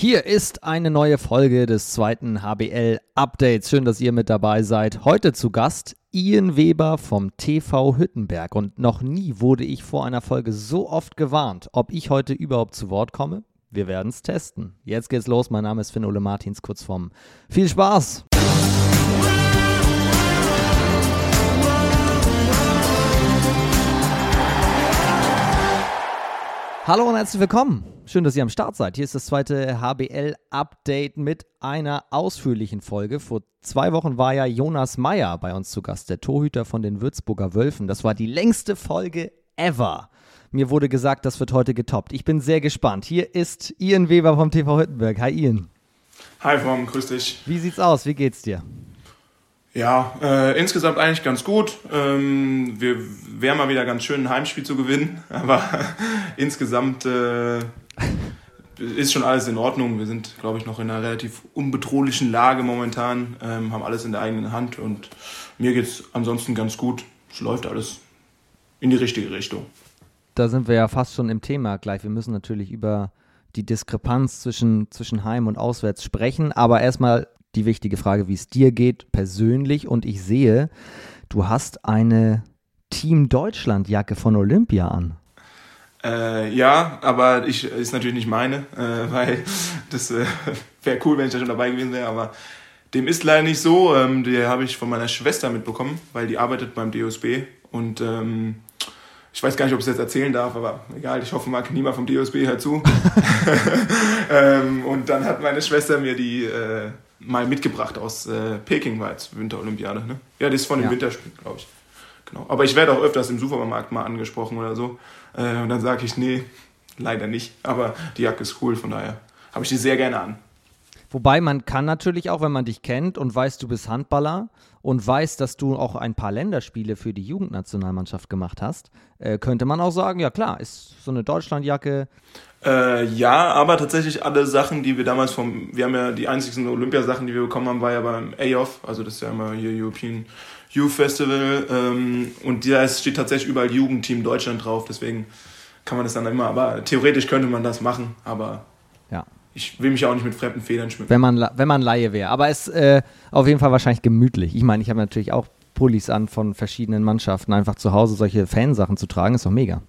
Hier ist eine neue Folge des zweiten HBL Updates. Schön, dass ihr mit dabei seid. Heute zu Gast Ian Weber vom TV Hüttenberg. Und noch nie wurde ich vor einer Folge so oft gewarnt, ob ich heute überhaupt zu Wort komme. Wir werden es testen. Jetzt geht's los. Mein Name ist Finn Ole Martins, kurz vorm. Viel Spaß! Hallo und herzlich willkommen. Schön, dass ihr am Start seid. Hier ist das zweite HBL-Update mit einer ausführlichen Folge. Vor zwei Wochen war ja Jonas Meyer bei uns zu Gast, der Torhüter von den Würzburger Wölfen. Das war die längste Folge ever. Mir wurde gesagt, das wird heute getoppt. Ich bin sehr gespannt. Hier ist Ian Weber vom TV Hüttenberg. Hi Ian. Hi Vom, grüß dich. Wie sieht's aus? Wie geht's dir? Ja, äh, insgesamt eigentlich ganz gut. Ähm, wir wären mal wieder ganz schön, ein Heimspiel zu gewinnen, aber insgesamt äh, ist schon alles in Ordnung. Wir sind, glaube ich, noch in einer relativ unbedrohlichen Lage momentan, ähm, haben alles in der eigenen Hand und mir geht es ansonsten ganz gut. Es läuft alles in die richtige Richtung. Da sind wir ja fast schon im Thema gleich. Wir müssen natürlich über die Diskrepanz zwischen, zwischen Heim und Auswärts sprechen, aber erstmal die wichtige Frage, wie es dir geht persönlich. Und ich sehe, du hast eine Team Deutschland Jacke von Olympia an. Äh, ja, aber ich ist natürlich nicht meine, äh, weil das äh, wäre cool, wenn ich da schon dabei gewesen wäre, aber dem ist leider nicht so. Ähm, die habe ich von meiner Schwester mitbekommen, weil die arbeitet beim DOSB und ähm, ich weiß gar nicht, ob ich es jetzt erzählen darf, aber egal, ich hoffe, mag niemand vom DOSB hört zu. ähm, und dann hat meine Schwester mir die äh, mal mitgebracht aus äh, Peking, war jetzt Winterolympiade. Ne? Ja, das ist von dem ja. Winterspiel, glaube ich. Genau. Aber ich werde auch öfters im Supermarkt mal angesprochen oder so. Äh, und dann sage ich, nee, leider nicht. Aber die Jacke ist cool, von daher habe ich die sehr gerne an. Wobei man kann natürlich auch, wenn man dich kennt und weiß, du bist Handballer und weiß, dass du auch ein paar Länderspiele für die Jugendnationalmannschaft gemacht hast, äh, könnte man auch sagen, ja klar, ist so eine Deutschlandjacke. Äh, ja, aber tatsächlich alle Sachen, die wir damals vom, wir haben ja die einzigen Olympiasachen, die wir bekommen haben, war ja beim AOF, also das ist ja immer hier European Youth Festival ähm, und da steht tatsächlich überall Jugendteam Deutschland drauf, deswegen kann man das dann immer, aber theoretisch könnte man das machen, aber ja. ich will mich auch nicht mit fremden Federn schmücken. Wenn man, wenn man Laie wäre, aber es ist äh, auf jeden Fall wahrscheinlich gemütlich. Ich meine, ich habe natürlich auch Pullis an von verschiedenen Mannschaften, einfach zu Hause solche Fansachen zu tragen, ist doch mega.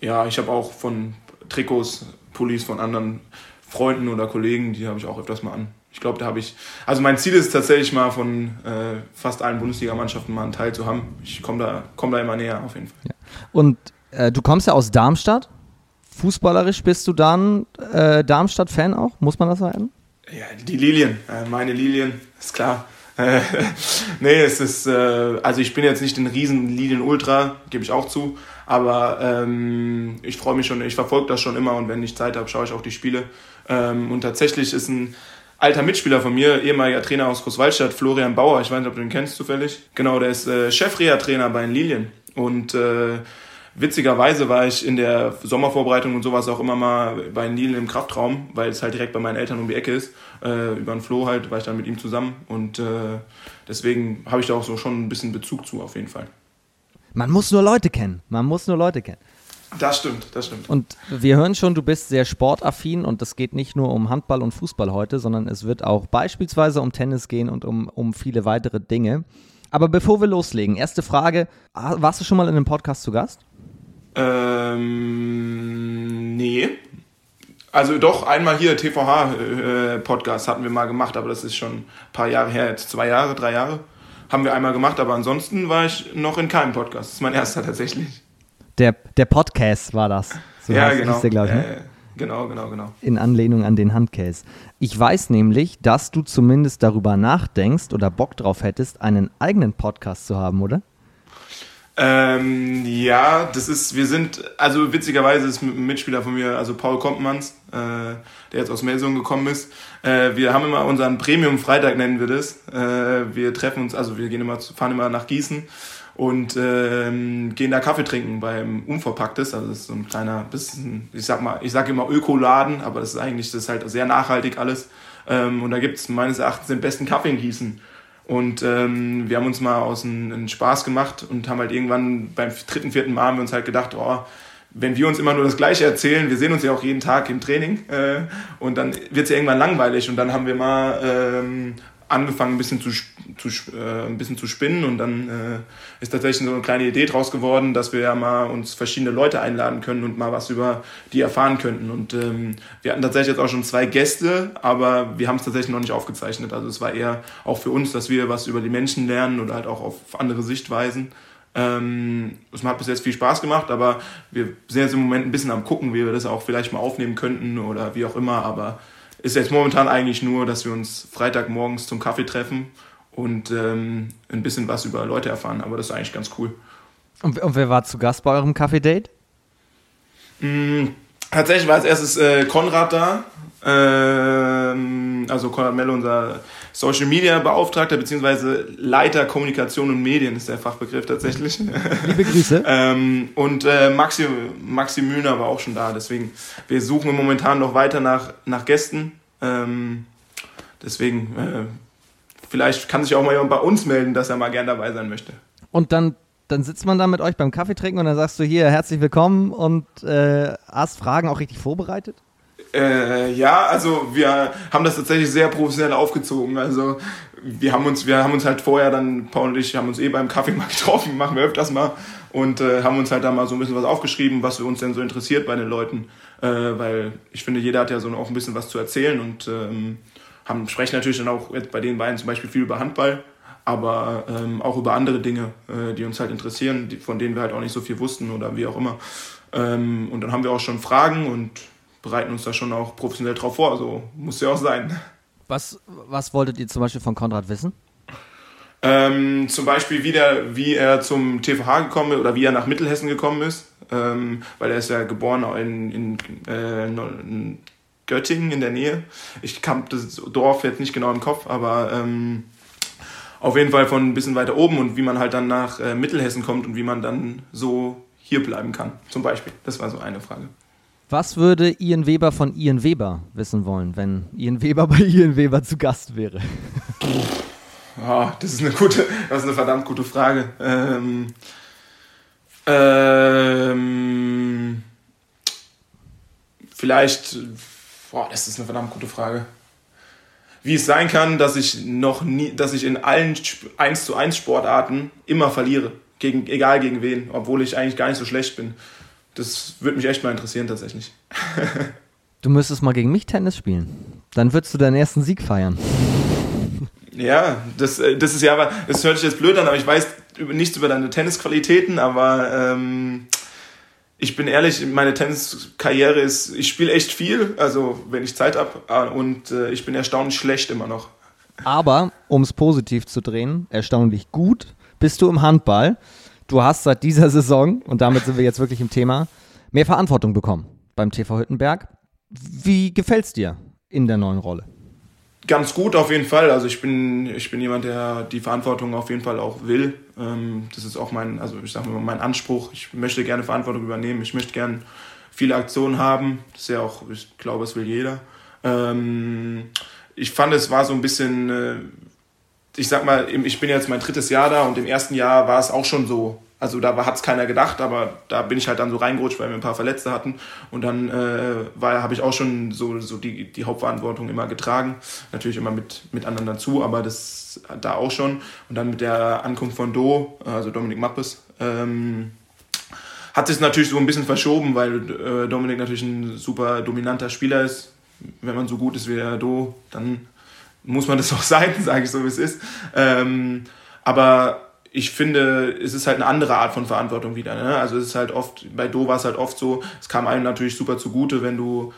Ja, ich habe auch von Trikots, Pullis von anderen Freunden oder Kollegen, die habe ich auch öfters mal an. Ich glaube, da habe ich. Also mein Ziel ist tatsächlich mal von äh, fast allen Bundesligamannschaften mal einen Teil zu haben. Ich komme da, komm da immer näher auf jeden Fall. Ja. Und äh, du kommst ja aus Darmstadt. Fußballerisch bist du dann äh, Darmstadt-Fan auch? Muss man das sagen? Ja, die Lilien, äh, meine Lilien, ist klar. nee, es ist, äh, also ich bin jetzt nicht ein riesen Lilien-Ultra, gebe ich auch zu, aber ähm, ich freue mich schon, ich verfolge das schon immer und wenn ich Zeit habe, schaue ich auch die Spiele. Ähm, und tatsächlich ist ein alter Mitspieler von mir, ehemaliger Trainer aus Großwaldstadt, Florian Bauer, ich weiß nicht, ob du den kennst zufällig. Genau, der ist äh, Chefreha-Trainer bei den Lilien. Und äh, witzigerweise war ich in der Sommervorbereitung und sowas auch immer mal bei den Lilien im Kraftraum, weil es halt direkt bei meinen Eltern um die Ecke ist. Äh, über den Flo halt war ich dann mit ihm zusammen. Und äh, deswegen habe ich da auch so schon ein bisschen Bezug zu, auf jeden Fall. Man muss nur Leute kennen. Man muss nur Leute kennen. Das stimmt, das stimmt. Und wir hören schon, du bist sehr sportaffin und es geht nicht nur um Handball und Fußball heute, sondern es wird auch beispielsweise um Tennis gehen und um, um viele weitere Dinge. Aber bevor wir loslegen, erste Frage: Warst du schon mal in einem Podcast zu Gast? Ähm, nee. Also doch, einmal hier, TVH-Podcast äh, hatten wir mal gemacht, aber das ist schon ein paar Jahre her, jetzt zwei Jahre, drei Jahre. Haben wir einmal gemacht, aber ansonsten war ich noch in keinem Podcast. Das ist mein erster tatsächlich. Der, der Podcast war das. So ja, genau. Der, ich, ne? äh, genau, genau, genau. In Anlehnung an den Handcase. Ich weiß nämlich, dass du zumindest darüber nachdenkst oder Bock drauf hättest, einen eigenen Podcast zu haben, oder? Ähm, ja, das ist, wir sind, also witzigerweise ist ein Mitspieler von mir, also Paul Kompmanns, äh, der jetzt aus Melsungen gekommen ist. Äh, wir haben immer unseren Premium-Freitag, nennen wir das. Äh, wir treffen uns, also wir gehen immer, fahren immer nach Gießen und ähm, gehen da Kaffee trinken beim Unverpacktes. Also das ist so ein kleiner bisschen, ich sag mal, ich sage immer Ökoladen, aber das ist eigentlich, das ist halt sehr nachhaltig alles. Ähm, und da gibt's meines Erachtens den besten Kaffee in Gießen. Und ähm, wir haben uns mal aus einem Spaß gemacht und haben halt irgendwann beim dritten, vierten Mal haben wir uns halt gedacht, oh, wenn wir uns immer nur das Gleiche erzählen, wir sehen uns ja auch jeden Tag im Training äh, und dann wird es ja irgendwann langweilig und dann haben wir mal ähm, angefangen, ein bisschen zu, zu, äh, ein bisschen zu spinnen und dann äh, ist tatsächlich so eine kleine Idee draus geworden, dass wir ja mal uns verschiedene Leute einladen können und mal was über die erfahren könnten. Und ähm, wir hatten tatsächlich jetzt auch schon zwei Gäste, aber wir haben es tatsächlich noch nicht aufgezeichnet. Also es war eher auch für uns, dass wir was über die Menschen lernen oder halt auch auf andere Sichtweisen. Ähm, es hat bis jetzt viel Spaß gemacht, aber wir sind jetzt im Moment ein bisschen am gucken, wie wir das auch vielleicht mal aufnehmen könnten oder wie auch immer. Aber ist jetzt momentan eigentlich nur, dass wir uns Freitagmorgens zum Kaffee treffen und ähm, ein bisschen was über Leute erfahren. Aber das ist eigentlich ganz cool. Und, und wer war zu Gast bei eurem Kaffee-Date? Mm, tatsächlich war als erstes äh, Konrad da. Ähm, also Konrad Melle, unser Social Media Beauftragter beziehungsweise Leiter Kommunikation und Medien ist der Fachbegriff tatsächlich. Liebe Grüße. ähm, und äh, Maxi, Maxi Mühner war auch schon da. Deswegen, wir suchen momentan noch weiter nach, nach Gästen. Ähm, deswegen, äh, vielleicht kann sich auch mal jemand bei uns melden, dass er mal gern dabei sein möchte. Und dann dann sitzt man da mit euch beim Kaffee trinken und dann sagst du hier herzlich willkommen und äh, hast Fragen auch richtig vorbereitet? Äh, ja, also wir haben das tatsächlich sehr professionell aufgezogen. Also wir haben uns, wir haben uns halt vorher dann, Paul und ich haben uns eh beim Kaffee mal getroffen, machen wir öfters mal und äh, haben uns halt da mal so ein bisschen was aufgeschrieben, was uns denn so interessiert bei den Leuten. Äh, weil ich finde, jeder hat ja so auch ein bisschen was zu erzählen und ähm, haben, sprechen natürlich dann auch jetzt bei den beiden zum Beispiel viel über Handball, aber ähm, auch über andere Dinge, äh, die uns halt interessieren, die, von denen wir halt auch nicht so viel wussten oder wie auch immer. Ähm, und dann haben wir auch schon Fragen und bereiten uns da schon auch professionell drauf vor. Also muss ja auch sein. Was, was wolltet ihr zum Beispiel von Konrad wissen? Ähm, zum Beispiel, wie, der, wie er zum TVH gekommen ist oder wie er nach Mittelhessen gekommen ist. Ähm, weil er ist ja geboren in, in, äh, in Göttingen in der Nähe. Ich habe das Dorf jetzt nicht genau im Kopf, aber ähm, auf jeden Fall von ein bisschen weiter oben und wie man halt dann nach äh, Mittelhessen kommt und wie man dann so hier bleiben kann, zum Beispiel. Das war so eine Frage. Was würde Ian Weber von Ian Weber wissen wollen, wenn Ian Weber bei Ian Weber zu Gast wäre? Ja, das ist eine gute, das ist eine verdammt gute Frage. Ähm, ähm, vielleicht, boah, das ist eine verdammt gute Frage. Wie es sein kann, dass ich noch nie, dass ich in allen 1 zu 1 Sportarten immer verliere. Gegen, egal gegen wen, obwohl ich eigentlich gar nicht so schlecht bin. Das würde mich echt mal interessieren tatsächlich. du müsstest mal gegen mich Tennis spielen. Dann würdest du deinen ersten Sieg feiern. Ja, das, äh, das ist ja, das hört sich jetzt blöd an, aber ich weiß nichts über deine Tennisqualitäten, aber ähm, ich bin ehrlich, meine Tenniskarriere ist, ich spiele echt viel, also wenn ich Zeit habe äh, und äh, ich bin erstaunlich schlecht immer noch. Aber, um es positiv zu drehen, erstaunlich gut bist du im Handball du hast seit dieser Saison, und damit sind wir jetzt wirklich im Thema, mehr Verantwortung bekommen beim TV Hüttenberg. Wie gefällt es dir in der neuen Rolle? Ganz gut auf jeden Fall. Also ich bin, ich bin jemand, der die Verantwortung auf jeden Fall auch will. Ähm, das ist auch mein, also ich sag mal, mein Anspruch. Ich möchte gerne Verantwortung übernehmen. Ich möchte gerne viele Aktionen haben. Das ist ja auch, ich glaube, es will jeder. Ähm, ich fand, es war so ein bisschen äh, ich sag mal, ich bin jetzt mein drittes Jahr da und im ersten Jahr war es auch schon so. Also da hat es keiner gedacht, aber da bin ich halt dann so reingerutscht, weil wir ein paar Verletzte hatten. Und dann äh, habe ich auch schon so, so die, die Hauptverantwortung immer getragen. Natürlich immer mit, mit anderen dazu, aber das da auch schon. Und dann mit der Ankunft von Do, also Dominik Mappes, ähm, hat sich natürlich so ein bisschen verschoben, weil äh, Dominik natürlich ein super dominanter Spieler ist. Wenn man so gut ist wie der Do, dann muss man das auch sein, sage ich so, wie es ist. Ähm, aber ich finde, es ist halt eine andere Art von Verantwortung wieder. Ne? Also es ist halt oft, bei Do war es halt oft so, es kam einem natürlich super zugute, wenn du,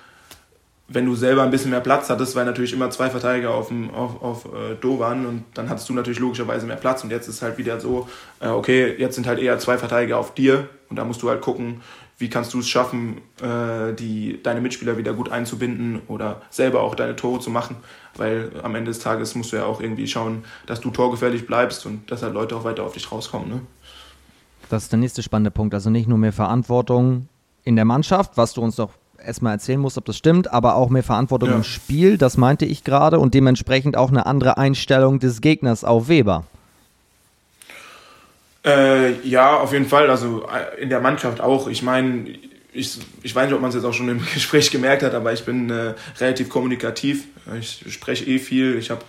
wenn du selber ein bisschen mehr Platz hattest, weil natürlich immer zwei Verteidiger auf, dem, auf, auf äh, Do waren und dann hattest du natürlich logischerweise mehr Platz und jetzt ist halt wieder so, äh, okay, jetzt sind halt eher zwei Verteidiger auf dir und da musst du halt gucken, wie kannst du es schaffen, äh, die, deine Mitspieler wieder gut einzubinden oder selber auch deine Tore zu machen weil am Ende des Tages musst du ja auch irgendwie schauen, dass du torgefährlich bleibst und dass halt Leute auch weiter auf dich rauskommen. Ne? Das ist der nächste spannende Punkt. Also nicht nur mehr Verantwortung in der Mannschaft, was du uns doch erstmal erzählen musst, ob das stimmt, aber auch mehr Verantwortung ja. im Spiel, das meinte ich gerade, und dementsprechend auch eine andere Einstellung des Gegners auf Weber. Äh, ja, auf jeden Fall. Also äh, in der Mannschaft auch. Ich meine, ich, ich weiß nicht, ob man es jetzt auch schon im Gespräch gemerkt hat, aber ich bin äh, relativ kommunikativ. Ich spreche eh viel. Ich habe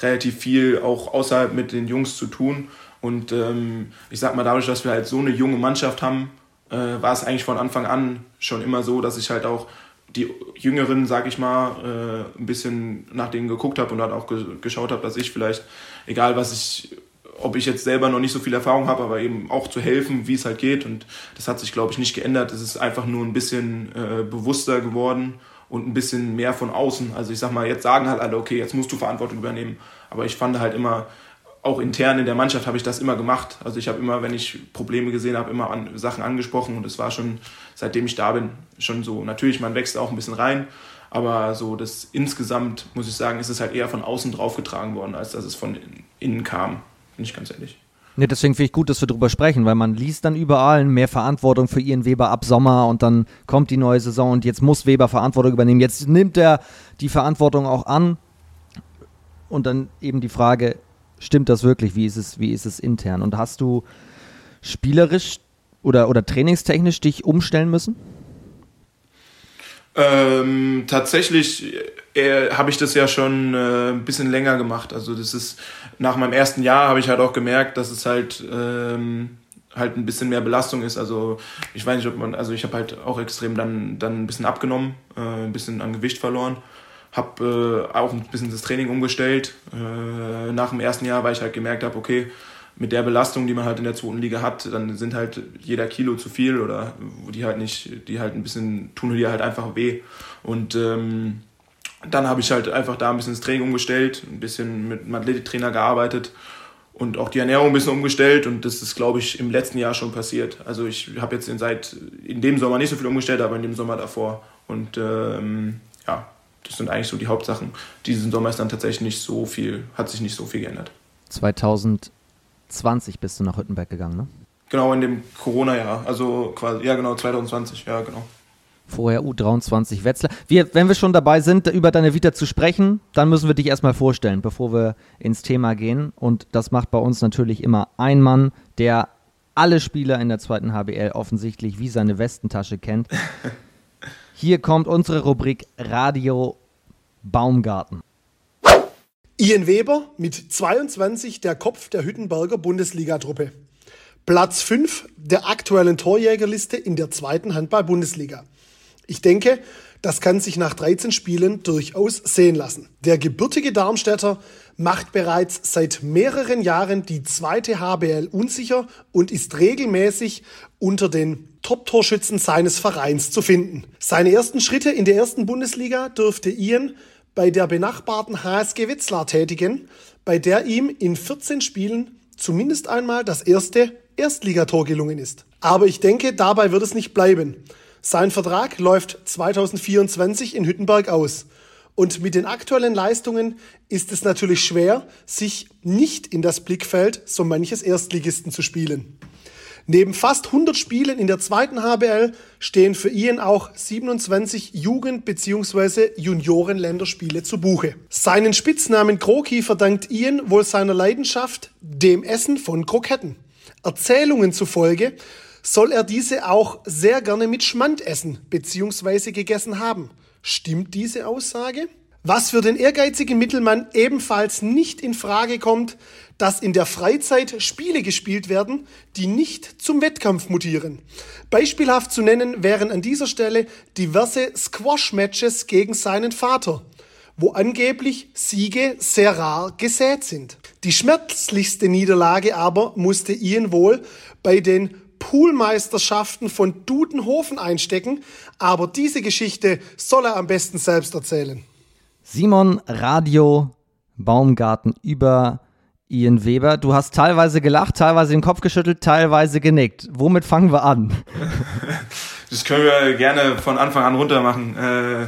relativ viel auch außerhalb mit den Jungs zu tun. Und ähm, ich sag mal, dadurch, dass wir halt so eine junge Mannschaft haben, äh, war es eigentlich von Anfang an schon immer so, dass ich halt auch die Jüngeren, sag ich mal, äh, ein bisschen nach denen geguckt habe und dann auch ge geschaut habe, dass ich vielleicht, egal was ich ob ich jetzt selber noch nicht so viel Erfahrung habe, aber eben auch zu helfen, wie es halt geht. Und das hat sich, glaube ich, nicht geändert. Es ist einfach nur ein bisschen äh, bewusster geworden und ein bisschen mehr von außen. Also ich sag mal, jetzt sagen halt alle, okay, jetzt musst du Verantwortung übernehmen. Aber ich fand halt immer, auch intern in der Mannschaft habe ich das immer gemacht. Also ich habe immer, wenn ich Probleme gesehen habe, immer an, Sachen angesprochen und es war schon, seitdem ich da bin, schon so. Natürlich, man wächst auch ein bisschen rein, aber so das insgesamt, muss ich sagen, ist es halt eher von außen draufgetragen worden, als dass es von innen kam bin ich ganz ehrlich. Nee, deswegen finde ich gut, dass wir darüber sprechen, weil man liest dann überall mehr Verantwortung für Ian Weber ab Sommer und dann kommt die neue Saison und jetzt muss Weber Verantwortung übernehmen. Jetzt nimmt er die Verantwortung auch an und dann eben die Frage, stimmt das wirklich? Wie ist es, wie ist es intern? Und hast du spielerisch oder, oder trainingstechnisch dich umstellen müssen? Ähm, tatsächlich äh, habe ich das ja schon äh, ein bisschen länger gemacht. Also das ist nach meinem ersten Jahr habe ich halt auch gemerkt, dass es halt ähm, halt ein bisschen mehr Belastung ist. Also ich weiß nicht, ob man, also ich habe halt auch extrem dann dann ein bisschen abgenommen, äh, ein bisschen an Gewicht verloren, habe äh, auch ein bisschen das Training umgestellt. Äh, nach dem ersten Jahr, weil ich halt gemerkt habe, okay, mit der Belastung, die man halt in der zweiten Liga hat, dann sind halt jeder Kilo zu viel oder die halt nicht, die halt ein bisschen tun dir halt einfach weh und ähm, dann habe ich halt einfach da ein bisschen das Training umgestellt, ein bisschen mit einem Athletiktrainer gearbeitet und auch die Ernährung ein bisschen umgestellt und das ist, glaube ich, im letzten Jahr schon passiert. Also ich habe jetzt in, seit in dem Sommer nicht so viel umgestellt, aber in dem Sommer davor. Und ähm, ja, das sind eigentlich so die Hauptsachen. Diesen Sommer ist dann tatsächlich nicht so viel, hat sich nicht so viel geändert. 2020 bist du nach Hüttenberg gegangen, ne? Genau, in dem Corona-Jahr. Also quasi, ja genau, 2020, ja genau. Vorher U23 Wetzlar. Wir, wenn wir schon dabei sind, über deine Vita zu sprechen, dann müssen wir dich erstmal vorstellen, bevor wir ins Thema gehen. Und das macht bei uns natürlich immer ein Mann, der alle Spieler in der zweiten HBL offensichtlich wie seine Westentasche kennt. Hier kommt unsere Rubrik Radio Baumgarten. Ian Weber mit 22 der Kopf der Hüttenberger Bundesliga-Truppe. Platz 5 der aktuellen Torjägerliste in der zweiten Handball-Bundesliga. Ich denke, das kann sich nach 13 Spielen durchaus sehen lassen. Der gebürtige Darmstädter macht bereits seit mehreren Jahren die zweite HBL unsicher und ist regelmäßig unter den Top-Torschützen seines Vereins zu finden. Seine ersten Schritte in der ersten Bundesliga dürfte Ian bei der benachbarten HSG Wetzlar tätigen, bei der ihm in 14 Spielen zumindest einmal das erste Erstligator gelungen ist. Aber ich denke, dabei wird es nicht bleiben. Sein Vertrag läuft 2024 in Hüttenberg aus. Und mit den aktuellen Leistungen ist es natürlich schwer, sich nicht in das Blickfeld so manches Erstligisten zu spielen. Neben fast 100 Spielen in der zweiten HBL stehen für ihn auch 27 Jugend- bzw. Juniorenländerspiele zu Buche. Seinen Spitznamen Kroki verdankt Ian wohl seiner Leidenschaft dem Essen von Kroketten. Erzählungen zufolge soll er diese auch sehr gerne mit Schmand essen bzw. gegessen haben. Stimmt diese Aussage? Was für den ehrgeizigen Mittelmann ebenfalls nicht in Frage kommt, dass in der Freizeit Spiele gespielt werden, die nicht zum Wettkampf mutieren. Beispielhaft zu nennen wären an dieser Stelle diverse Squash-Matches gegen seinen Vater, wo angeblich Siege sehr rar gesät sind. Die schmerzlichste Niederlage aber musste Ian wohl bei den Poolmeisterschaften von Dudenhofen einstecken, aber diese Geschichte soll er am besten selbst erzählen. Simon Radio Baumgarten über Ian Weber. Du hast teilweise gelacht, teilweise den Kopf geschüttelt, teilweise genickt. Womit fangen wir an? Das können wir gerne von Anfang an runter machen. Äh,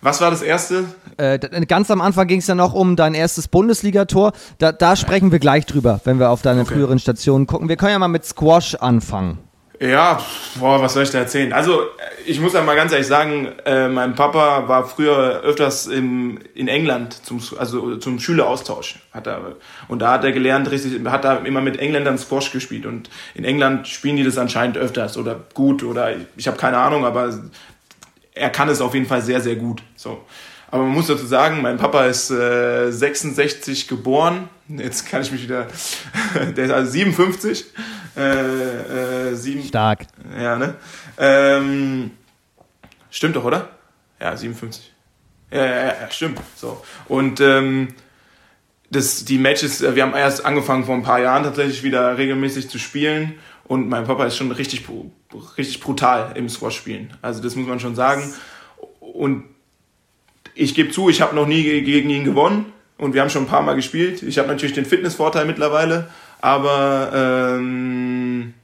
was war das erste? Äh, ganz am Anfang ging es ja noch um dein erstes Bundesligator. Da, da sprechen wir gleich drüber, wenn wir auf deine okay. früheren Stationen gucken. Wir können ja mal mit Squash anfangen. Ja, boah, was soll ich da erzählen? Also, ich muss ja mal ganz ehrlich sagen, äh, mein Papa war früher öfters im, in England zum, also zum Schüleraustausch. Hat er, und da hat er gelernt, richtig, hat er immer mit Engländern Squash gespielt. Und in England spielen die das anscheinend öfters oder gut oder ich habe keine Ahnung, aber er kann es auf jeden Fall sehr, sehr gut. So. Aber man muss dazu sagen, mein Papa ist äh, 66 geboren. Jetzt kann ich mich wieder. der ist also 57. Äh, äh, sieben, Stark. Ja, ne? Ähm, stimmt doch, oder? Ja, 57. Ja, ja, ja, stimmt. So. Und ähm, das, die Matches, äh, wir haben erst angefangen vor ein paar Jahren tatsächlich wieder regelmäßig zu spielen. Und mein Papa ist schon richtig, richtig brutal im Squash-Spielen. Also das muss man schon sagen. Und ich gebe zu, ich habe noch nie gegen ihn gewonnen. Und wir haben schon ein paar Mal gespielt. Ich habe natürlich den Fitnessvorteil mittlerweile. Aber ähm,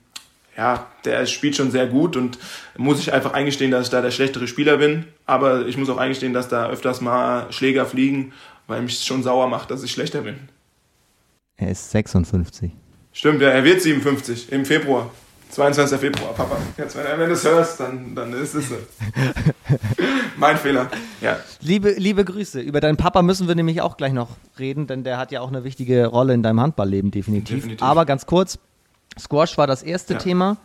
ja, der spielt schon sehr gut und muss ich einfach eingestehen, dass ich da der schlechtere Spieler bin. Aber ich muss auch eingestehen, dass da öfters mal Schläger fliegen, weil mich es schon sauer macht, dass ich schlechter bin. Er ist 56. Stimmt, ja, er wird 57 im Februar. 22. Februar, Papa. Jetzt, wenn, wenn du es hörst, dann, dann ist es so. mein Fehler. Ja. Liebe, liebe Grüße. Über deinen Papa müssen wir nämlich auch gleich noch reden, denn der hat ja auch eine wichtige Rolle in deinem Handballleben, definitiv. definitiv. Aber ganz kurz: Squash war das erste ja. Thema.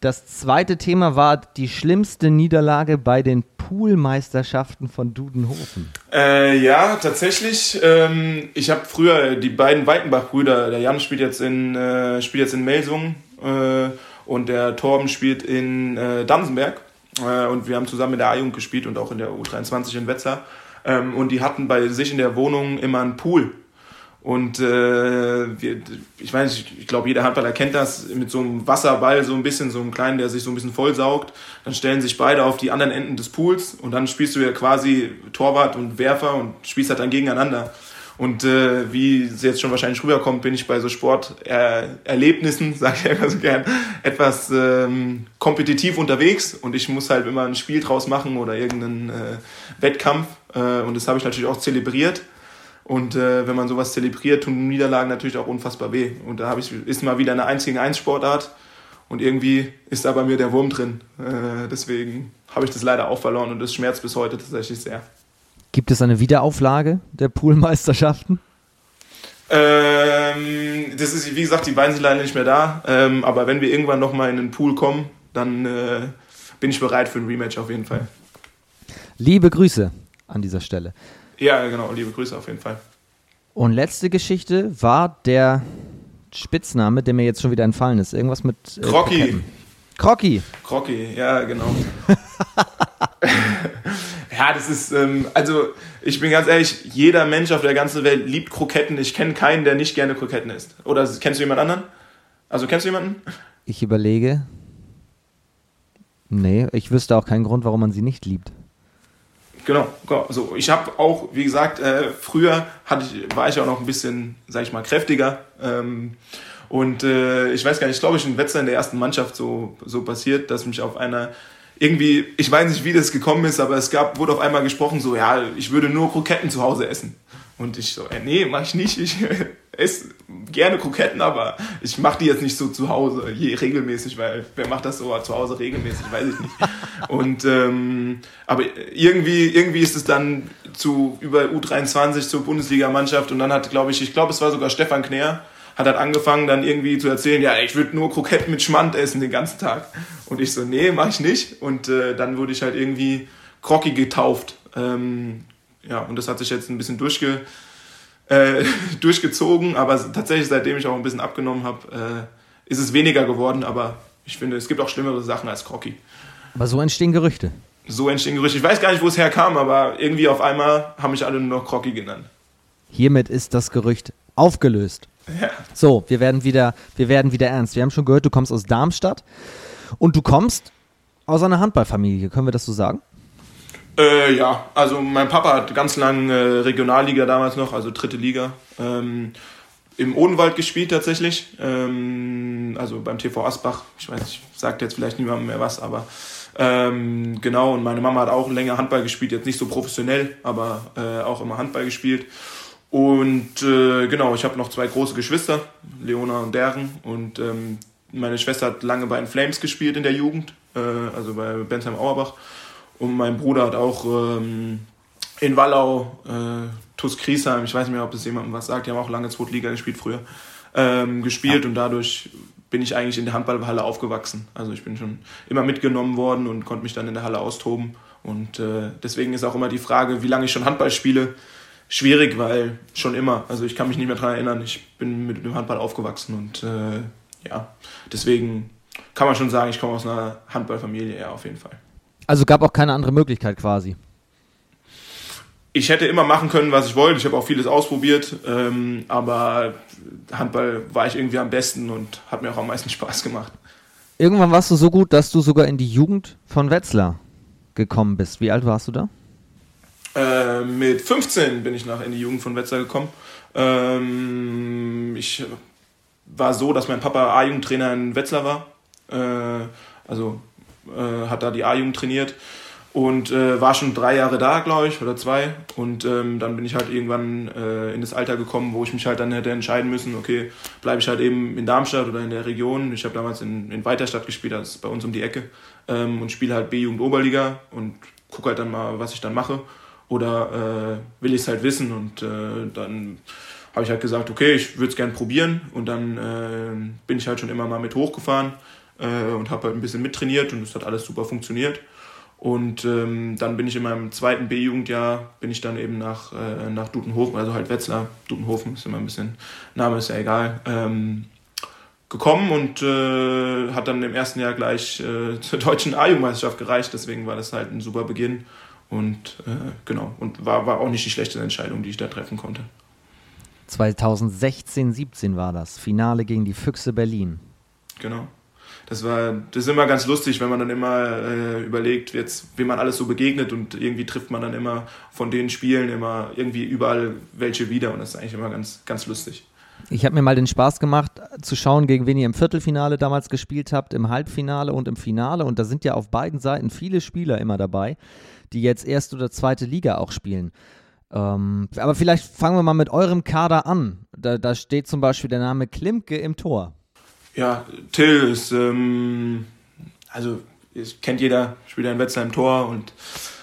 Das zweite Thema war die schlimmste Niederlage bei den Poolmeisterschaften von Dudenhofen. Äh, ja, tatsächlich. Ähm, ich habe früher die beiden Weitenbach-Brüder, der Jan spielt jetzt in, äh, spielt jetzt in Melsungen äh, und der Torben spielt in äh, Dansenberg. Äh, und wir haben zusammen in der A-Jugend gespielt und auch in der U23 in Wetzlar. Ähm, und die hatten bei sich in der Wohnung immer einen Pool. Und äh, wir, ich weiß, ich, ich glaube, jeder Handballer kennt das, mit so einem Wasserball, so ein bisschen, so einem kleinen, der sich so ein bisschen vollsaugt. Dann stellen sich beide auf die anderen Enden des Pools und dann spielst du ja quasi Torwart und Werfer und spielst halt dann gegeneinander. Und äh, wie es jetzt schon wahrscheinlich rüberkommt, bin ich bei so Sporterlebnissen, sage ich immer so gern, etwas ähm, kompetitiv unterwegs und ich muss halt immer ein Spiel draus machen oder irgendeinen äh, Wettkampf. Äh, und das habe ich natürlich auch zelebriert. Und äh, wenn man sowas zelebriert, tun Niederlagen natürlich auch unfassbar weh. Und da habe ich, ist mal wieder eine 1 gegen 1 Sportart. Und irgendwie ist da bei mir der Wurm drin. Äh, deswegen habe ich das leider auch verloren und das schmerzt bis heute tatsächlich sehr. Gibt es eine Wiederauflage der Poolmeisterschaften? Ähm, das ist, wie gesagt, die beiden sind leider nicht mehr da. Ähm, aber wenn wir irgendwann nochmal in den Pool kommen, dann äh, bin ich bereit für ein Rematch auf jeden Fall. Liebe Grüße an dieser Stelle. Ja, genau, liebe Grüße auf jeden Fall. Und letzte Geschichte war der Spitzname, der mir jetzt schon wieder entfallen ist. Irgendwas mit. Äh, Crocky. Crocky. Crocky, ja, genau. ja, das ist, ähm, also ich bin ganz ehrlich, jeder Mensch auf der ganzen Welt liebt Kroketten. Ich kenne keinen, der nicht gerne Kroketten isst. Oder kennst du jemand anderen? Also kennst du jemanden? Ich überlege. Nee, ich wüsste auch keinen Grund, warum man sie nicht liebt. Genau, so ich habe auch, wie gesagt, äh, früher hatte ich, war ich auch noch ein bisschen, sag ich mal, kräftiger. Ähm, und äh, ich weiß gar nicht, glaube ich, in Wetzlar in der ersten Mannschaft so, so passiert, dass mich auf einer irgendwie, ich weiß nicht, wie das gekommen ist, aber es gab, wurde auf einmal gesprochen, so, ja, ich würde nur Kroketten zu Hause essen. Und ich so, äh, nee, mach ich nicht. Ich esse gerne Kroketten, aber ich mache die jetzt nicht so zu Hause, je regelmäßig, weil wer macht das so zu Hause regelmäßig, weiß ich nicht. Und ähm, aber irgendwie, irgendwie ist es dann zu über U23 zur Bundesligamannschaft und dann hat, glaube ich, ich glaube, es war sogar Stefan Knär, hat halt angefangen dann irgendwie zu erzählen, ja, ich würde nur Kroketten mit Schmand essen den ganzen Tag. Und ich so, nee, mach ich nicht. Und äh, dann wurde ich halt irgendwie Crocky getauft. Ähm, ja, und das hat sich jetzt ein bisschen durchge, äh, durchgezogen, aber tatsächlich, seitdem ich auch ein bisschen abgenommen habe, äh, ist es weniger geworden, aber ich finde, es gibt auch schlimmere Sachen als Crocky. Aber so entstehen Gerüchte. So entstehen Gerüchte. Ich weiß gar nicht, wo es herkam, aber irgendwie auf einmal haben mich alle nur noch Crocky genannt. Hiermit ist das Gerücht aufgelöst. So, wir werden, wieder, wir werden wieder ernst. Wir haben schon gehört, du kommst aus Darmstadt und du kommst aus einer Handballfamilie. Können wir das so sagen? Äh, ja, also mein Papa hat ganz lange äh, Regionalliga damals noch, also dritte Liga, ähm, im Odenwald gespielt tatsächlich. Ähm, also beim TV Asbach. Ich weiß, ich sagt jetzt vielleicht niemandem mehr was, aber ähm, genau. Und meine Mama hat auch länger Handball gespielt, jetzt nicht so professionell, aber äh, auch immer Handball gespielt. Und äh, genau, ich habe noch zwei große Geschwister, Leona und Deren. Und ähm, meine Schwester hat lange bei den Flames gespielt in der Jugend, äh, also bei Bensheim Auerbach. Und mein Bruder hat auch ähm, in Wallau, äh, TuS Griesheim, ich weiß nicht mehr, ob das jemandem was sagt, die haben auch lange Zweitliga gespielt früher, ähm, gespielt ja. und dadurch bin ich eigentlich in der Handballhalle aufgewachsen. Also ich bin schon immer mitgenommen worden und konnte mich dann in der Halle austoben. Und äh, deswegen ist auch immer die Frage, wie lange ich schon Handball spiele, schwierig, weil schon immer. Also ich kann mich nicht mehr daran erinnern, ich bin mit dem Handball aufgewachsen und äh, ja, deswegen kann man schon sagen, ich komme aus einer Handballfamilie, ja, auf jeden Fall. Also gab auch keine andere Möglichkeit quasi ich hätte immer machen können, was ich wollte. Ich habe auch vieles ausprobiert, ähm, aber Handball war ich irgendwie am besten und hat mir auch am meisten Spaß gemacht. Irgendwann warst du so gut, dass du sogar in die Jugend von Wetzlar gekommen bist. Wie alt warst du da? Äh, mit 15 bin ich nach in die Jugend von Wetzlar gekommen. Ähm, ich war so, dass mein Papa A-Jugendtrainer in Wetzlar war. Äh, also äh, hat da die A-Jugend trainiert und äh, war schon drei Jahre da, glaube ich, oder zwei. Und ähm, dann bin ich halt irgendwann äh, in das Alter gekommen, wo ich mich halt dann hätte entscheiden müssen, okay, bleibe ich halt eben in Darmstadt oder in der Region. Ich habe damals in, in Weiterstadt gespielt, das ist bei uns um die Ecke, ähm, und spiele halt B-Jugend Oberliga und gucke halt dann mal, was ich dann mache. Oder äh, will ich es halt wissen und äh, dann habe ich halt gesagt, okay, ich würde es gerne probieren und dann äh, bin ich halt schon immer mal mit hochgefahren äh, und habe halt ein bisschen mittrainiert und es hat alles super funktioniert. Und ähm, dann bin ich in meinem zweiten B-Jugendjahr, bin ich dann eben nach, äh, nach Dutenhofen, also halt Wetzlar, Dutenhofen ist immer ein bisschen, Name ist ja egal, ähm, gekommen und äh, hat dann im ersten Jahr gleich äh, zur deutschen A-Jugendmeisterschaft gereicht. Deswegen war das halt ein super Beginn und äh, genau, und war, war auch nicht die schlechte Entscheidung, die ich da treffen konnte. 2016, 17 war das, Finale gegen die Füchse Berlin. Genau das war, das ist immer ganz lustig, wenn man dann immer äh, überlegt, jetzt, wem man alles so begegnet und irgendwie trifft man dann immer von den Spielen immer irgendwie überall welche wieder und das ist eigentlich immer ganz, ganz lustig. Ich habe mir mal den Spaß gemacht, zu schauen, gegen wen ihr im Viertelfinale damals gespielt habt, im Halbfinale und im Finale. Und da sind ja auf beiden Seiten viele Spieler immer dabei, die jetzt erste oder zweite Liga auch spielen. Ähm, aber vielleicht fangen wir mal mit eurem Kader an. Da, da steht zum Beispiel der Name Klimke im Tor. Ja, Till ist, ähm, also kennt jeder, spielt in Wetzlar im Tor und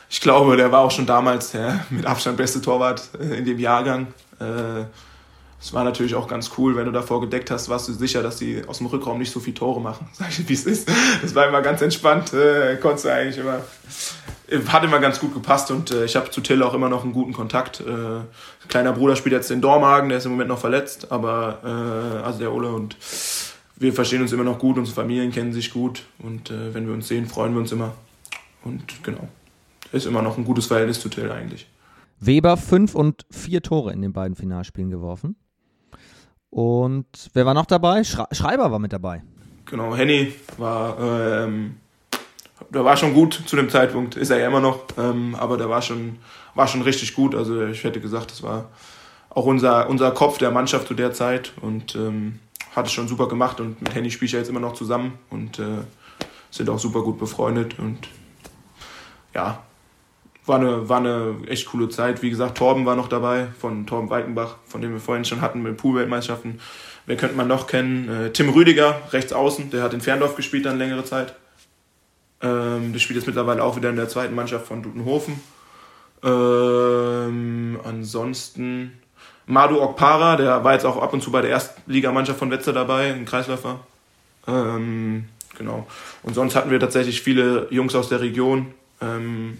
ich glaube, der war auch schon damals der mit Abstand beste Torwart äh, in dem Jahrgang. Äh, es war natürlich auch ganz cool, wenn du davor gedeckt hast, warst du sicher, dass die aus dem Rückraum nicht so viele Tore machen. Sag ich, wie es ist. Das war immer ganz entspannt. Äh, konntest du eigentlich immer. Hat immer ganz gut gepasst und äh, ich habe zu Till auch immer noch einen guten Kontakt. Äh, kleiner Bruder spielt jetzt in Dormagen, der ist im Moment noch verletzt, aber äh, also der Ole und wir verstehen uns immer noch gut, unsere Familien kennen sich gut und äh, wenn wir uns sehen, freuen wir uns immer. Und genau, ist immer noch ein gutes Verhältnis zu Till eigentlich. Weber fünf und vier Tore in den beiden Finalspielen geworfen. Und wer war noch dabei? Schre Schreiber war mit dabei. Genau, Henny war, ähm, der war schon gut zu dem Zeitpunkt, ist er ja immer noch, ähm, aber der war schon, war schon richtig gut. Also ich hätte gesagt, das war auch unser, unser Kopf der Mannschaft zu der Zeit und ähm, hat es schon super gemacht und mit Henny spiele ich ja jetzt immer noch zusammen und äh, sind auch super gut befreundet und ja, war eine, war eine echt coole Zeit. Wie gesagt, Torben war noch dabei, von Torben Walkenbach, von dem wir vorhin schon hatten mit Poolweltmeisterschaften. Wer könnte man noch kennen? Äh, Tim Rüdiger, rechts außen, der hat in Ferndorf gespielt dann längere Zeit. Ähm, der spielt jetzt mittlerweile auch wieder in der zweiten Mannschaft von Dutenhofen. Ähm, ansonsten Madu Okpara, der war jetzt auch ab und zu bei der Erstligamannschaft von Wetzlar dabei, ein Kreisläufer. Ähm, genau. Und sonst hatten wir tatsächlich viele Jungs aus der Region, ähm,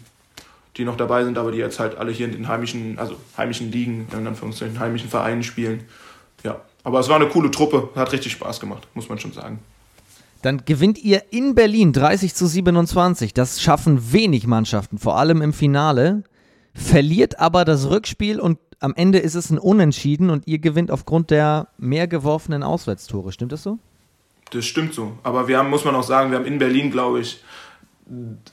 die noch dabei sind, aber die jetzt halt alle hier in den heimischen, also heimischen Ligen, in Anführungszeichen heimischen Vereinen spielen. Ja. Aber es war eine coole Truppe, hat richtig Spaß gemacht, muss man schon sagen. Dann gewinnt ihr in Berlin 30 zu 27. Das schaffen wenig Mannschaften, vor allem im Finale. Verliert aber das Rückspiel und am Ende ist es ein Unentschieden und ihr gewinnt aufgrund der mehr geworfenen Auswärtstore. Stimmt das so? Das stimmt so. Aber wir haben, muss man auch sagen, wir haben in Berlin, glaube ich,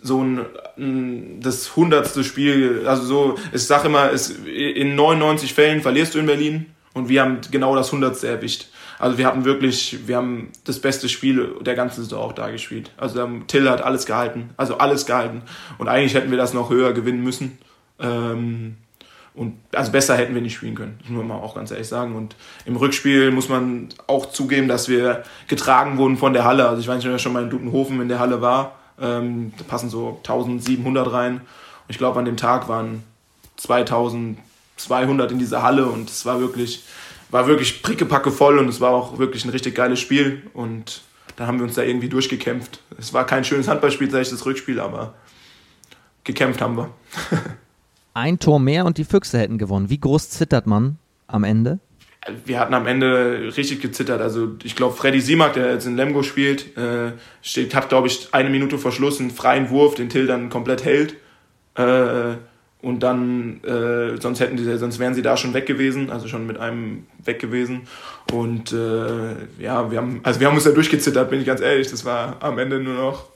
so ein, das hundertste Spiel, also so, ich sage immer, es, in 99 Fällen verlierst du in Berlin und wir haben genau das hundertste erwischt. Also wir hatten wirklich, wir haben das beste Spiel der ganzen Saison auch da gespielt. Also Till hat alles gehalten, also alles gehalten. Und eigentlich hätten wir das noch höher gewinnen müssen. Ähm, Und also besser hätten wir nicht spielen können, das muss man auch ganz ehrlich sagen. Und im Rückspiel muss man auch zugeben, dass wir getragen wurden von der Halle. Also ich weiß nicht, wer schon mal in Dutenhofen in der Halle war. Ähm, da passen so 1700 rein. Und ich glaube, an dem Tag waren 2200 in dieser Halle und es war wirklich, war wirklich prickepacke voll und es war auch wirklich ein richtig geiles Spiel. Und dann haben wir uns da irgendwie durchgekämpft. Es war kein schönes Handballspiel, sage ich, das Rückspiel, aber gekämpft haben wir. Ein Tor mehr und die Füchse hätten gewonnen. Wie groß zittert man am Ende? Wir hatten am Ende richtig gezittert. Also ich glaube, Freddy Simak, der jetzt in Lemgo spielt, äh, steht, hat, glaube ich, eine Minute vor Schluss einen freien Wurf, den Till dann komplett hält. Äh, und dann, äh, sonst hätten die, sonst wären sie da schon weg gewesen, also schon mit einem weg gewesen. Und äh, ja, wir haben, also wir haben uns da durchgezittert, bin ich ganz ehrlich. Das war am Ende nur noch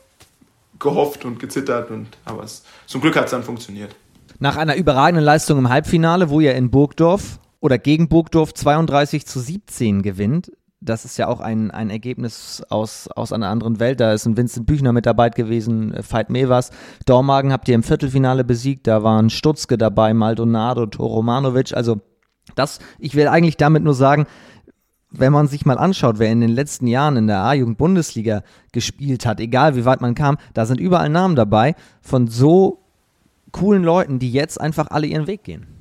gehofft und gezittert und aber es, zum Glück hat es dann funktioniert. Nach einer überragenden Leistung im Halbfinale, wo ihr in Burgdorf oder gegen Burgdorf 32 zu 17 gewinnt, das ist ja auch ein, ein Ergebnis aus, aus einer anderen Welt. Da ist ein Vincent Büchner mit dabei gewesen, äh, Veit Mevers. Dormagen habt ihr im Viertelfinale besiegt. Da waren Stutzke dabei, Maldonado, Toromanovic. Also, das, ich will eigentlich damit nur sagen, wenn man sich mal anschaut, wer in den letzten Jahren in der A-Jugend-Bundesliga gespielt hat, egal wie weit man kam, da sind überall Namen dabei von so coolen Leuten, die jetzt einfach alle ihren Weg gehen.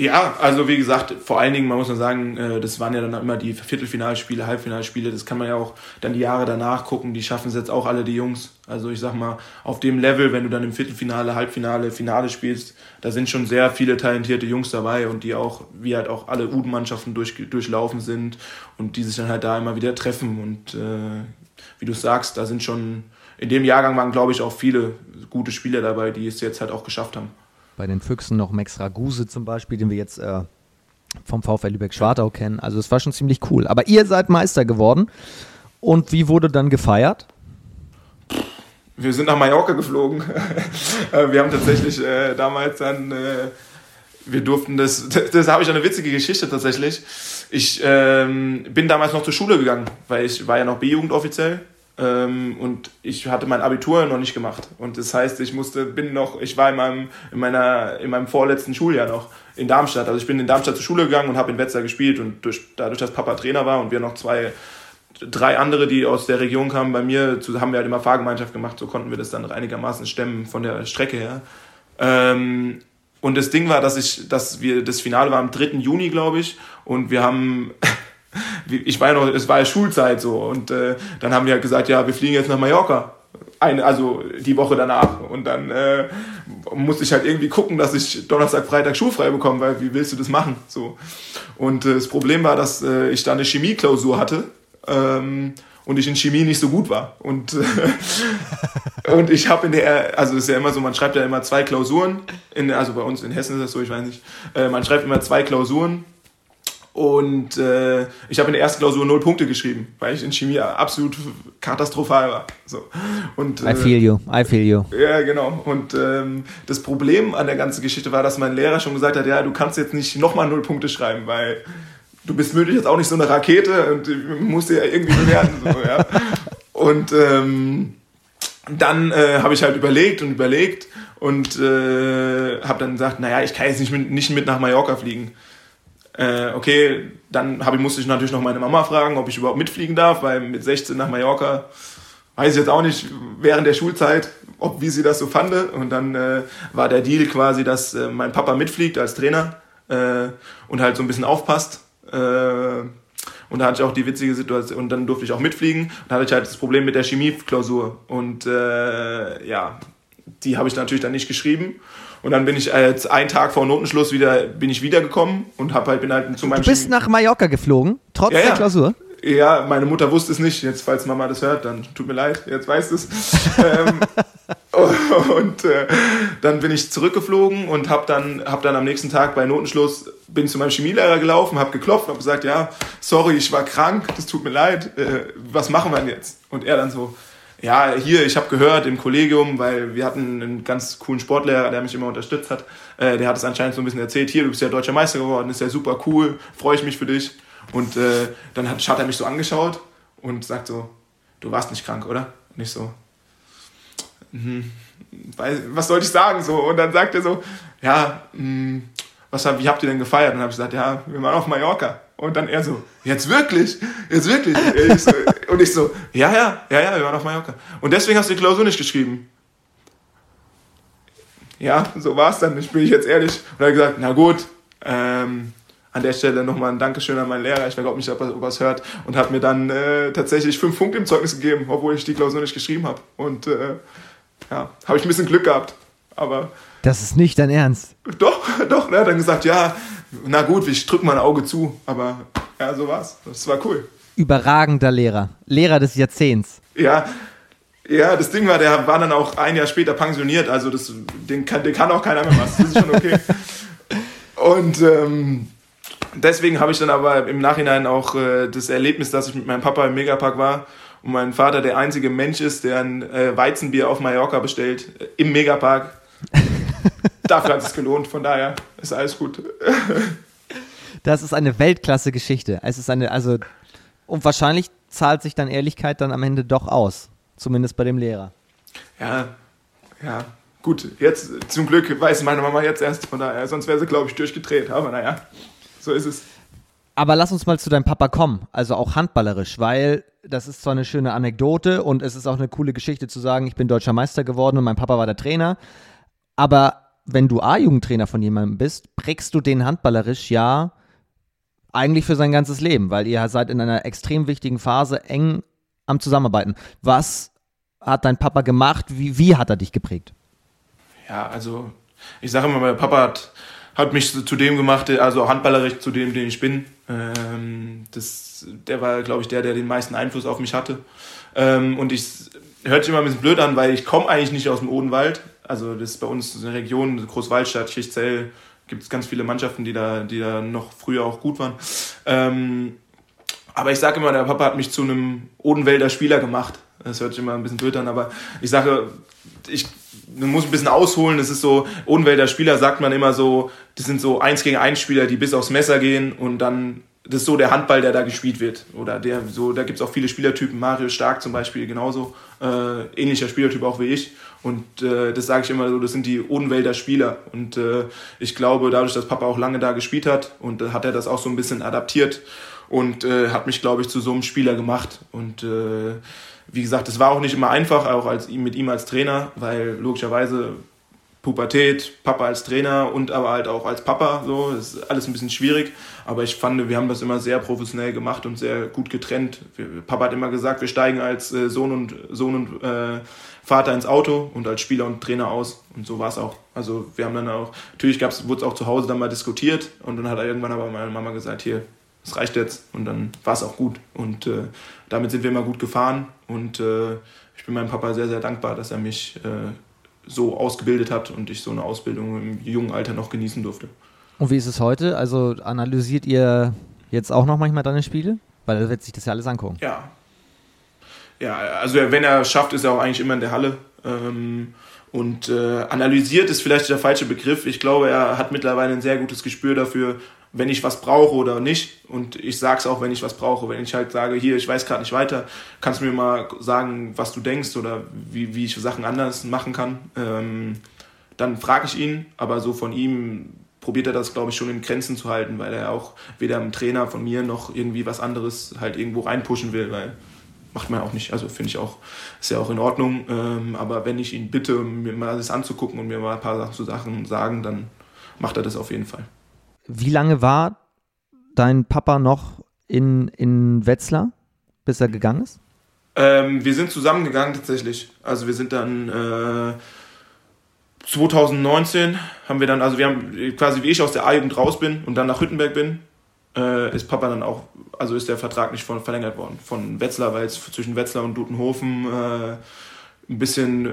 Ja, also wie gesagt, vor allen Dingen, man muss man sagen, äh, das waren ja dann immer die Viertelfinalspiele, Halbfinalspiele, das kann man ja auch dann die Jahre danach gucken, die schaffen es jetzt auch alle, die Jungs. Also ich sag mal, auf dem Level, wenn du dann im Viertelfinale, Halbfinale, Finale spielst, da sind schon sehr viele talentierte Jungs dabei und die auch, wie halt auch alle U-Mannschaften durch, durchlaufen sind und die sich dann halt da immer wieder treffen und äh, wie du sagst, da sind schon, in dem Jahrgang waren glaube ich auch viele gute Spieler dabei, die es jetzt halt auch geschafft haben bei den Füchsen noch Max Raguse zum Beispiel, den wir jetzt äh, vom VfL Lübeck-Schwartau kennen. Also es war schon ziemlich cool. Aber ihr seid Meister geworden. Und wie wurde dann gefeiert? Wir sind nach Mallorca geflogen. Äh, wir haben tatsächlich äh, damals dann, äh, wir durften das, das, das habe ich eine witzige Geschichte tatsächlich. Ich ähm, bin damals noch zur Schule gegangen, weil ich war ja noch B-Jugend offiziell und ich hatte mein Abitur noch nicht gemacht. Und das heißt, ich musste, bin noch, ich war in meinem, in meiner, in meinem vorletzten Schuljahr noch in Darmstadt. Also ich bin in Darmstadt zur Schule gegangen und habe in Wetzlar gespielt und durch, dadurch, dass Papa Trainer war und wir noch zwei, drei andere, die aus der Region kamen, bei mir, haben wir halt immer Fahrgemeinschaft gemacht. So konnten wir das dann einigermaßen stemmen von der Strecke her. Ähm, und das Ding war, dass ich, dass wir, das Finale war am 3. Juni, glaube ich, und wir haben ich war ja noch, es war ja Schulzeit so und äh, dann haben wir halt gesagt, ja, wir fliegen jetzt nach Mallorca. Eine, also die Woche danach. Und dann äh, musste ich halt irgendwie gucken, dass ich Donnerstag, Freitag schulfrei bekomme, weil wie willst du das machen? So. Und äh, das Problem war, dass äh, ich da eine Chemieklausur hatte. Ähm, und ich in Chemie nicht so gut war. Und, äh, und ich habe in der, also es ist ja immer so, man schreibt ja immer zwei Klausuren, in, also bei uns in Hessen ist das so, ich weiß nicht, äh, man schreibt immer zwei Klausuren und äh, ich habe in der ersten Klausur null Punkte geschrieben, weil ich in Chemie absolut katastrophal war. So. Und, äh, I feel you, I feel you. Ja, genau. Und ähm, das Problem an der ganzen Geschichte war, dass mein Lehrer schon gesagt hat, ja, du kannst jetzt nicht nochmal null Punkte schreiben, weil du bist möglich jetzt auch nicht so eine Rakete und musst dir ja irgendwie bewerten. so, ja. Und ähm, dann äh, habe ich halt überlegt und überlegt und äh, habe dann gesagt, naja, ich kann jetzt nicht mit, nicht mit nach Mallorca fliegen. Äh, okay, dann hab, musste ich natürlich noch meine Mama fragen, ob ich überhaupt mitfliegen darf, weil mit 16 nach Mallorca weiß ich jetzt auch nicht während der Schulzeit, ob wie sie das so fand. Und dann äh, war der Deal quasi, dass äh, mein Papa mitfliegt als Trainer äh, und halt so ein bisschen aufpasst. Äh, und da hatte ich auch die witzige Situation, und dann durfte ich auch mitfliegen. Da hatte ich halt das Problem mit der Chemieklausur. Und äh, ja, die habe ich natürlich dann nicht geschrieben. Und dann bin ich als einen Tag vor Notenschluss wieder, bin ich wiedergekommen und hab halt, bin halt zu meinem Du bist Chemie nach Mallorca geflogen, trotz ja, der Klausur? Ja, meine Mutter wusste es nicht. Jetzt, falls Mama das hört, dann tut mir leid, jetzt weißt du es. ähm, und äh, dann bin ich zurückgeflogen und habe dann, hab dann am nächsten Tag bei Notenschluss, bin zu meinem Chemielehrer gelaufen, habe geklopft, habe gesagt, ja, sorry, ich war krank, das tut mir leid, äh, was machen wir denn jetzt? Und er dann so, ja, hier, ich habe gehört im Kollegium, weil wir hatten einen ganz coolen Sportlehrer, der mich immer unterstützt hat. Äh, der hat es anscheinend so ein bisschen erzählt, hier, du bist ja deutscher Meister geworden, ist ja super cool, freue ich mich für dich. Und äh, dann hat, hat er mich so angeschaut und sagt so, du warst nicht krank, oder? Und ich so, hm, was soll ich sagen so? Und dann sagt er so, ja, hm, was, wie habt ihr denn gefeiert? Und dann habe ich gesagt, ja, wir waren auf Mallorca. Und dann er so, jetzt wirklich? Jetzt wirklich? Und ich so, ja, ja, ja, ja, wir waren auf Mallorca. Und deswegen hast du die Klausur nicht geschrieben. Ja, so war es dann, ich bin ich jetzt ehrlich. Und er hat gesagt, na gut, ähm, an der Stelle nochmal ein Dankeschön an meinen Lehrer. Ich glaube nicht, ob er, es hört. Und hat mir dann äh, tatsächlich fünf Punkte im Zeugnis gegeben, obwohl ich die Klausur nicht geschrieben habe. Und äh, ja, habe ich ein bisschen Glück gehabt. Aber. Das ist nicht dein Ernst. Doch, doch. Er hat dann gesagt, ja, na gut, ich drücke mal ein Auge zu. Aber ja, so war's. Das war cool. Überragender Lehrer. Lehrer des Jahrzehnts. Ja, ja, das Ding war, der war dann auch ein Jahr später pensioniert, also das, den, kann, den kann auch keiner mehr was. Das ist schon okay. Und ähm, deswegen habe ich dann aber im Nachhinein auch äh, das Erlebnis, dass ich mit meinem Papa im Megapark war und mein Vater der einzige Mensch ist, der ein äh, Weizenbier auf Mallorca bestellt, äh, im Megapark. Dafür hat es gelohnt, von daher ist alles gut. das ist eine Weltklasse-Geschichte. Es ist eine, also, und wahrscheinlich zahlt sich dann Ehrlichkeit dann am Ende doch aus. Zumindest bei dem Lehrer. Ja, ja. Gut, jetzt zum Glück weiß meine Mama jetzt erst, von daher, sonst wäre sie, glaube ich, durchgedreht. Aber naja, so ist es. Aber lass uns mal zu deinem Papa kommen, also auch handballerisch, weil das ist zwar eine schöne Anekdote und es ist auch eine coole Geschichte zu sagen, ich bin deutscher Meister geworden und mein Papa war der Trainer. Aber wenn du A-Jugendtrainer von jemandem bist, prägst du den handballerisch ja eigentlich für sein ganzes Leben, weil ihr seid in einer extrem wichtigen Phase eng am Zusammenarbeiten. Was hat dein Papa gemacht? Wie, wie hat er dich geprägt? Ja, also ich sage immer, mein Papa hat, hat mich zu dem gemacht, also handballerisch zu dem, den ich bin. Ähm, das, der war, glaube ich, der, der den meisten Einfluss auf mich hatte. Ähm, und ich hört sich immer ein bisschen blöd an, weil ich komme eigentlich nicht aus dem Odenwald. Also das ist bei uns eine Region, Großwaldstadt, Kirchzell, gibt es ganz viele Mannschaften, die da, die da noch früher auch gut waren. Ähm, aber ich sage immer, der Papa hat mich zu einem Odenwälder Spieler gemacht. Das hört sich immer ein bisschen blöd an, aber ich sage, ich muss ein bisschen ausholen. Das ist so, Odenwälder Spieler sagt man immer so, das sind so eins gegen eins Spieler, die bis aufs Messer gehen und dann, das ist so der Handball, der da gespielt wird. Oder der, so, da gibt es auch viele Spielertypen, Mario Stark zum Beispiel genauso, äh, ähnlicher Spielertyp auch wie ich. Und äh, das sage ich immer so, das sind die Odenwälder Spieler. Und äh, ich glaube, dadurch, dass Papa auch lange da gespielt hat, und hat er das auch so ein bisschen adaptiert und äh, hat mich, glaube ich, zu so einem Spieler gemacht. Und äh, wie gesagt, es war auch nicht immer einfach, auch als, mit ihm als Trainer, weil logischerweise Pubertät, Papa als Trainer und aber halt auch als Papa, so, das ist alles ein bisschen schwierig. Aber ich fand, wir haben das immer sehr professionell gemacht und sehr gut getrennt. Papa hat immer gesagt, wir steigen als äh, Sohn und Sohn und äh, Vater ins Auto und als Spieler und Trainer aus. Und so war es auch. Also wir haben dann auch, natürlich gab's, wurde es auch zu Hause dann mal diskutiert und dann hat irgendwann aber meine Mama gesagt, hier, es reicht jetzt. Und dann war es auch gut. Und äh, damit sind wir immer gut gefahren. Und äh, ich bin meinem Papa sehr, sehr dankbar, dass er mich äh, so ausgebildet hat und ich so eine Ausbildung im jungen Alter noch genießen durfte. Und wie ist es heute? Also analysiert ihr jetzt auch noch manchmal deine Spiele? Weil er wird sich das ja alles angucken. Ja. Ja, also wenn er schafft, ist er auch eigentlich immer in der Halle. Ähm, und äh, analysiert ist vielleicht der falsche Begriff. Ich glaube, er hat mittlerweile ein sehr gutes Gespür dafür, wenn ich was brauche oder nicht. Und ich sage es auch, wenn ich was brauche. Wenn ich halt sage, hier, ich weiß gerade nicht weiter, kannst du mir mal sagen, was du denkst oder wie, wie ich Sachen anders machen kann. Ähm, dann frage ich ihn, aber so von ihm probiert er das, glaube ich, schon in Grenzen zu halten, weil er auch weder im Trainer von mir noch irgendwie was anderes halt irgendwo reinpushen will, weil macht man auch nicht. Also finde ich auch, ist ja auch in Ordnung. Ähm, aber wenn ich ihn bitte, mir mal das anzugucken und mir mal ein paar Sachen sagen, dann macht er das auf jeden Fall. Wie lange war dein Papa noch in, in Wetzlar, bis er gegangen ist? Ähm, wir sind zusammengegangen tatsächlich. Also wir sind dann äh, 2019 haben wir dann, also wir haben quasi wie ich aus der A-Jugend raus bin und dann nach Hüttenberg bin, äh, ist Papa dann auch, also ist der Vertrag nicht von, verlängert worden von Wetzlar, weil es zwischen Wetzlar und Dutenhofen äh, ein bisschen äh,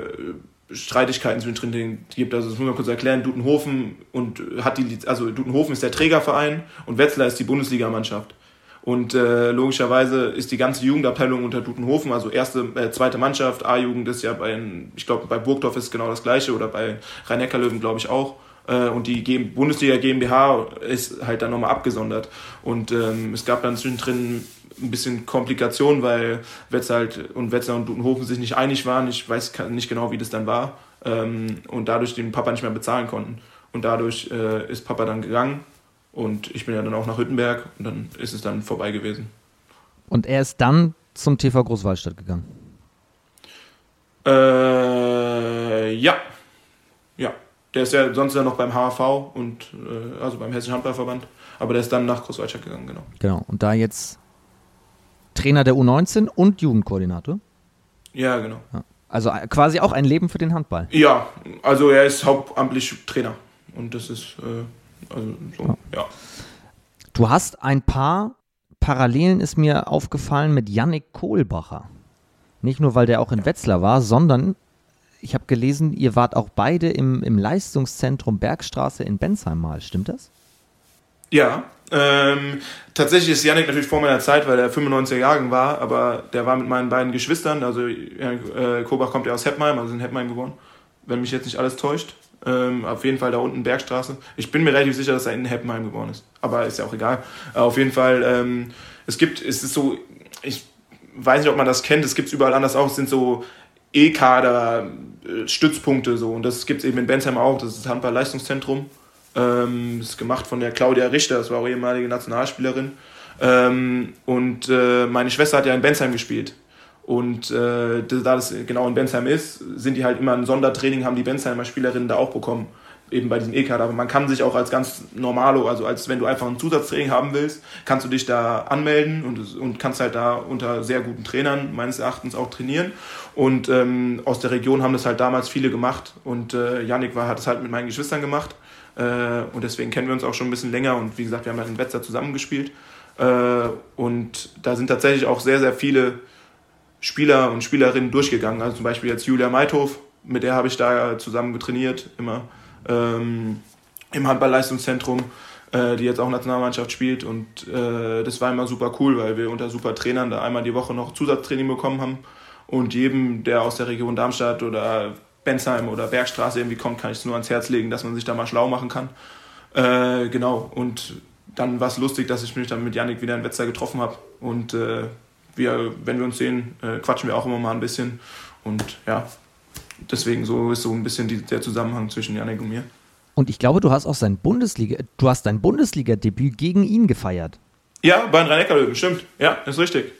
Streitigkeiten zwischen denen gibt. Also das muss man kurz erklären. Dutenhofen und hat die, also Dutenhofen ist der Trägerverein und Wetzlar ist die Bundesligamannschaft. Und äh, logischerweise ist die ganze Jugendabteilung unter Dutenhofen, also erste, äh, zweite Mannschaft, A-Jugend ist ja bei, ich glaube, bei Burgdorf ist genau das gleiche oder bei Rhein-Neckar-Löwen, glaube ich, auch. Äh, und die Bundesliga GmbH ist halt dann nochmal abgesondert. Und ähm, es gab dann zwischendrin ein bisschen Komplikation, weil Wetzlar halt und Wetzlar und Dutenhofen sich nicht einig waren. Ich weiß nicht genau, wie das dann war. Ähm, und dadurch den Papa nicht mehr bezahlen konnten. und dadurch äh, ist Papa dann gegangen und ich bin ja dann auch nach Hüttenberg und dann ist es dann vorbei gewesen. Und er ist dann zum TV Großwaldstadt gegangen? Äh, ja. Ja. Der ist ja sonst ja noch beim HV und äh, also beim Hessischen Handballverband. Aber der ist dann nach Großwaldstadt gegangen, genau. Genau. Und da jetzt Trainer der U19 und Jugendkoordinator? Ja, genau. Ja. Also äh, quasi auch ein Leben für den Handball. Ja, also er ist hauptamtlich Trainer. Und das ist, äh, also so, ja. ja. Du hast ein paar Parallelen, ist mir aufgefallen, mit Yannick Kohlbacher. Nicht nur, weil der auch in Wetzlar war, sondern ich habe gelesen, ihr wart auch beide im, im Leistungszentrum Bergstraße in Bensheim mal. Stimmt das? Ja, ähm, tatsächlich ist Yannick natürlich vor meiner Zeit, weil er 95er Jahrgang war, aber der war mit meinen beiden Geschwistern, also äh, Kobach kommt ja aus Heppheim, also in Heppheim geboren, wenn mich jetzt nicht alles täuscht. Ähm, auf jeden Fall da unten Bergstraße. Ich bin mir relativ sicher, dass er in Heppenheim geboren ist. Aber ist ja auch egal. Äh, auf jeden Fall, ähm, es gibt, es ist so, ich weiß nicht, ob man das kennt, es gibt es überall anders auch, es sind so E-Kader, äh, Stützpunkte so. Und das gibt es eben in Bensheim auch, das ist das Handball-Leistungszentrum. Ähm, ist gemacht von der Claudia Richter, das war auch ehemalige Nationalspielerin. Ähm, und äh, meine Schwester hat ja in Bensheim gespielt. Und äh, da das genau in Bensheim ist, sind die halt immer ein Sondertraining, haben die Bensheimer Spielerinnen da auch bekommen eben bei diesem E-Card. Aber man kann sich auch als ganz normalo, also als wenn du einfach ein Zusatztraining haben willst, kannst du dich da anmelden und, und kannst halt da unter sehr guten Trainern meines Erachtens auch trainieren. Und ähm, aus der Region haben das halt damals viele gemacht und äh, Yannick war, hat es halt mit meinen Geschwistern gemacht. Äh, und deswegen kennen wir uns auch schon ein bisschen länger und wie gesagt, wir haben halt in Wetzlar zusammengespielt. Äh, und da sind tatsächlich auch sehr, sehr viele Spieler und Spielerinnen durchgegangen. Also zum Beispiel jetzt Julia Meithof, mit der habe ich da zusammen getrainiert, immer ähm, im Handballleistungszentrum, äh, die jetzt auch Nationalmannschaft spielt. Und äh, das war immer super cool, weil wir unter super Trainern da einmal die Woche noch Zusatztraining bekommen haben. Und jedem, der aus der Region Darmstadt oder Bensheim oder Bergstraße irgendwie kommt, kann ich es nur ans Herz legen, dass man sich da mal schlau machen kann. Äh, genau, und dann war es lustig, dass ich mich dann mit Yannick wieder in Wetzlar getroffen habe. Und äh, wir, wenn wir uns sehen, äh, quatschen wir auch immer mal ein bisschen. Und ja, deswegen so ist so ein bisschen die, der Zusammenhang zwischen Janik und mir. Und ich glaube, du hast auch sein Bundesliga, du hast dein Bundesliga-Debüt gegen ihn gefeiert. Ja, bei den Rhein-Neckar-Löwen, stimmt. Ja, ist richtig.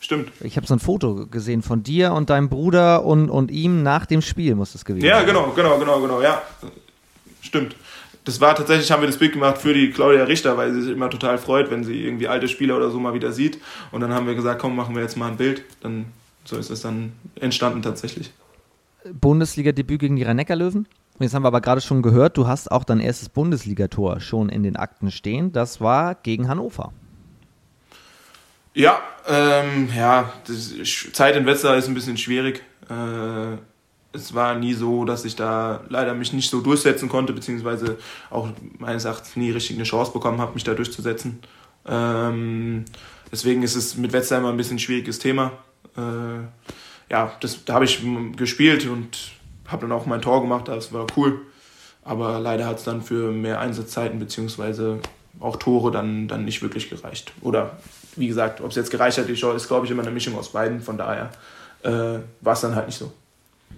Stimmt. Ich habe so ein Foto gesehen von dir und deinem Bruder und, und ihm nach dem Spiel, muss das gewesen sein. Ja, genau, genau, genau, genau, ja. Stimmt. Das war tatsächlich, haben wir das Bild gemacht für die Claudia Richter, weil sie sich immer total freut, wenn sie irgendwie alte Spieler oder so mal wieder sieht. Und dann haben wir gesagt, komm, machen wir jetzt mal ein Bild. Dann so ist es dann entstanden tatsächlich. Bundesliga-Debüt gegen die Rhein-Neckar-Löwen. Jetzt haben wir aber gerade schon gehört, du hast auch dein erstes Bundesligator schon in den Akten stehen. Das war gegen Hannover. Ja, ähm, ja, Zeit in Wetzlar ist ein bisschen schwierig. Äh, es war nie so, dass ich da leider mich nicht so durchsetzen konnte, beziehungsweise auch meines Erachtens nie richtig eine Chance bekommen habe, mich da durchzusetzen. Ähm, deswegen ist es mit Wetzlar immer ein bisschen ein schwieriges Thema. Äh, ja, das, da habe ich gespielt und habe dann auch mein Tor gemacht, das war cool. Aber leider hat es dann für mehr Einsatzzeiten beziehungsweise auch Tore dann, dann nicht wirklich gereicht. Oder wie gesagt, ob es jetzt gereicht hat, ist, glaube ich, immer eine Mischung aus beiden. Von daher äh, war es dann halt nicht so.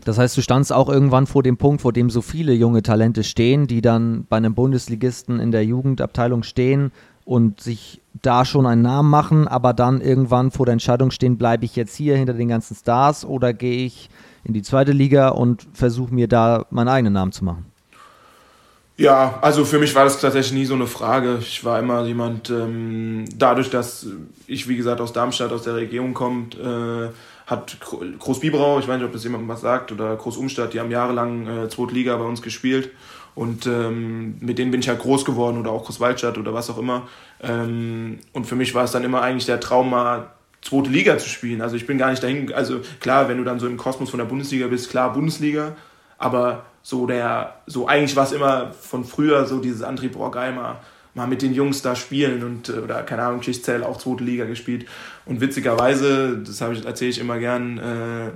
Das heißt, du standst auch irgendwann vor dem Punkt, vor dem so viele junge Talente stehen, die dann bei einem Bundesligisten in der Jugendabteilung stehen und sich da schon einen Namen machen, aber dann irgendwann vor der Entscheidung stehen, bleibe ich jetzt hier hinter den ganzen Stars oder gehe ich in die zweite Liga und versuche mir da meinen eigenen Namen zu machen? Ja, also für mich war das tatsächlich nie so eine Frage. Ich war immer jemand, ähm, dadurch, dass ich, wie gesagt, aus Darmstadt, aus der Region kommt, äh, hat Groß Biberau, ich weiß nicht, ob das jemandem was sagt, oder Groß Umstadt, die haben jahrelang äh, Zweite Liga bei uns gespielt. Und ähm, mit denen bin ich halt groß geworden oder auch Großwaldstadt oder was auch immer. Ähm, und für mich war es dann immer eigentlich der Traum, mal zweite Liga zu spielen. Also ich bin gar nicht dahin, also klar, wenn du dann so im Kosmos von der Bundesliga bist, klar Bundesliga, aber so der, so eigentlich war es immer von früher so dieses Antrieb, boah mal, mit den Jungs da spielen und äh, oder keine Ahnung, Kirchzell auch zweite Liga gespielt. Und witzigerweise, das habe ich, erzähle ich immer gern, äh,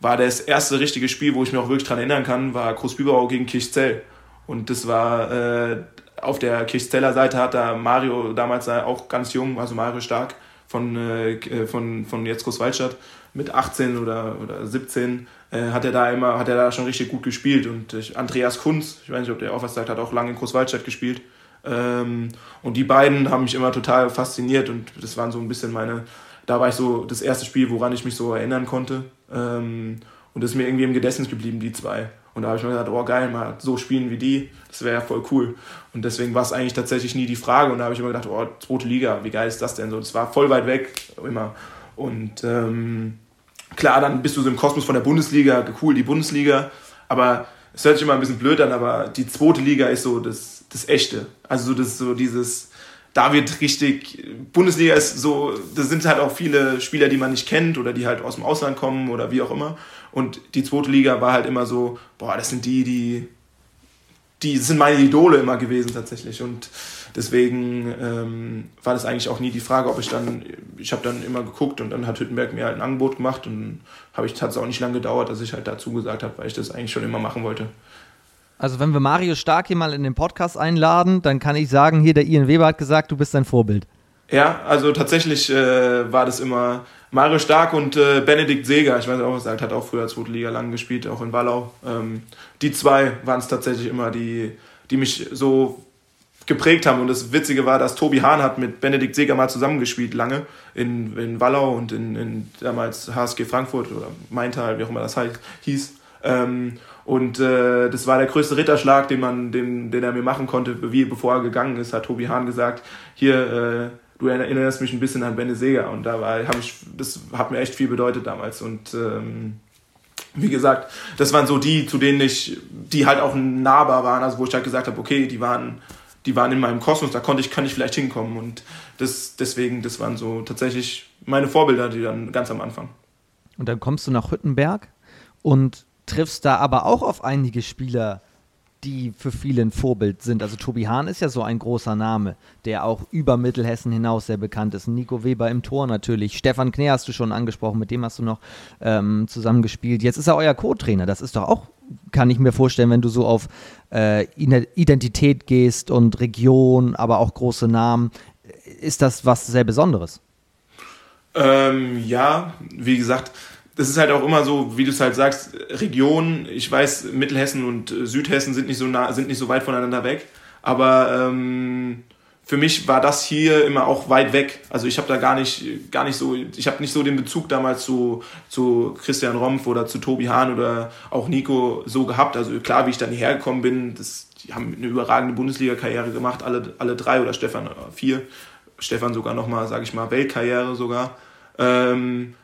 war das erste richtige Spiel, wo ich mich auch wirklich dran erinnern kann, war Großbüberau gegen Kirchzell. Und das war äh, auf der Kirchzeller Seite hat da Mario damals auch ganz jung, also Mario Stark von, äh, von, von jetzt Großwaldstadt mit 18 oder, oder 17 äh, hat er da immer, hat er da schon richtig gut gespielt. Und äh, Andreas Kunz, ich weiß nicht, ob der auch was sagt, hat auch lange in Großwaldstadt gespielt. Ähm, und die beiden haben mich immer total fasziniert und das waren so ein bisschen meine, da war ich so das erste Spiel, woran ich mich so erinnern konnte. Ähm, und das ist mir irgendwie im Gedächtnis geblieben, die zwei. Und da habe ich mir gedacht, oh geil, mal so spielen wie die, das wäre ja voll cool. Und deswegen war es eigentlich tatsächlich nie die Frage. Und da habe ich immer gedacht, oh, zweite Liga, wie geil ist das denn so? Das war voll weit weg, immer. Und ähm, klar, dann bist du so im Kosmos von der Bundesliga, cool, die Bundesliga. Aber es hört sich immer ein bisschen blöd an, aber die zweite Liga ist so das, das Echte. Also so, das, so dieses, da wird richtig, Bundesliga ist so, da sind halt auch viele Spieler, die man nicht kennt oder die halt aus dem Ausland kommen oder wie auch immer. Und die zweite Liga war halt immer so, boah, das sind die, die, die sind meine Idole immer gewesen tatsächlich. Und deswegen ähm, war das eigentlich auch nie die Frage, ob ich dann, ich habe dann immer geguckt und dann hat Hüttenberg mir halt ein Angebot gemacht und habe ich, hat es auch nicht lange gedauert, dass ich halt dazu gesagt habe, weil ich das eigentlich schon immer machen wollte. Also wenn wir Mario Stark hier mal in den Podcast einladen, dann kann ich sagen, hier der Ian Weber hat gesagt, du bist sein Vorbild. Ja, also tatsächlich äh, war das immer Mario Stark und äh, Benedikt Seeger, ich weiß auch, was er hat auch früher zweite Liga lang gespielt, auch in Wallau. Ähm, die zwei waren es tatsächlich immer, die, die mich so geprägt haben. Und das Witzige war, dass Tobi Hahn hat mit Benedikt Seeger mal zusammengespielt lange in, in Wallau und in, in damals HSG Frankfurt oder Maintal, wie auch immer das halt hieß. Ähm, und äh, das war der größte Ritterschlag, den man, den, den er mir machen konnte, wie bevor er gegangen ist, hat Tobi Hahn gesagt, hier, äh, du erinnerst mich ein bisschen an Benne Seger. Und da habe ich, das hat mir echt viel bedeutet damals. Und ähm, wie gesagt, das waren so die, zu denen ich, die halt auch nahbar waren, also wo ich halt gesagt habe, okay, die waren, die waren in meinem Kosmos, da konnte ich, kann ich vielleicht hinkommen. Und das, deswegen, das waren so tatsächlich meine Vorbilder, die dann ganz am Anfang. Und dann kommst du nach Hüttenberg und triffst da aber auch auf einige Spieler, die für viele ein Vorbild sind. Also Tobi Hahn ist ja so ein großer Name, der auch über Mittelhessen hinaus sehr bekannt ist. Nico Weber im Tor natürlich. Stefan Knär hast du schon angesprochen, mit dem hast du noch ähm, zusammengespielt. Jetzt ist er euer Co-Trainer. Das ist doch auch, kann ich mir vorstellen, wenn du so auf äh, Identität gehst und Region, aber auch große Namen, ist das was sehr Besonderes. Ähm, ja, wie gesagt, das ist halt auch immer so, wie du es halt sagst, Region, ich weiß, Mittelhessen und Südhessen sind nicht so nah, sind nicht so weit voneinander weg, aber ähm, für mich war das hier immer auch weit weg. Also ich habe da gar nicht, gar nicht so, ich habe nicht so den Bezug damals zu, zu Christian Rompf oder zu Tobi Hahn oder auch Nico so gehabt. Also klar, wie ich dann hierher gekommen bin, das, die haben eine überragende Bundesliga-Karriere gemacht, alle, alle drei oder Stefan äh, vier. Stefan sogar nochmal, sage ich mal, Weltkarriere sogar. Ähm,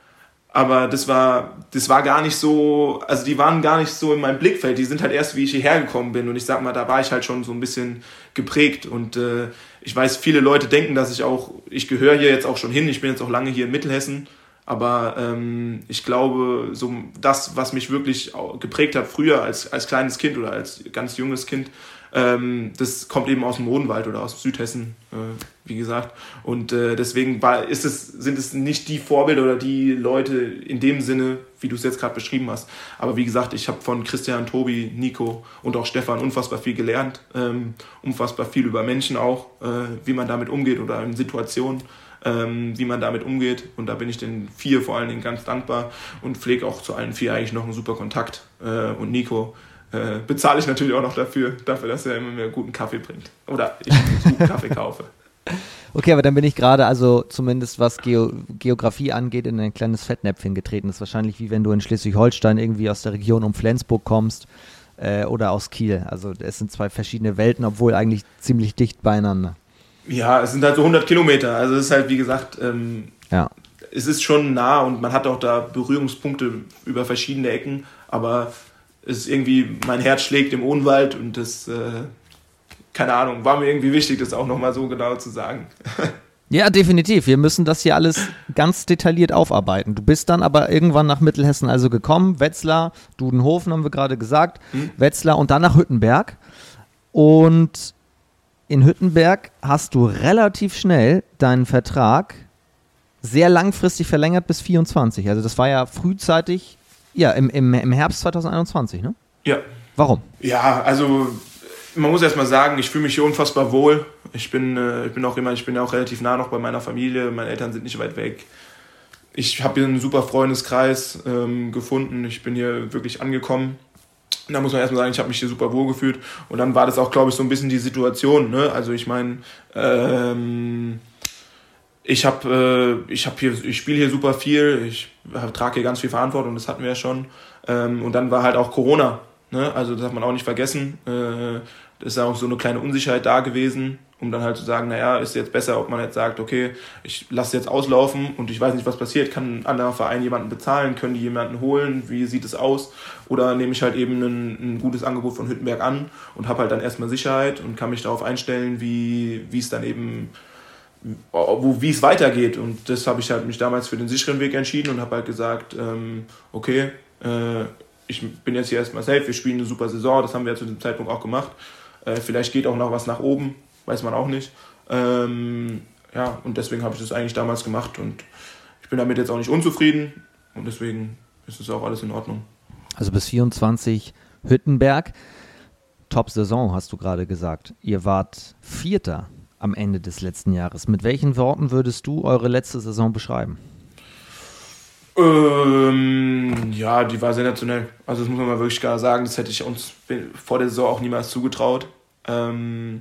aber das war, das war gar nicht so, also die waren gar nicht so in meinem Blickfeld. Die sind halt erst, wie ich hierher gekommen bin. Und ich sag mal, da war ich halt schon so ein bisschen geprägt. Und äh, ich weiß, viele Leute denken, dass ich auch, ich gehöre hier jetzt auch schon hin. Ich bin jetzt auch lange hier in Mittelhessen. Aber ähm, ich glaube, so das, was mich wirklich geprägt hat früher als, als kleines Kind oder als ganz junges Kind, ähm, das kommt eben aus dem Odenwald oder aus Südhessen, äh, wie gesagt. Und äh, deswegen war, ist es, sind es nicht die Vorbilder oder die Leute in dem Sinne, wie du es jetzt gerade beschrieben hast. Aber wie gesagt, ich habe von Christian, Tobi, Nico und auch Stefan unfassbar viel gelernt. Ähm, unfassbar viel über Menschen auch, äh, wie man damit umgeht oder in Situationen. Ähm, wie man damit umgeht. Und da bin ich den vier vor allen Dingen ganz dankbar und pflege auch zu allen vier eigentlich noch einen super Kontakt. Äh, und Nico, äh, bezahle ich natürlich auch noch dafür, dafür, dass er immer mir guten Kaffee bringt. Oder ich guten Kaffee kaufe. Okay, aber dann bin ich gerade, also zumindest was Geo Geografie angeht, in ein kleines Fettnäpfchen getreten. Das ist wahrscheinlich wie wenn du in Schleswig-Holstein irgendwie aus der Region um Flensburg kommst äh, oder aus Kiel. Also es sind zwei verschiedene Welten, obwohl eigentlich ziemlich dicht beieinander. Ja, es sind halt so 100 Kilometer. Also es ist halt, wie gesagt, ähm, ja. es ist schon nah und man hat auch da Berührungspunkte über verschiedene Ecken, aber ist irgendwie, mein Herz schlägt im Ohnwald und das, äh, keine Ahnung, war mir irgendwie wichtig, das auch nochmal so genau zu sagen. Ja, definitiv. Wir müssen das hier alles ganz detailliert aufarbeiten. Du bist dann aber irgendwann nach Mittelhessen also gekommen. Wetzlar, Dudenhofen haben wir gerade gesagt. Mhm. Wetzlar und dann nach Hüttenberg. Und in Hüttenberg hast du relativ schnell deinen Vertrag sehr langfristig verlängert bis 24. Also das war ja frühzeitig ja, im, im, im Herbst 2021, ne? Ja. Warum? Ja, also man muss erstmal sagen, ich fühle mich hier unfassbar wohl. Ich bin, äh, ich bin auch immer, ich bin ja auch relativ nah noch bei meiner Familie. Meine Eltern sind nicht weit weg. Ich habe hier einen super Freundeskreis ähm, gefunden. Ich bin hier wirklich angekommen. Und da muss man erstmal sagen, ich habe mich hier super wohl gefühlt. Und dann war das auch, glaube ich, so ein bisschen die Situation. Ne? Also ich meine, ähm, ich habe äh, ich habe hier ich spiele hier super viel. Ich trage hier ganz viel Verantwortung das hatten wir ja schon. Ähm, und dann war halt auch Corona ne? also das hat man auch nicht vergessen. Äh, das ist auch so eine kleine Unsicherheit da gewesen um dann halt zu sagen naja ist jetzt besser ob man jetzt sagt okay ich lasse jetzt auslaufen und ich weiß nicht was passiert. Kann ein anderer Verein jemanden bezahlen? Können die jemanden holen? Wie sieht es aus? Oder nehme ich halt eben ein, ein gutes Angebot von Hüttenberg an und habe halt dann erstmal Sicherheit und kann mich darauf einstellen wie wie es dann eben wie es weitergeht. Und das habe ich halt mich damals für den sicheren Weg entschieden und habe halt gesagt, ähm, okay, äh, ich bin jetzt hier erstmal safe, wir spielen eine super Saison, das haben wir ja zu dem Zeitpunkt auch gemacht. Äh, vielleicht geht auch noch was nach oben, weiß man auch nicht. Ähm, ja, und deswegen habe ich das eigentlich damals gemacht und ich bin damit jetzt auch nicht unzufrieden und deswegen ist es auch alles in Ordnung. Also bis 24 Hüttenberg. Top-Saison, hast du gerade gesagt. Ihr wart Vierter am Ende des letzten Jahres. Mit welchen Worten würdest du eure letzte Saison beschreiben? Ähm, ja, die war sensationell. Also das muss man mal wirklich klar sagen. Das hätte ich uns vor der Saison auch niemals zugetraut. Ähm,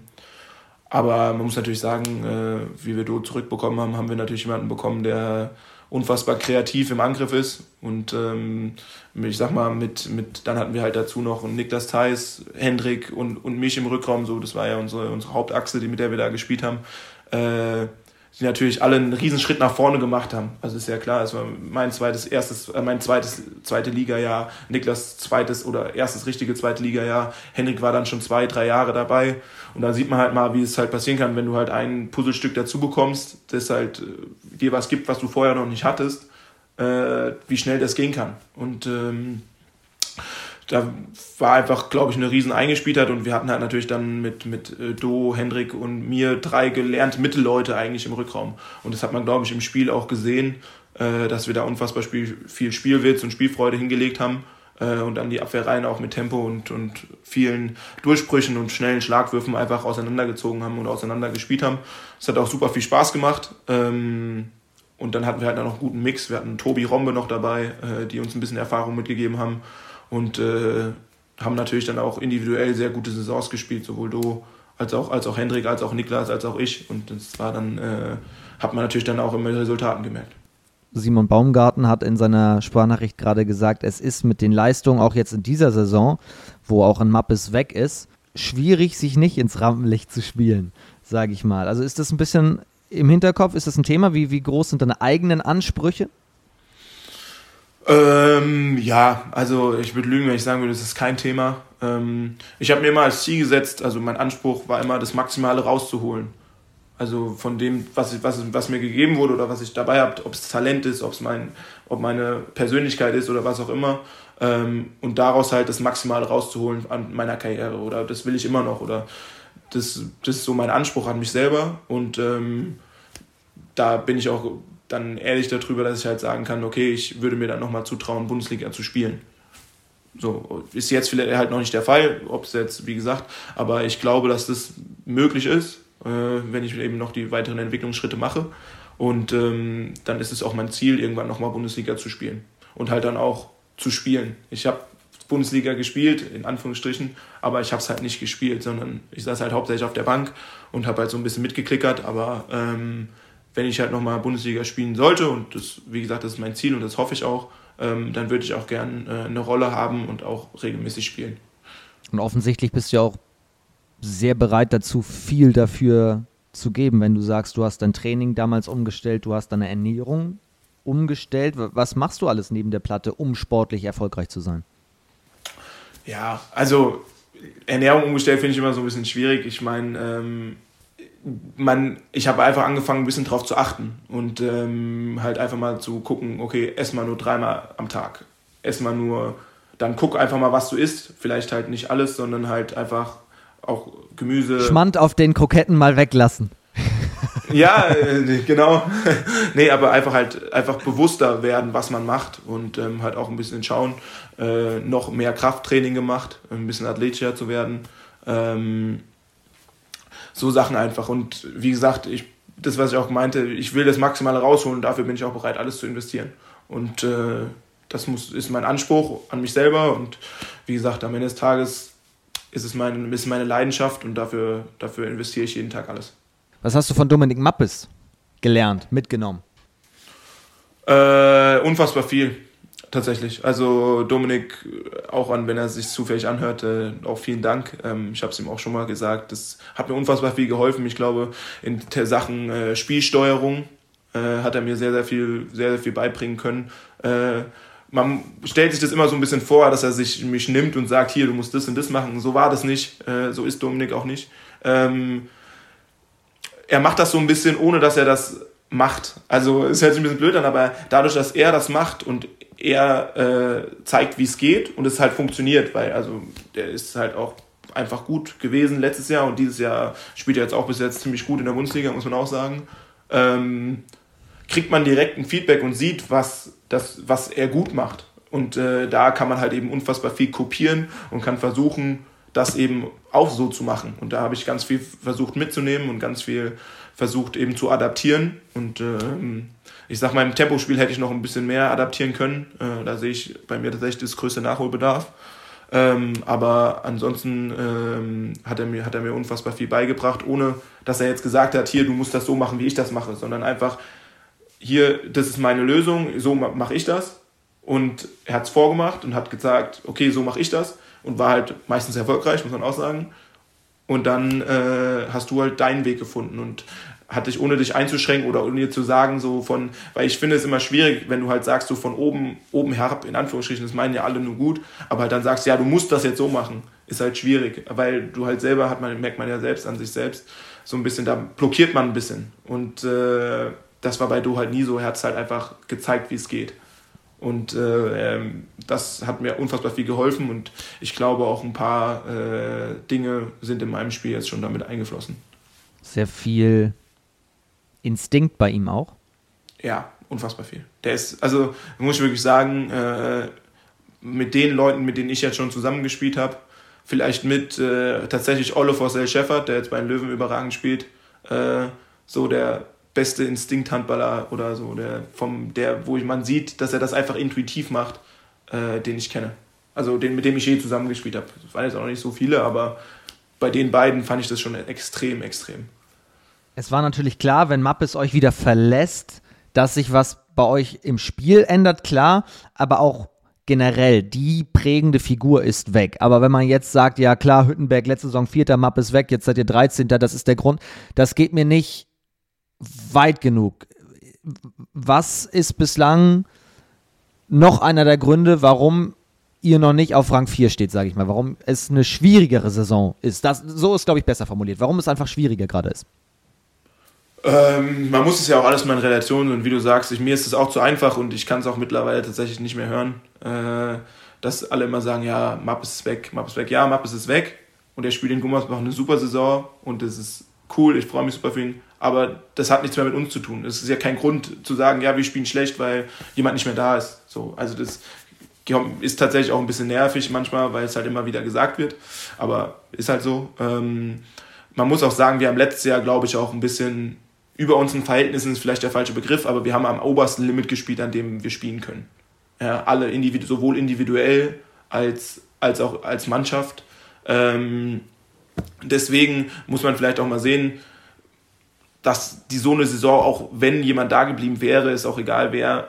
aber man muss natürlich sagen, äh, wie wir dort zurückbekommen haben, haben wir natürlich jemanden bekommen, der unfassbar kreativ im Angriff ist. Und ähm, ich sag mal, mit, mit, dann hatten wir halt dazu noch Niklas Theis, Hendrik und, und mich im Rückraum. So, das war ja unsere, unsere Hauptachse, die, mit der wir da gespielt haben. Äh, die natürlich alle einen Riesenschritt nach vorne gemacht haben. Also ist ja klar, es war mein zweites, erstes, äh, mein zweites, zweite Liga-Jahr, Niklas zweites oder erstes richtige zweite Liga-Jahr. Henrik war dann schon zwei, drei Jahre dabei. Und da sieht man halt mal, wie es halt passieren kann, wenn du halt ein Puzzlestück dazu bekommst, das halt äh, dir was gibt, was du vorher noch nicht hattest, äh, wie schnell das gehen kann. Und ähm, da war einfach, glaube ich, eine riesen Eingespieltheit und wir hatten halt natürlich dann mit, mit äh, Do, Hendrik und mir drei gelernte Mittelleute eigentlich im Rückraum. Und das hat man, glaube ich, im Spiel auch gesehen, äh, dass wir da unfassbar viel Spielwitz und Spielfreude hingelegt haben äh, und dann die Abwehrreihen auch mit Tempo und, und vielen Durchbrüchen und schnellen Schlagwürfen einfach auseinandergezogen haben und auseinandergespielt haben. Es hat auch super viel Spaß gemacht. Ähm, und dann hatten wir halt noch einen guten Mix. Wir hatten Tobi Rombe noch dabei, die uns ein bisschen Erfahrung mitgegeben haben und äh, haben natürlich dann auch individuell sehr gute Saisons gespielt, sowohl du als auch, als auch Hendrik, als auch Niklas, als auch ich. Und das war dann, äh, hat man natürlich dann auch immer Resultaten gemerkt. Simon Baumgarten hat in seiner Sprachnachricht gerade gesagt, es ist mit den Leistungen auch jetzt in dieser Saison, wo auch ein Mappes weg ist, schwierig, sich nicht ins Rampenlicht zu spielen, sage ich mal. Also ist das ein bisschen im Hinterkopf, ist das ein Thema? Wie, wie groß sind deine eigenen Ansprüche? Ähm, ja, also ich würde lügen, wenn ich sagen würde, das ist kein Thema. Ähm, ich habe mir immer als Ziel gesetzt, also mein Anspruch war immer, das Maximale rauszuholen. Also von dem, was, was, was mir gegeben wurde oder was ich dabei habe, ob es Talent ist, ob es mein, ob meine Persönlichkeit ist oder was auch immer. Ähm, und daraus halt das Maximale rauszuholen an meiner Karriere. Oder das will ich immer noch. Oder das, das ist so mein Anspruch an mich selber. Und ähm, da bin ich auch dann ehrlich darüber, dass ich halt sagen kann, okay, ich würde mir dann nochmal zutrauen, Bundesliga zu spielen. So, ist jetzt vielleicht halt noch nicht der Fall, ob es jetzt, wie gesagt, aber ich glaube, dass das möglich ist, wenn ich eben noch die weiteren Entwicklungsschritte mache. Und ähm, dann ist es auch mein Ziel, irgendwann nochmal Bundesliga zu spielen. Und halt dann auch zu spielen. Ich habe Bundesliga gespielt, in Anführungsstrichen, aber ich habe es halt nicht gespielt, sondern ich saß halt hauptsächlich auf der Bank und habe halt so ein bisschen mitgeklickert, aber ähm, wenn ich halt nochmal Bundesliga spielen sollte, und das, wie gesagt, das ist mein Ziel und das hoffe ich auch, ähm, dann würde ich auch gern äh, eine Rolle haben und auch regelmäßig spielen. Und offensichtlich bist du ja auch sehr bereit dazu, viel dafür zu geben, wenn du sagst, du hast dein Training damals umgestellt, du hast deine Ernährung umgestellt. Was machst du alles neben der Platte, um sportlich erfolgreich zu sein? Ja, also Ernährung umgestellt finde ich immer so ein bisschen schwierig. Ich meine, ähm, man, ich habe einfach angefangen, ein bisschen drauf zu achten und ähm, halt einfach mal zu gucken, okay, ess mal nur dreimal am Tag. Ess mal nur, dann guck einfach mal, was du isst. Vielleicht halt nicht alles, sondern halt einfach auch Gemüse. Schmand auf den Kroketten mal weglassen. ja, äh, genau. nee, aber einfach halt einfach bewusster werden, was man macht und ähm, halt auch ein bisschen schauen. Äh, noch mehr Krafttraining gemacht, ein bisschen athletischer zu werden Ähm, so Sachen einfach. Und wie gesagt, ich, das, was ich auch meinte, ich will das Maximale rausholen und dafür bin ich auch bereit, alles zu investieren. Und äh, das muss, ist mein Anspruch an mich selber. Und wie gesagt, am Ende des Tages ist es mein, ist meine Leidenschaft und dafür, dafür investiere ich jeden Tag alles. Was hast du von Dominik Mappes gelernt, mitgenommen? Äh, unfassbar viel, tatsächlich. Also Dominik, auch an, wenn er sich zufällig anhört, äh, auch vielen Dank. Ähm, ich habe es ihm auch schon mal gesagt. Das hat mir unfassbar viel geholfen. Ich glaube, in der Sachen äh, Spielsteuerung äh, hat er mir sehr, sehr viel, sehr, sehr viel beibringen können. Man stellt sich das immer so ein bisschen vor, dass er sich mich nimmt und sagt, hier, du musst das und das machen. So war das nicht. Äh, so ist Dominik auch nicht. Ähm, er macht das so ein bisschen, ohne dass er das macht. Also es hört sich ein bisschen blöd an, aber dadurch, dass er das macht und er äh, zeigt, wie es geht und es halt funktioniert, weil also der ist halt auch einfach gut gewesen letztes Jahr und dieses Jahr spielt er jetzt auch bis jetzt ziemlich gut in der Bundesliga, muss man auch sagen. Ähm, kriegt man direkt ein Feedback und sieht, was, das, was er gut macht. Und äh, da kann man halt eben unfassbar viel kopieren und kann versuchen, das eben auch so zu machen. Und da habe ich ganz viel versucht mitzunehmen und ganz viel versucht eben zu adaptieren. Und ähm, ich sag mal, im Tempospiel hätte ich noch ein bisschen mehr adaptieren können. Äh, da sehe ich bei mir tatsächlich das größte Nachholbedarf. Ähm, aber ansonsten ähm, hat, er mir, hat er mir unfassbar viel beigebracht, ohne dass er jetzt gesagt hat, hier, du musst das so machen, wie ich das mache, sondern einfach, hier, das ist meine Lösung, so mache ich das. Und er hat es vorgemacht und hat gesagt, okay, so mache ich das. Und war halt meistens erfolgreich, muss man auch sagen. Und dann äh, hast du halt deinen Weg gefunden und hat dich, ohne dich einzuschränken oder ohne dir zu sagen, so von, weil ich finde es immer schwierig, wenn du halt sagst, so von oben, oben herab, in Anführungsstrichen, das meinen ja alle nur gut, aber halt dann sagst, ja, du musst das jetzt so machen, ist halt schwierig, weil du halt selber, hat man, merkt man ja selbst an sich selbst, so ein bisschen, da blockiert man ein bisschen. Und äh, das war bei Du halt nie so, er hat es halt einfach gezeigt, wie es geht. Und äh, ähm, das hat mir unfassbar viel geholfen und ich glaube auch ein paar äh, Dinge sind in meinem Spiel jetzt schon damit eingeflossen. Sehr viel Instinkt bei ihm auch? Ja, unfassbar viel. Der ist, also muss ich wirklich sagen, äh, mit den Leuten, mit denen ich jetzt schon zusammengespielt habe, vielleicht mit äh, tatsächlich Olle Forsell Scheffert, der jetzt bei den Löwen überragend spielt, äh, so der beste Instinkthandballer oder so, der vom der, wo man sieht, dass er das einfach intuitiv macht, äh, den ich kenne. Also den, mit dem ich je zusammengespielt habe. Das waren jetzt auch noch nicht so viele, aber bei den beiden fand ich das schon extrem, extrem. Es war natürlich klar, wenn Mappes euch wieder verlässt, dass sich was bei euch im Spiel ändert, klar, aber auch generell, die prägende Figur ist weg. Aber wenn man jetzt sagt, ja klar, Hüttenberg, letzte Saison vierter, Mappes weg, jetzt seid ihr 13. Das ist der Grund. Das geht mir nicht weit genug. Was ist bislang noch einer der Gründe, warum ihr noch nicht auf Rang 4 steht, sage ich mal? Warum es eine schwierigere Saison ist? Das, so ist, glaube ich, besser formuliert. Warum es einfach schwieriger gerade ist. Ähm, man muss es ja auch alles mal in Relation und wie du sagst, ich, mir ist es auch zu einfach und ich kann es auch mittlerweile tatsächlich nicht mehr hören, äh, dass alle immer sagen, ja, Mapp ist weg, Mapp ist weg. Ja, Mapp ist weg und er spielt in Gummersbach eine super Saison und das ist cool, ich freue mich super für ihn aber das hat nichts mehr mit uns zu tun. Es ist ja kein Grund zu sagen, ja, wir spielen schlecht, weil jemand nicht mehr da ist. So, also das ist tatsächlich auch ein bisschen nervig manchmal, weil es halt immer wieder gesagt wird. Aber ist halt so. Ähm, man muss auch sagen, wir haben letztes Jahr, glaube ich, auch ein bisschen über unseren Verhältnissen ist vielleicht der falsche Begriff, aber wir haben am obersten Limit gespielt, an dem wir spielen können. Ja, alle individu sowohl individuell als, als auch als Mannschaft. Ähm, deswegen muss man vielleicht auch mal sehen, dass die so eine Saison, auch wenn jemand da geblieben wäre, ist auch egal wer,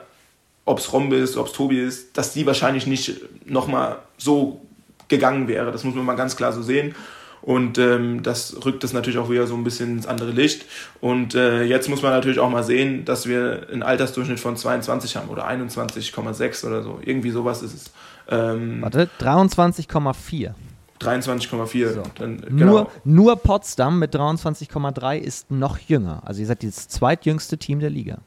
ob es Rombe ist, ob es Tobi ist, dass die wahrscheinlich nicht nochmal so gegangen wäre. Das muss man mal ganz klar so sehen. Und ähm, das rückt das natürlich auch wieder so ein bisschen ins andere Licht. Und äh, jetzt muss man natürlich auch mal sehen, dass wir einen Altersdurchschnitt von 22 haben oder 21,6 oder so. Irgendwie sowas ist es. Ähm, Warte, 23,4. 23,4. So. genau. nur, nur Potsdam mit 23,3 ist noch jünger. Also ihr seid das zweitjüngste Team der Liga.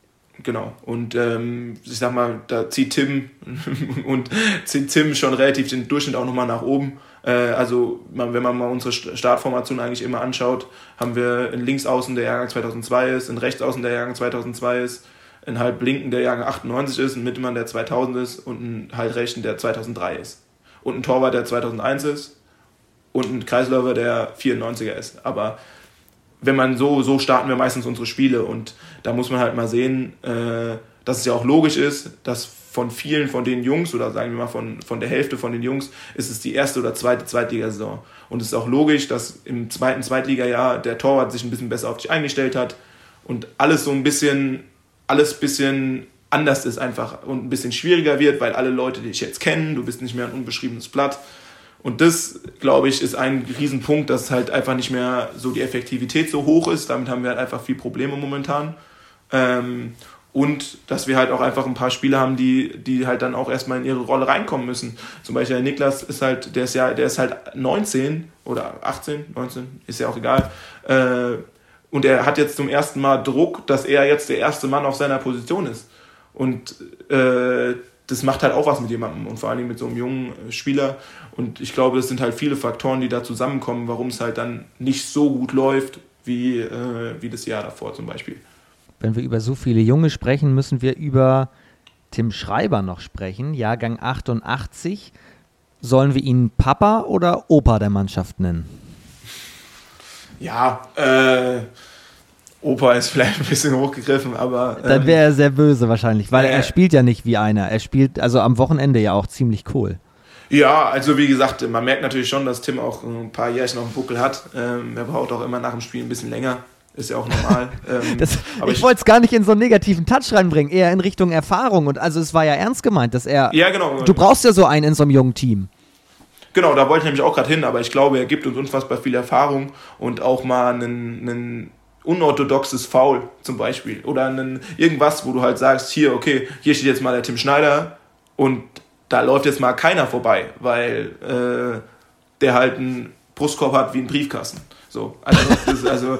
Genau. Und ähm, ich sag mal, da zieht Tim und zieht Tim schon relativ den Durchschnitt auch nochmal nach oben. Äh, also wenn man mal unsere Startformation eigentlich immer anschaut, haben wir einen Linksaußen, der Jahrgang 2002 ist, einen Rechtsaußen, der Jahrgang 2002 ist, einen halb linken, der Jahrgang 98 ist, einen Mittelmann, der 2000 ist und einen halt rechten, der 2003 ist. Und einen Torwart, der 2001 ist und ein Kreisläufer, der 94er ist. Aber wenn man so, so starten wir meistens unsere Spiele und da muss man halt mal sehen, äh, dass es ja auch logisch ist, dass von vielen von den Jungs oder sagen wir mal von, von der Hälfte von den Jungs ist es die erste oder zweite Zweitligasaison. Und es ist auch logisch, dass im zweiten Zweitligajahr der Torwart sich ein bisschen besser auf dich eingestellt hat und alles so ein bisschen, alles bisschen anders ist einfach und ein bisschen schwieriger wird, weil alle Leute dich jetzt kennen, du bist nicht mehr ein unbeschriebenes Blatt. Und das, glaube ich, ist ein Riesenpunkt, dass halt einfach nicht mehr so die Effektivität so hoch ist. Damit haben wir halt einfach viel Probleme momentan. Ähm, und dass wir halt auch einfach ein paar Spieler haben, die, die halt dann auch erstmal in ihre Rolle reinkommen müssen. Zum Beispiel der Niklas ist halt, der ist ja, der ist halt 19 oder 18, 19, ist ja auch egal. Äh, und er hat jetzt zum ersten Mal Druck, dass er jetzt der erste Mann auf seiner Position ist. Und äh, das macht halt auch was mit jemandem und vor allen Dingen mit so einem jungen Spieler. Und ich glaube, es sind halt viele Faktoren, die da zusammenkommen, warum es halt dann nicht so gut läuft wie, äh, wie das Jahr davor zum Beispiel wenn wir über so viele Junge sprechen, müssen wir über Tim Schreiber noch sprechen, Jahrgang 88. Sollen wir ihn Papa oder Opa der Mannschaft nennen? Ja, äh, Opa ist vielleicht ein bisschen hochgegriffen, aber. Ähm, Dann wäre er sehr böse wahrscheinlich, weil äh, er spielt ja nicht wie einer. Er spielt also am Wochenende ja auch ziemlich cool. Ja, also wie gesagt, man merkt natürlich schon, dass Tim auch ein paar Jährchen auf dem Buckel hat. Ähm, er braucht auch immer nach dem Spiel ein bisschen länger. Ist ja auch normal. Ähm, das, ich, ich wollte es gar nicht in so einen negativen Touch reinbringen, eher in Richtung Erfahrung. Und also es war ja ernst gemeint, dass er. Ja, genau. Du brauchst ja so einen in so einem jungen Team. Genau, da wollte ich nämlich auch gerade hin, aber ich glaube, er gibt uns unfassbar viel Erfahrung und auch mal einen, einen unorthodoxes Foul zum Beispiel oder einen, irgendwas, wo du halt sagst, hier, okay, hier steht jetzt mal der Tim Schneider und da läuft jetzt mal keiner vorbei, weil äh, der halt einen Brustkorb hat wie ein Briefkasten. So, also, ist, also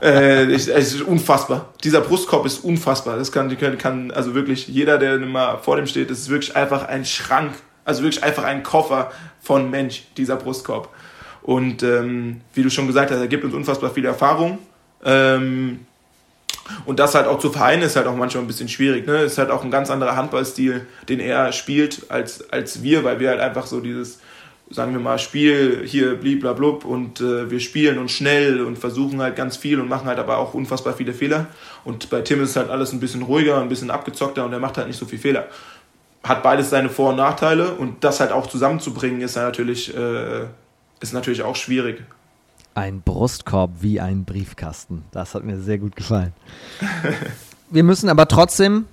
äh, es ist unfassbar. Dieser Brustkorb ist unfassbar. Das kann, kann, also wirklich jeder, der mal vor dem steht, das ist wirklich einfach ein Schrank. Also wirklich einfach ein Koffer von Mensch, dieser Brustkorb. Und ähm, wie du schon gesagt hast, er gibt uns unfassbar viel Erfahrung. Ähm, und das halt auch zu vereinen ist halt auch manchmal ein bisschen schwierig. Ne? Ist halt auch ein ganz anderer Handballstil, den er spielt als, als wir, weil wir halt einfach so dieses sagen wir mal, Spiel hier bliblablub und äh, wir spielen und schnell und versuchen halt ganz viel und machen halt aber auch unfassbar viele Fehler. Und bei Tim ist halt alles ein bisschen ruhiger, ein bisschen abgezockter und er macht halt nicht so viel Fehler. Hat beides seine Vor- und Nachteile und das halt auch zusammenzubringen ist natürlich, äh, ist natürlich auch schwierig. Ein Brustkorb wie ein Briefkasten. Das hat mir sehr gut gefallen. wir müssen aber trotzdem,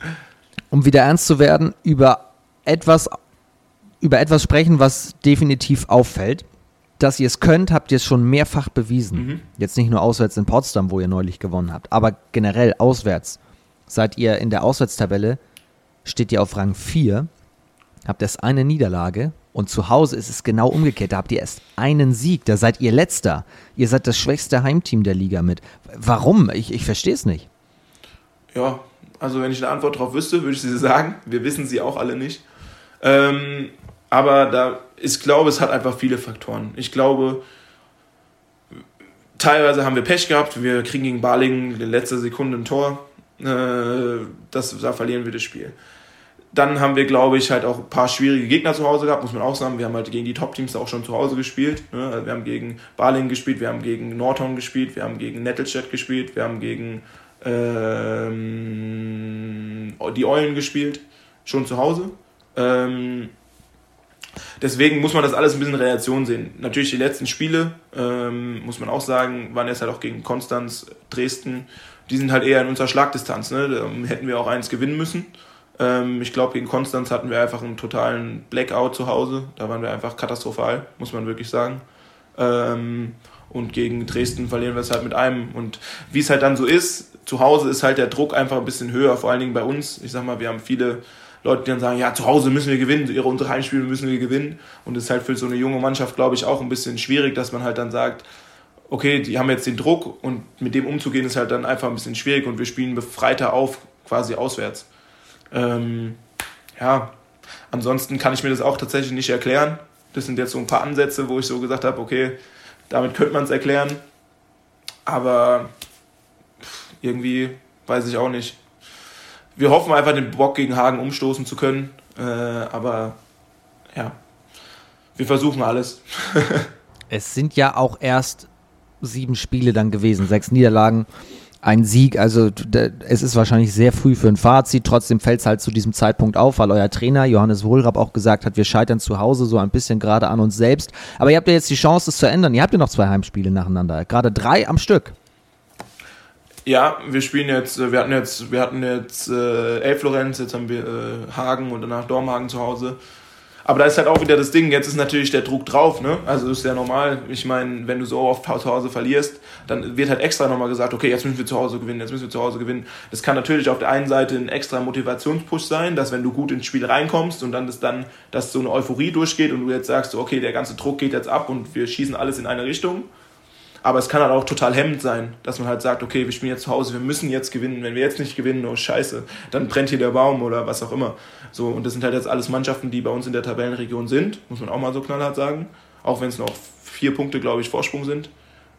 um wieder ernst zu werden, über etwas über etwas sprechen, was definitiv auffällt. Dass ihr es könnt, habt ihr es schon mehrfach bewiesen. Mhm. Jetzt nicht nur auswärts in Potsdam, wo ihr neulich gewonnen habt, aber generell auswärts. Seid ihr in der Auswärtstabelle, steht ihr auf Rang 4, habt erst eine Niederlage und zu Hause ist es genau umgekehrt. Da habt ihr erst einen Sieg, da seid ihr letzter. Ihr seid das schwächste Heimteam der Liga mit. Warum? Ich, ich verstehe es nicht. Ja, also wenn ich eine Antwort darauf wüsste, würde ich sie sagen. Wir wissen sie auch alle nicht. Ähm, aber da, ich glaube, es hat einfach viele Faktoren. Ich glaube, teilweise haben wir Pech gehabt. Wir kriegen gegen Balingen in letzter Sekunde ein Tor. Äh, das, da verlieren wir das Spiel. Dann haben wir, glaube ich, halt auch ein paar schwierige Gegner zu Hause gehabt, muss man auch sagen. Wir haben halt gegen die Top-Teams auch schon zu Hause gespielt. Ne? Also wir haben gegen Balingen gespielt, wir haben gegen Nordhorn gespielt, wir haben gegen Nettelstedt gespielt, wir haben gegen ähm, die Eulen gespielt, schon zu Hause. Ähm, Deswegen muss man das alles ein bisschen in Relation sehen. Natürlich die letzten Spiele, ähm, muss man auch sagen, waren jetzt halt auch gegen Konstanz, Dresden. Die sind halt eher in unserer Schlagdistanz. Ne? Da hätten wir auch eins gewinnen müssen. Ähm, ich glaube, gegen Konstanz hatten wir einfach einen totalen Blackout zu Hause. Da waren wir einfach katastrophal, muss man wirklich sagen. Ähm, und gegen Dresden verlieren wir es halt mit einem. Und wie es halt dann so ist, zu Hause ist halt der Druck einfach ein bisschen höher, vor allen Dingen bei uns. Ich sag mal, wir haben viele Leute, die dann sagen, ja, zu Hause müssen wir gewinnen, ihre unsere Heimspiele müssen wir gewinnen. Und es ist halt für so eine junge Mannschaft, glaube ich, auch ein bisschen schwierig, dass man halt dann sagt, okay, die haben jetzt den Druck und mit dem umzugehen ist halt dann einfach ein bisschen schwierig und wir spielen befreiter auf, quasi auswärts. Ähm, ja, ansonsten kann ich mir das auch tatsächlich nicht erklären. Das sind jetzt so ein paar Ansätze, wo ich so gesagt habe, okay, damit könnte man es erklären. Aber irgendwie weiß ich auch nicht wir hoffen einfach, den Bock gegen Hagen umstoßen zu können. Äh, aber ja, wir versuchen alles. Es sind ja auch erst sieben Spiele dann gewesen, sechs Niederlagen, ein Sieg. Also es ist wahrscheinlich sehr früh für ein Fazit. Trotzdem fällt es halt zu diesem Zeitpunkt auf, weil euer Trainer Johannes Wohlrab auch gesagt hat, wir scheitern zu Hause so ein bisschen gerade an uns selbst. Aber ihr habt ja jetzt die Chance, es zu ändern. Ihr habt ja noch zwei Heimspiele nacheinander, gerade drei am Stück. Ja, wir spielen jetzt, wir hatten jetzt, wir hatten jetzt äh, Elf-Florenz, jetzt haben wir äh, Hagen und danach Dormagen zu Hause. Aber da ist halt auch wieder das Ding, jetzt ist natürlich der Druck drauf, ne? Also ist ja normal. Ich meine, wenn du so oft zu Hause verlierst, dann wird halt extra nochmal gesagt, okay, jetzt müssen wir zu Hause gewinnen, jetzt müssen wir zu Hause gewinnen. Das kann natürlich auf der einen Seite ein extra Motivationspush sein, dass wenn du gut ins Spiel reinkommst und dann das dann, dass so eine Euphorie durchgeht und du jetzt sagst, okay, der ganze Druck geht jetzt ab und wir schießen alles in eine Richtung. Aber es kann halt auch total hemmend sein, dass man halt sagt, okay, wir spielen jetzt zu Hause, wir müssen jetzt gewinnen. Wenn wir jetzt nicht gewinnen, oh scheiße, dann brennt hier der Baum oder was auch immer. So, und das sind halt jetzt alles Mannschaften, die bei uns in der Tabellenregion sind, muss man auch mal so knallhart sagen. Auch wenn es noch vier Punkte, glaube ich, Vorsprung sind.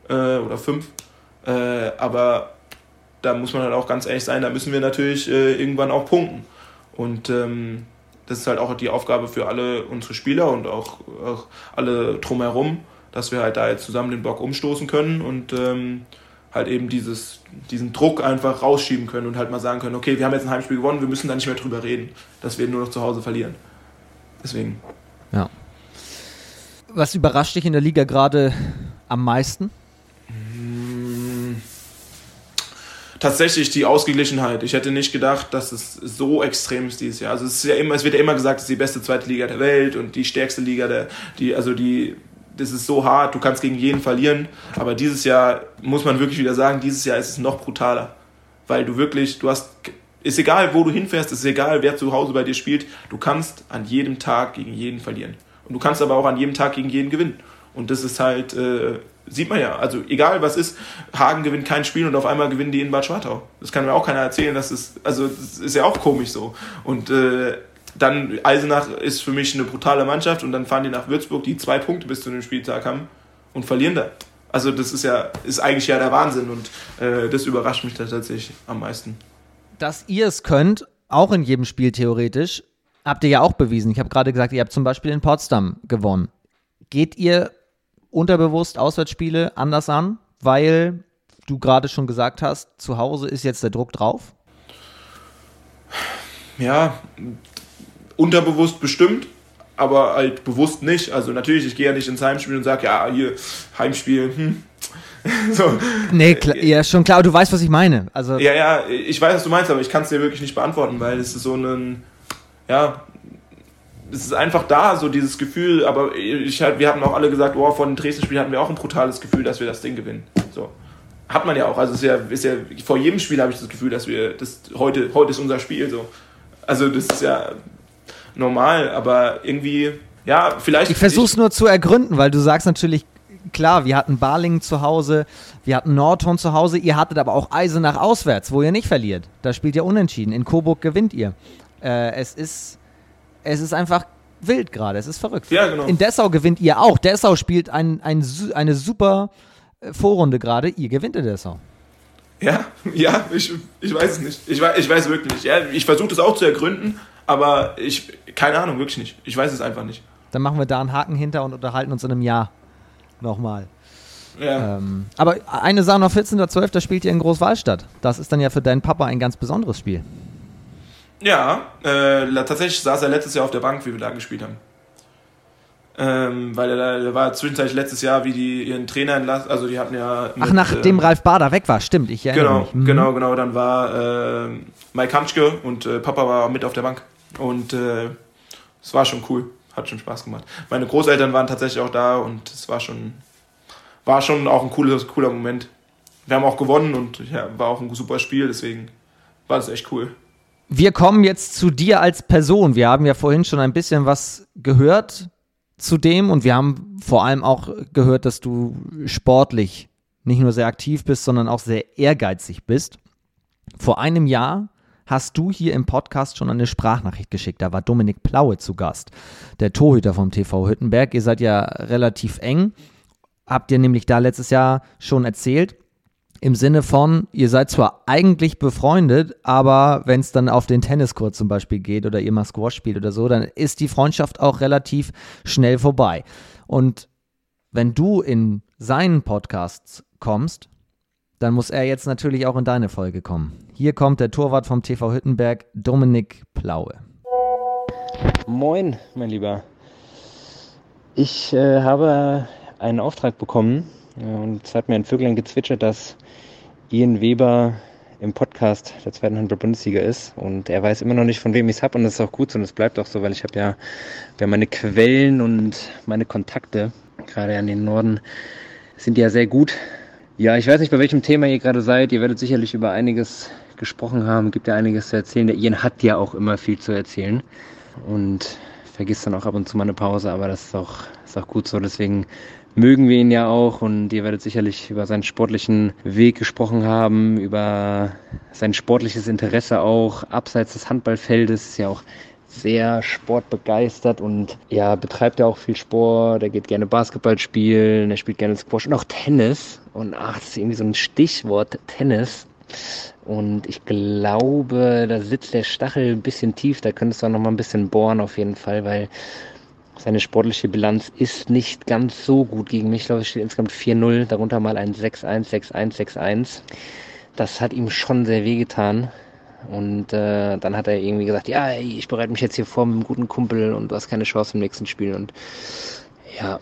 Äh, oder fünf. Äh, aber da muss man halt auch ganz ehrlich sein, da müssen wir natürlich äh, irgendwann auch punkten. Und ähm, das ist halt auch die Aufgabe für alle unsere Spieler und auch, auch alle drumherum dass wir halt da jetzt zusammen den Block umstoßen können und ähm, halt eben dieses, diesen Druck einfach rausschieben können und halt mal sagen können, okay, wir haben jetzt ein Heimspiel gewonnen, wir müssen da nicht mehr drüber reden, dass wir nur noch zu Hause verlieren. Deswegen. Ja. Was überrascht dich in der Liga gerade am meisten? Hm, tatsächlich die Ausgeglichenheit. Ich hätte nicht gedacht, dass es so extrem ist dieses Jahr. Also es, ist ja immer, es wird ja immer gesagt, es ist die beste zweite Liga der Welt und die stärkste Liga der, die, also die das ist so hart, du kannst gegen jeden verlieren. Aber dieses Jahr muss man wirklich wieder sagen, dieses Jahr ist es noch brutaler. Weil du wirklich, du hast, ist egal, wo du hinfährst, ist egal, wer zu Hause bei dir spielt, du kannst an jedem Tag gegen jeden verlieren. Und du kannst aber auch an jedem Tag gegen jeden gewinnen. Und das ist halt, äh, sieht man ja. Also egal was ist, Hagen gewinnt kein Spiel und auf einmal gewinnen die in Bad Schwartau. Das kann mir auch keiner erzählen, dass es, also das ist ja auch komisch so. Und äh, dann Eisenach ist für mich eine brutale Mannschaft und dann fahren die nach Würzburg, die zwei Punkte bis zu dem Spieltag haben und verlieren da. Also das ist ja ist eigentlich ja der Wahnsinn und äh, das überrascht mich da tatsächlich am meisten. Dass ihr es könnt, auch in jedem Spiel theoretisch, habt ihr ja auch bewiesen. Ich habe gerade gesagt, ihr habt zum Beispiel in Potsdam gewonnen. Geht ihr unterbewusst Auswärtsspiele anders an, weil du gerade schon gesagt hast, zu Hause ist jetzt der Druck drauf? Ja, unterbewusst bestimmt, aber halt bewusst nicht. Also natürlich, ich gehe ja nicht ins Heimspiel und sage, ja, hier, Heimspiel, hm. so. Nee, klar, ja, schon klar, du weißt, was ich meine. Also ja, ja, ich weiß, was du meinst, aber ich kann es dir wirklich nicht beantworten, weil es ist so ein, ja, es ist einfach da, so dieses Gefühl, aber ich halt, wir hatten auch alle gesagt, oh, vor dem Dresden-Spiel hatten wir auch ein brutales Gefühl, dass wir das Ding gewinnen. So. Hat man ja auch. Also ist ja, ist ja, vor jedem Spiel habe ich das Gefühl, dass wir das heute, heute ist unser Spiel so. Also das ist ja, normal, aber irgendwie, ja, vielleicht. Ich versuche es nur zu ergründen, weil du sagst natürlich, klar, wir hatten Barlingen zu Hause, wir hatten Nordhorn zu Hause, ihr hattet aber auch Eisenach auswärts, wo ihr nicht verliert. Da spielt ihr unentschieden. In Coburg gewinnt ihr. Äh, es ist, es ist einfach wild gerade, es ist verrückt. Ja, genau. In Dessau gewinnt ihr auch. Dessau spielt ein, ein, eine super äh, Vorrunde gerade, ihr gewinnt in Dessau. Ja, ja, ich, ich weiß es nicht. Ich weiß, ich weiß wirklich nicht. Ja, ich versuche das auch zu ergründen, aber ich, keine Ahnung, wirklich nicht. Ich weiß es einfach nicht. Dann machen wir da einen Haken hinter und unterhalten uns in einem Jahr nochmal. Ja. Ähm, aber eine Sache noch 14.12. da spielt ihr in Großwallstadt. Das ist dann ja für deinen Papa ein ganz besonderes Spiel. Ja, äh, tatsächlich saß er letztes Jahr auf der Bank, wie wir da gespielt haben. Ähm, weil er, er war zwischenzeitlich letztes Jahr, wie die ihren Trainer entlassen, also die hatten ja. Mit, Ach, nachdem ähm, Ralf Bader weg war, stimmt, ich erinnere genau, mich. Mhm. Genau, genau, dann war äh, Mike Hanschke und äh, Papa war mit auf der Bank. Und äh, es war schon cool, hat schon Spaß gemacht. Meine Großeltern waren tatsächlich auch da und es war schon, war schon auch ein cooles, cooler Moment. Wir haben auch gewonnen und ja, war auch ein super Spiel, deswegen war das echt cool. Wir kommen jetzt zu dir als Person. Wir haben ja vorhin schon ein bisschen was gehört zu dem und wir haben vor allem auch gehört, dass du sportlich nicht nur sehr aktiv bist, sondern auch sehr ehrgeizig bist. Vor einem Jahr hast du hier im Podcast schon eine Sprachnachricht geschickt. Da war Dominik Plaue zu Gast, der Torhüter vom TV Hüttenberg. Ihr seid ja relativ eng. Habt ihr nämlich da letztes Jahr schon erzählt im Sinne von, ihr seid zwar eigentlich befreundet, aber wenn es dann auf den Tenniscourt zum Beispiel geht oder ihr mal Squash spielt oder so, dann ist die Freundschaft auch relativ schnell vorbei. Und wenn du in seinen Podcasts kommst, dann muss er jetzt natürlich auch in deine Folge kommen. Hier kommt der Torwart vom TV Hüttenberg, Dominik Plaue. Moin, mein Lieber. Ich äh, habe einen Auftrag bekommen äh, und es hat mir ein Vöglein gezwitschert, dass Ian Weber im Podcast der zweiten Handball-Bundesliga ist und er weiß immer noch nicht, von wem ich es habe und das ist auch gut so und es bleibt auch so, weil ich habe ja, ja meine Quellen und meine Kontakte, gerade an den Norden, sind ja sehr gut. Ja, ich weiß nicht, bei welchem Thema ihr gerade seid. Ihr werdet sicherlich über einiges gesprochen haben, gibt ja einiges zu erzählen. Der Ian hat ja auch immer viel zu erzählen und vergisst dann auch ab und zu mal eine Pause, aber das ist auch, ist auch gut so. Deswegen mögen wir ihn ja auch und ihr werdet sicherlich über seinen sportlichen Weg gesprochen haben, über sein sportliches Interesse auch abseits des Handballfeldes, ist ja auch sehr sportbegeistert und ja, betreibt ja auch viel Sport, er geht gerne Basketball spielen, er spielt gerne Squash und auch Tennis und ach, das ist irgendwie so ein Stichwort, Tennis. Und ich glaube, da sitzt der Stachel ein bisschen tief, da könntest du auch noch mal ein bisschen bohren auf jeden Fall, weil seine sportliche Bilanz ist nicht ganz so gut gegen mich. Ich glaube, es steht insgesamt 4-0, darunter mal ein 6-1, 6-1, 6-1. Das hat ihm schon sehr wehgetan. Und äh, dann hat er irgendwie gesagt, ja, ich bereite mich jetzt hier vor mit einem guten Kumpel und du hast keine Chance im nächsten Spiel. Und ja,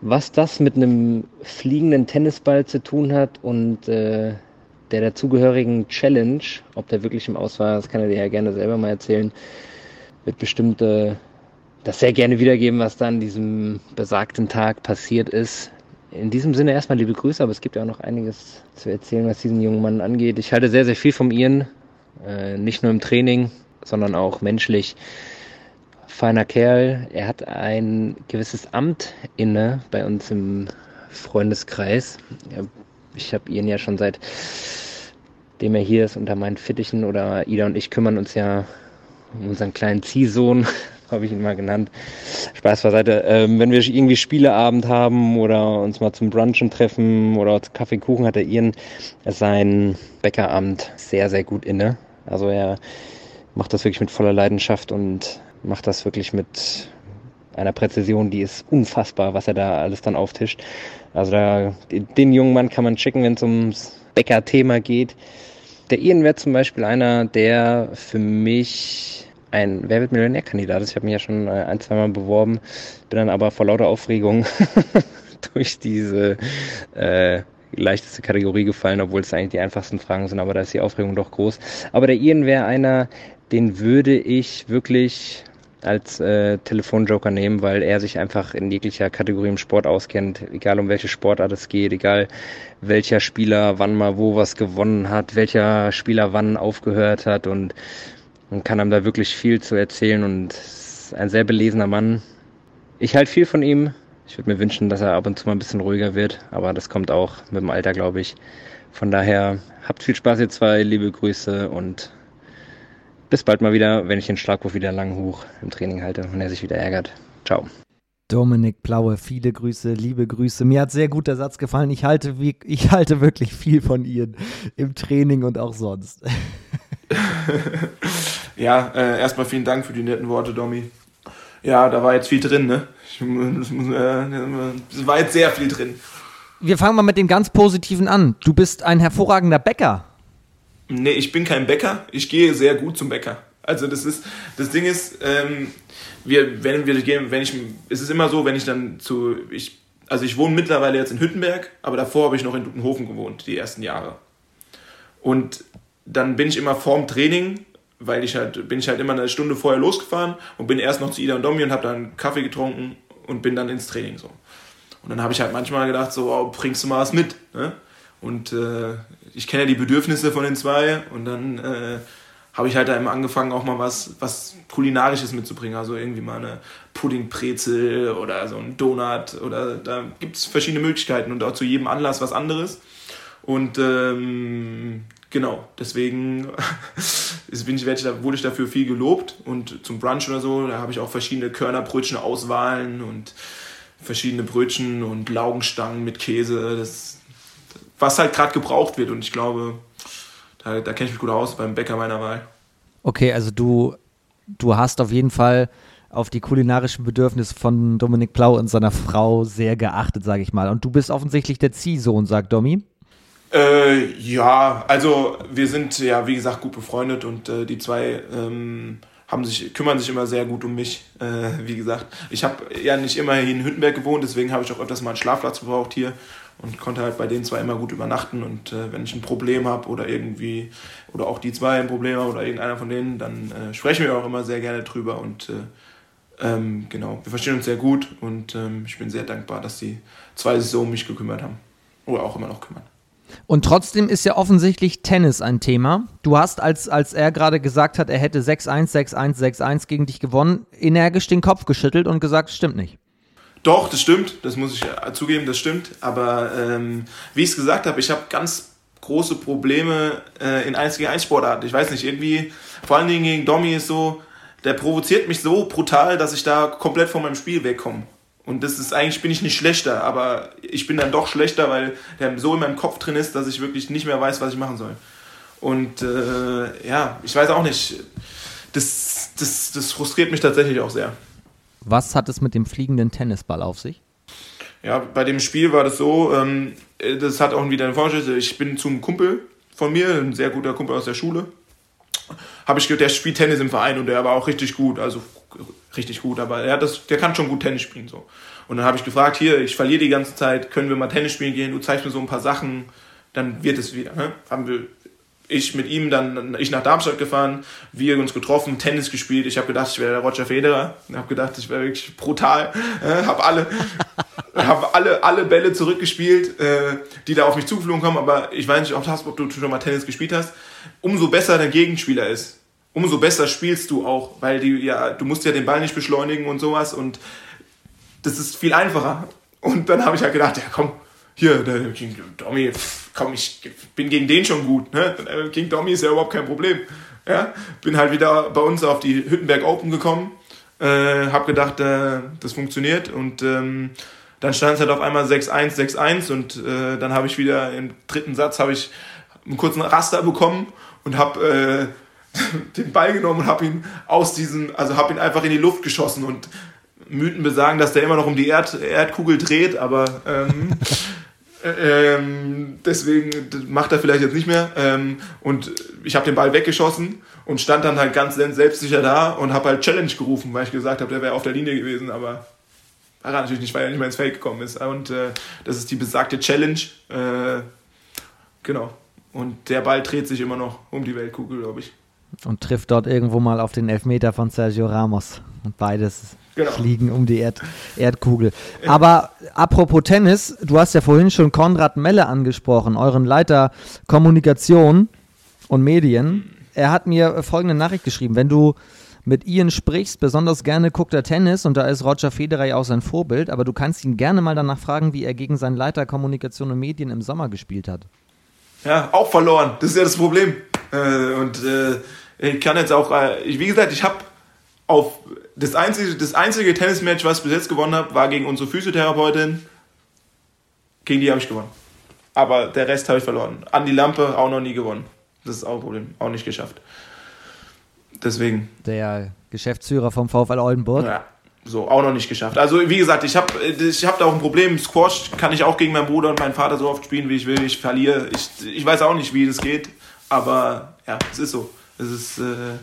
was das mit einem fliegenden Tennisball zu tun hat und äh, der dazugehörigen Challenge, ob der wirklich im Aus war, das kann er dir ja gerne selber mal erzählen, wird bestimmt äh, das sehr gerne wiedergeben, was dann diesem besagten Tag passiert ist. In diesem Sinne erstmal liebe Grüße, aber es gibt ja auch noch einiges zu erzählen, was diesen jungen Mann angeht. Ich halte sehr, sehr viel von Ian, äh, nicht nur im Training, sondern auch menschlich. Feiner Kerl. Er hat ein gewisses Amt inne bei uns im Freundeskreis. Ich habe Ian ja schon seit dem er hier ist unter meinen Fittichen oder Ida und ich kümmern uns ja um unseren kleinen Ziehsohn, habe ich ihn mal genannt. Spaß beiseite. Ähm, wenn wir irgendwie Spieleabend haben oder uns mal zum Brunchen treffen oder Kaffee, Kuchen, hat er ihren sein Bäckeramt sehr, sehr gut inne. Also er macht das wirklich mit voller Leidenschaft und macht das wirklich mit einer Präzision, die ist unfassbar, was er da alles dann auftischt. Also da, den jungen Mann kann man schicken, wenn es ums Bäcker-Thema geht. Der Ian wäre zum Beispiel einer, der für mich ein Wer wird Millionär-Kandidat ist. Ich habe mich ja schon äh, ein, zwei Mal beworben, bin dann aber vor lauter Aufregung durch diese äh, leichteste Kategorie gefallen, obwohl es eigentlich die einfachsten Fragen sind, aber da ist die Aufregung doch groß. Aber der Ian wäre einer, den würde ich wirklich als äh, Telefonjoker nehmen, weil er sich einfach in jeglicher Kategorie im Sport auskennt, egal um welche Sportart es geht, egal welcher Spieler wann mal wo was gewonnen hat, welcher Spieler wann aufgehört hat und und kann einem da wirklich viel zu erzählen und ist ein sehr belesener Mann. Ich halte viel von ihm. Ich würde mir wünschen, dass er ab und zu mal ein bisschen ruhiger wird, aber das kommt auch mit dem Alter, glaube ich. Von daher habt viel Spaß, ihr zwei, liebe Grüße und bis bald mal wieder, wenn ich den Schlagwurf wieder lang hoch im Training halte und er sich wieder ärgert. Ciao. Dominik Blaue, viele Grüße, liebe Grüße. Mir hat sehr gut der Satz gefallen. Ich halte, ich halte wirklich viel von Ihnen im Training und auch sonst. ja, äh, erstmal vielen Dank für die netten Worte, Domi. Ja, da war jetzt viel drin, ne? Ich, äh, es war jetzt sehr viel drin. Wir fangen mal mit dem ganz Positiven an. Du bist ein hervorragender Bäcker. Nee, ich bin kein Bäcker. Ich gehe sehr gut zum Bäcker. Also das ist, das Ding ist, ähm, wir, wenn wir gehen, wenn ich, es ist immer so, wenn ich dann zu, ich, also ich wohne mittlerweile jetzt in Hüttenberg, aber davor habe ich noch in Dutenhofen gewohnt, die ersten Jahre. Und dann bin ich immer vorm Training, weil ich halt, bin ich halt immer eine Stunde vorher losgefahren und bin erst noch zu Ida und Domi und habe dann Kaffee getrunken und bin dann ins Training so. Und dann habe ich halt manchmal gedacht, so, oh, bringst du mal was mit? Ne? Und äh, ich kenne ja die Bedürfnisse von den zwei und dann äh, habe ich halt da immer angefangen, auch mal was, was Kulinarisches mitzubringen. Also irgendwie mal eine Puddingbrezel oder so ein Donut oder da gibt es verschiedene Möglichkeiten und auch zu jedem Anlass was anderes. Und ähm, Genau, deswegen bin ich, wurde ich dafür viel gelobt und zum Brunch oder so, da habe ich auch verschiedene Körnerbrötchen auswahlen und verschiedene Brötchen und Laugenstangen mit Käse, das, was halt gerade gebraucht wird und ich glaube, da, da kenne ich mich gut aus beim Bäcker meiner Wahl. Okay, also du, du hast auf jeden Fall auf die kulinarischen Bedürfnisse von Dominik Plau und seiner Frau sehr geachtet, sage ich mal. Und du bist offensichtlich der Ziehsohn, sagt Domi. Äh, ja, also wir sind ja, wie gesagt, gut befreundet und äh, die zwei ähm, haben sich, kümmern sich immer sehr gut um mich. Äh, wie gesagt, ich habe ja nicht immer hier in Hüttenberg gewohnt, deswegen habe ich auch öfters mal einen Schlafplatz gebraucht hier und konnte halt bei den zwei immer gut übernachten. Und äh, wenn ich ein Problem habe oder irgendwie, oder auch die zwei ein Problem haben oder irgendeiner von denen, dann äh, sprechen wir auch immer sehr gerne drüber und äh, ähm, genau, wir verstehen uns sehr gut und ähm, ich bin sehr dankbar, dass die zwei sich so um mich gekümmert haben. Oder auch immer noch kümmern. Und trotzdem ist ja offensichtlich Tennis ein Thema. Du hast, als, als er gerade gesagt hat, er hätte 6-1, 6-1, 6-1 gegen dich gewonnen, energisch den Kopf geschüttelt und gesagt, stimmt nicht. Doch, das stimmt, das muss ich zugeben, das stimmt. Aber ähm, wie ich es gesagt habe, ich habe ganz große Probleme äh, in 1 gegen 1 Sportarten. Ich weiß nicht, irgendwie, vor allen Dingen gegen Domi ist so, der provoziert mich so brutal, dass ich da komplett von meinem Spiel wegkomme. Und das ist eigentlich bin ich nicht schlechter, aber ich bin dann doch schlechter, weil der so in meinem Kopf drin ist, dass ich wirklich nicht mehr weiß, was ich machen soll. Und äh, ja, ich weiß auch nicht. Das, das, das frustriert mich tatsächlich auch sehr. Was hat es mit dem fliegenden Tennisball auf sich? Ja, bei dem Spiel war das so, ähm, das hat auch wieder eine Vorgeschichte. Ich bin zum Kumpel von mir, ein sehr guter Kumpel aus der Schule. Habe ich gehört, der spielt Tennis im Verein und der war auch richtig gut. Also richtig gut, aber er hat das, der kann schon gut Tennis spielen so. Und dann habe ich gefragt, hier, ich verliere die ganze Zeit, können wir mal Tennis spielen gehen? Du zeigst mir so ein paar Sachen, dann wird es wieder. Ne? Haben wir ich mit ihm dann, ich nach Darmstadt gefahren, wir uns getroffen, Tennis gespielt. Ich habe gedacht, ich wäre der Roger Federer. Ich habe gedacht, ich wäre wirklich brutal. Äh, habe alle, hab alle, alle Bälle zurückgespielt, äh, die da auf mich zugeflogen kommen. Aber ich weiß nicht, ob du schon mal Tennis gespielt hast. Umso besser der Gegenspieler ist, umso besser spielst du auch, weil du ja, du musst ja den Ball nicht beschleunigen und sowas und das ist viel einfacher. Und dann habe ich halt gedacht, ja komm, hier, der King Dommy, komm, ich bin gegen den schon gut. Ne? King Dommy ist ja überhaupt kein Problem. Ja? Bin halt wieder bei uns auf die Hüttenberg Open gekommen, äh, habe gedacht, äh, das funktioniert und ähm, dann stand es halt auf einmal 6-1, 6-1 und äh, dann habe ich wieder im dritten Satz habe ich einen kurzen Raster bekommen und habe äh, den Ball genommen und habe ihn aus diesem, also habe ihn einfach in die Luft geschossen und Mythen besagen, dass der immer noch um die Erd Erdkugel dreht, aber ähm, äh, ähm, deswegen macht er vielleicht jetzt nicht mehr. Ähm, und ich habe den Ball weggeschossen und stand dann halt ganz selbstsicher da und habe halt Challenge gerufen, weil ich gesagt habe, der wäre auf der Linie gewesen, aber war er natürlich nicht, weil er nicht mehr ins Feld gekommen ist. Und äh, das ist die besagte Challenge. Äh, genau. Und der Ball dreht sich immer noch um die Weltkugel, glaube ich und trifft dort irgendwo mal auf den Elfmeter von Sergio Ramos. Und beides genau. fliegen um die Erd Erdkugel. Aber apropos Tennis, du hast ja vorhin schon Konrad Melle angesprochen, euren Leiter Kommunikation und Medien. Er hat mir folgende Nachricht geschrieben. Wenn du mit Ian sprichst, besonders gerne guckt er Tennis und da ist Roger Federer ja auch sein Vorbild, aber du kannst ihn gerne mal danach fragen, wie er gegen seinen Leiter Kommunikation und Medien im Sommer gespielt hat. Ja, auch verloren. Das ist ja das Problem. Äh, und äh, ich kann jetzt auch, äh, wie gesagt, ich habe auf das einzige, das einzige Tennismatch, was ich bis jetzt gewonnen habe, war gegen unsere Physiotherapeutin. Gegen die habe ich gewonnen. Aber der Rest habe ich verloren. An die Lampe auch noch nie gewonnen. Das ist auch ein Problem. Auch nicht geschafft. Deswegen. Der Geschäftsführer vom VfL Oldenburg. Ja, so, auch noch nicht geschafft. Also, wie gesagt, ich habe ich hab da auch ein Problem. Squash kann ich auch gegen meinen Bruder und meinen Vater so oft spielen, wie ich will. Ich verliere. Ich, ich weiß auch nicht, wie das geht. Aber ja, es ist so. Es ist, äh,